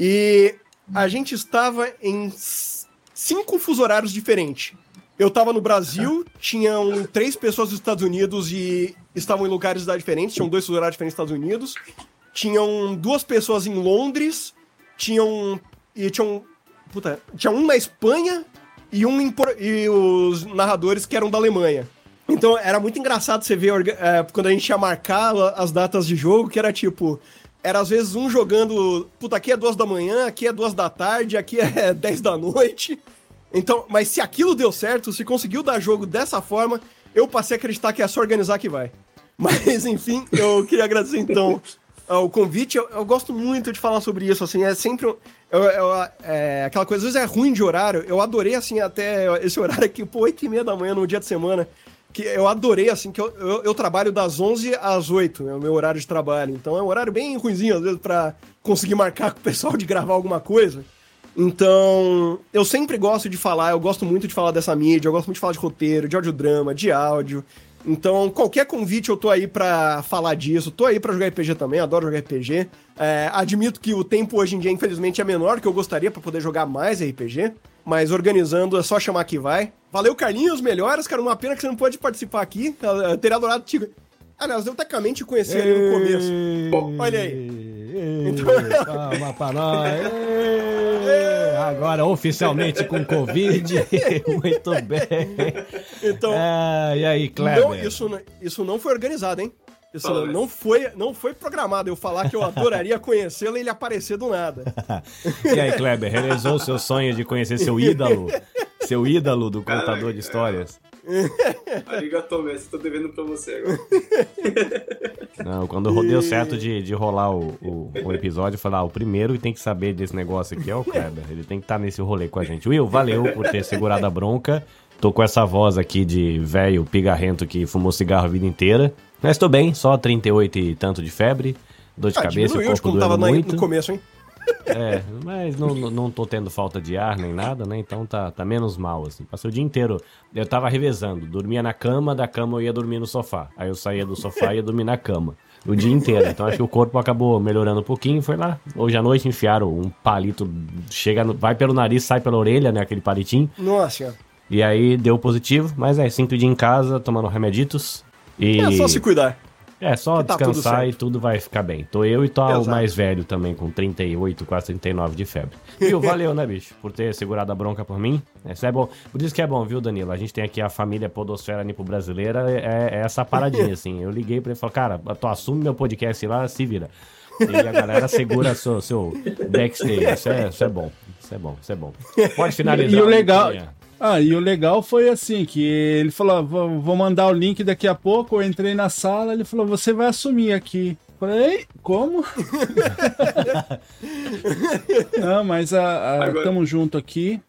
E a gente estava em cinco fuso horários diferentes. Eu estava no Brasil, tinham três pessoas dos Estados Unidos e estavam em lugares diferentes, tinham dois fuso horários diferentes nos Estados Unidos. Tinham duas pessoas em Londres, tinham. E tinham. Puta, tinha um na Espanha e um em, e os narradores que eram da Alemanha. Então era muito engraçado você ver é, quando a gente ia marcar as datas de jogo, que era tipo. Era às vezes um jogando. Puta, aqui é duas da manhã, aqui é duas da tarde, aqui é dez da noite. Então, mas se aquilo deu certo, se conseguiu dar jogo dessa forma, eu passei a acreditar que é só organizar que vai. Mas, enfim, eu queria agradecer então o convite. Eu, eu, gosto muito de falar sobre isso, assim, é sempre. Eu, eu, é, aquela coisa, às vezes é ruim de horário. Eu adorei, assim, até esse horário aqui, pô, 8 e meia da manhã no dia de semana. Que eu adorei, assim, que eu, eu, eu trabalho das 11 às 8, é o meu horário de trabalho. Então é um horário bem ruimzinho, às vezes, pra conseguir marcar com o pessoal de gravar alguma coisa. Então, eu sempre gosto de falar, eu gosto muito de falar dessa mídia, eu gosto muito de falar de roteiro, de audiodrama, de áudio. Então, qualquer convite eu tô aí para falar disso. Tô aí para jogar RPG também, adoro jogar RPG. É, admito que o tempo hoje em dia, infelizmente, é menor que eu gostaria para poder jogar mais RPG. Mas organizando é só chamar que vai. Valeu, Carlinhos, melhoras, cara. Uma pena que você não pode participar aqui. Eu teria adorado te. Aliás, eu tecnicamente conheci ele no começo. Olha aí. Então... Palma pra nós. Agora oficialmente com Covid. Muito bem. Então. Ah, e aí, Kleber? Não, isso, isso não foi organizado, hein? Isso não, não, foi, não foi programado. Eu falar que eu adoraria conhecê-lo e ele aparecer do nada. e aí, Kleber, realizou o seu sonho de conhecer seu ídolo? Seu ídolo do contador de histórias? Arigato, Messi, tô devendo pra você agora. Não, quando deu certo de, de rolar o, o, o episódio, falar, ah, o primeiro que tem que saber desse negócio aqui é o Kleber. Ele tem que estar tá nesse rolê com a gente. Will, valeu por ter segurado a bronca. Tô com essa voz aqui de velho pigarrento que fumou cigarro a vida inteira. Mas tô bem, só 38 e tanto de febre, dor de ah, cabeça, o corpo doendo muito. no começo, hein? É, mas não, não tô tendo falta de ar nem nada, né? Então tá, tá menos mal, assim. Passei o dia inteiro. Eu tava revezando. Dormia na cama, da cama eu ia dormir no sofá. Aí eu saía do sofá e ia dormir na cama. O dia inteiro. Então acho que o corpo acabou melhorando um pouquinho. Foi lá. Hoje à noite enfiaram um palito. Chega no, vai pelo nariz, sai pela orelha, né? Aquele palitinho. Nossa. E aí deu positivo. Mas é, cinco dias em casa, tomando remeditos. E... É só se cuidar. É, só tá descansar tudo e tudo vai ficar bem. Tô eu e tô Exato. o mais velho também, com 38, quase 39 de febre. Viu? Valeu, né, bicho? Por ter segurado a bronca por mim. Isso é bom. Por isso que é bom, viu, Danilo? A gente tem aqui a família Podosfera Nipo Brasileira, é, é essa paradinha, assim. Eu liguei pra ele e falei, cara, tu assume meu podcast lá, se vira. E a galera segura seu, seu backstage. Isso é, isso é bom. Isso é bom, isso é bom. Pode finalizar. E o legal. Ah, e o legal foi assim, que ele falou, vou mandar o link daqui a pouco, eu entrei na sala, ele falou, você vai assumir aqui. Falei, como? Não, mas a, a, Agora... tamo junto aqui.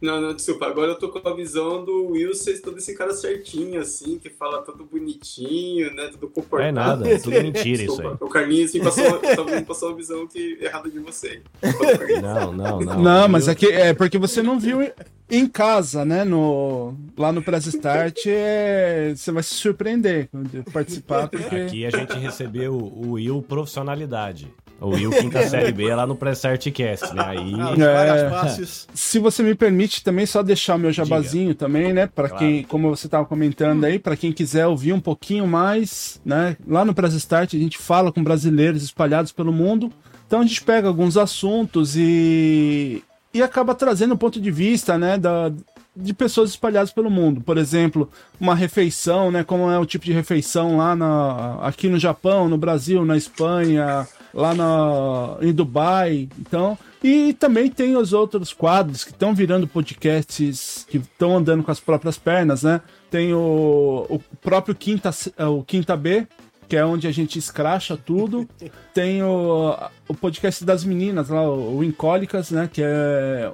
Não, não, desculpa. Agora eu tô com a visão do Wilson, todo esse cara certinho, assim, que fala tudo bonitinho, né? Tudo comportado. É nada, é tudo mentira isso aí. O Carlinhos assim, passou, passou uma visão que, errada de você. Não, não, não. Não, mas é, que, é porque você não viu em casa, né? No, lá no Press Start, é, você vai se surpreender quando participar. Porque... Aqui a gente recebeu o Will Profissionalidade. O Will Quinta Série B é lá no Pressartcast, né? Aí. Ah, é, se você me permite também só deixar o meu jabazinho Diga. também, né? Para claro. quem, como você estava comentando aí, para quem quiser ouvir um pouquinho mais, né? Lá no Press Start a gente fala com brasileiros espalhados pelo mundo. Então a gente pega alguns assuntos e, e acaba trazendo um ponto de vista, né? Da, de pessoas espalhadas pelo mundo. Por exemplo, uma refeição, né? Como é o tipo de refeição lá na, aqui no Japão, no Brasil, na Espanha, lá na, em Dubai. Então, e também tem os outros quadros que estão virando podcasts que estão andando com as próprias pernas, né? Tem o, o próprio Quinta, o Quinta B, que é onde a gente escracha tudo. Tem o, o podcast das meninas lá, o Incólicas, né? Que é.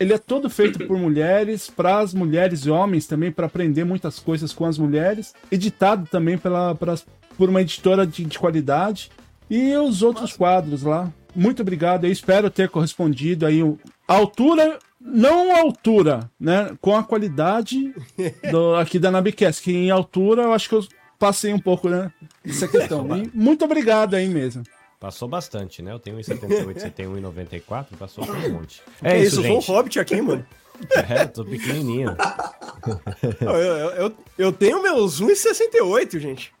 Ele é todo feito por mulheres, para as mulheres e homens também, para aprender muitas coisas com as mulheres. Editado também pela, pra, por uma editora de, de qualidade. E os outros Nossa. quadros lá. Muito obrigado. Eu espero ter correspondido aí a altura, não a altura, né? Com a qualidade do, aqui da Nabicast, que em altura eu acho que eu passei um pouco, né? Essa questão. E muito obrigado aí mesmo. Passou bastante, né? Eu tenho 1,78, você tem 1,94, passou por um monte. É, é isso, eu sou um hobbit aqui, mano. É, tô pequenininho. eu, eu, eu, eu, tenho meus 1,68, gente.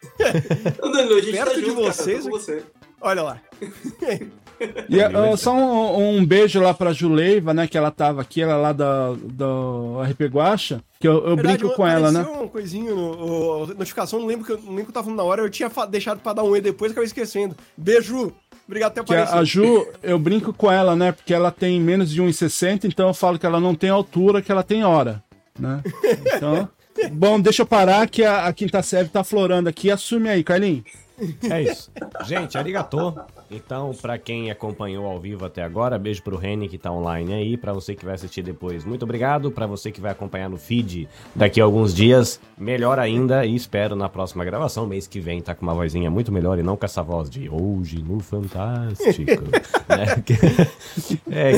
Danilo, a gente Perto tá de junto, vocês. Cara, você. Olha lá. E uh, só um, um, beijo lá pra Juleiva, né? Que ela tava aqui, ela lá da, do RP Guacha. Que eu, eu Verdade, brinco com ela, né? uma coisinha, no, notificação, não lembro que eu, não lembro que eu tava falando na hora, eu tinha deixado pra dar um E depois, acabei esquecendo. Beijo! Obrigado até aparecer. A, a Ju, eu brinco com ela, né? Porque ela tem menos de 1,60, então eu falo que ela não tem altura, que ela tem hora, né? Então... Bom, deixa eu parar que a, a quinta série tá florando aqui. Assume aí, Carlinhos. É isso. Gente, arigatô. Então, para quem acompanhou ao vivo até agora, beijo pro Reni que tá online aí, para você que vai assistir depois, muito obrigado. Para você que vai acompanhar no feed daqui a alguns dias, melhor ainda e espero na próxima gravação, mês que vem, tá com uma vozinha muito melhor e não com essa voz de hoje no Fantástico. né? é,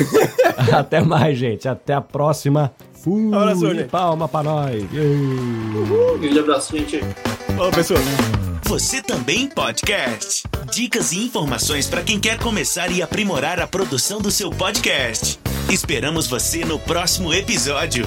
até mais, gente. Até a próxima. Fui, abraço, palma pra nós. Uhul. Grande abraço, gente. Falou, pessoal. Você também podcast. Dicas e informações para quem quer começar e aprimorar a produção do seu podcast. Esperamos você no próximo episódio.